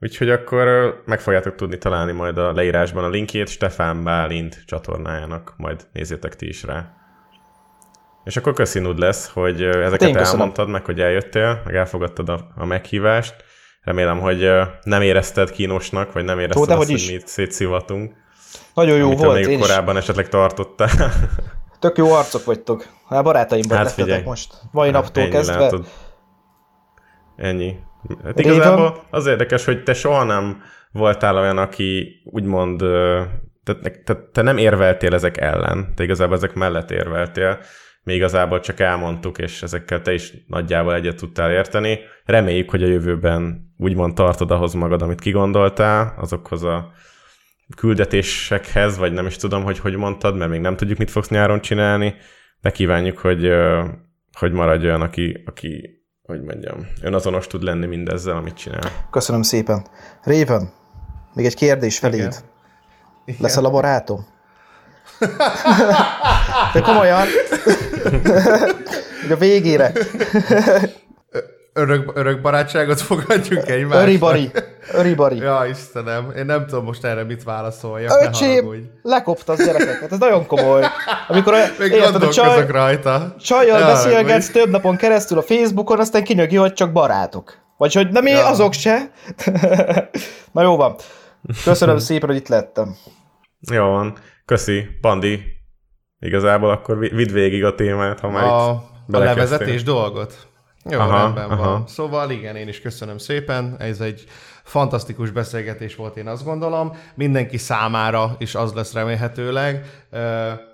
Úgyhogy akkor meg fogjátok tudni találni majd a leírásban a linkjét Stefán Bálint csatornájának, majd nézzétek ti is rá. És akkor köszi lesz, hogy ezeket én köszönöm. elmondtad, meg hogy eljöttél, meg elfogadtad a, a meghívást. Remélem, hogy nem érezted kínosnak, vagy nem érezted dehogy azt, hogy is. mi itt szétszivatunk. Nagyon jó volt, még én is. korábban esetleg tartottál. Tök jó arcok vagytok. Hát barátaimban Hát lettetek most. Mai naptól Ennyi, kezdve. látod. Ennyi. Hát igazából az érdekes, hogy te soha nem voltál olyan, aki úgymond, ö, te, te, nem érveltél ezek ellen, te igazából ezek mellett érveltél, mi igazából csak elmondtuk, és ezekkel te is nagyjából egyet tudtál érteni. Reméljük, hogy a jövőben úgymond tartod ahhoz magad, amit kigondoltál, azokhoz a küldetésekhez, vagy nem is tudom, hogy hogy mondtad, mert még nem tudjuk, mit fogsz nyáron csinálni, de kívánjuk, hogy, hogy maradj olyan, aki, aki, hogy mondjam, önazonos tud lenni mindezzel, amit csinál. Köszönöm szépen. Raven, még egy kérdés feléd. Igen. Lesz a laborátom? De komolyan. A végére. Örök, örök barátságot fogadjunk egymásra. Öribari. Öribari. Ja, Istenem, én nem tudom most erre mit válaszoljak, Öcsém, lekopta az gyerekeket. Ez nagyon komoly. Amikor a, Még érted, a csaj, rajta. csajjal Ne beszélgetsz haragudj. több napon keresztül a Facebookon, aztán kinyögi, hogy csak barátok. Vagy hogy nem én Ja. azok se. Na jó van. Köszönöm szépen, hogy itt lettem. Jó van, köszi, Pandi. Igazából akkor vi- vidd végig a témát, ha már A, itt a levezetés dolgot. Jó, Aha, rendben aha. van. Szóval igen, én is köszönöm szépen. Ez egy fantasztikus beszélgetés volt, én azt gondolom. Mindenki számára is az lesz remélhetőleg.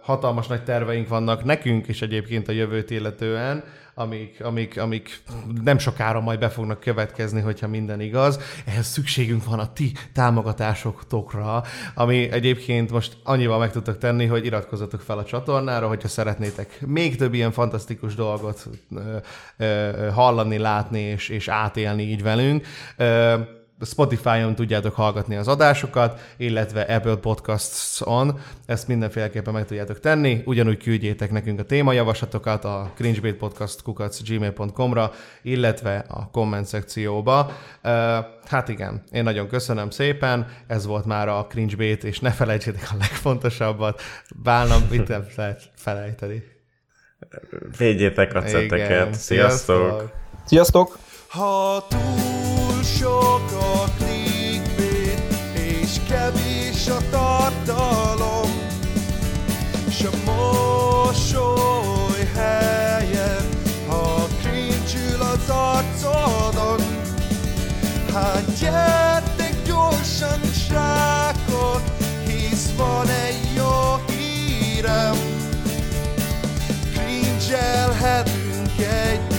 Hatalmas nagy terveink vannak nekünk is egyébként a jövőt illetően. Amik, amik, amik nem sokára majd be fognak következni, hogyha minden igaz. Ehhez szükségünk van a ti támogatásoktokra, ami egyébként most annyival meg tudtok tenni, hogy iratkozzatok fel a csatornára, hogyha szeretnétek még több ilyen fantasztikus dolgot ö, ö, hallani, látni és, és átélni így velünk. Ö, Spotify-on tudjátok hallgatni az adásokat, illetve Apple Podcasts-on, ezt mindenféleképpen meg tudjátok tenni, ugyanúgy küldjétek nekünk a témajavaslatokat a cringebait.podcast.gmail.com-ra, illetve a komment szekcióba. Hát igen, én nagyon köszönöm szépen, ez volt már a Cringebait, és ne felejtsétek a legfontosabbat, bálnam, mit nem lehet felejteni. Védjétek a ceteket. Sziasztok! Sziasztok! Ha túl sok a clickbait, és kevés a tartalom, és a mosoly helyen, ha krincsül az arcodon, hát gyertek gyorsan srákok, hisz van egy jó hírem, krincselhetünk egy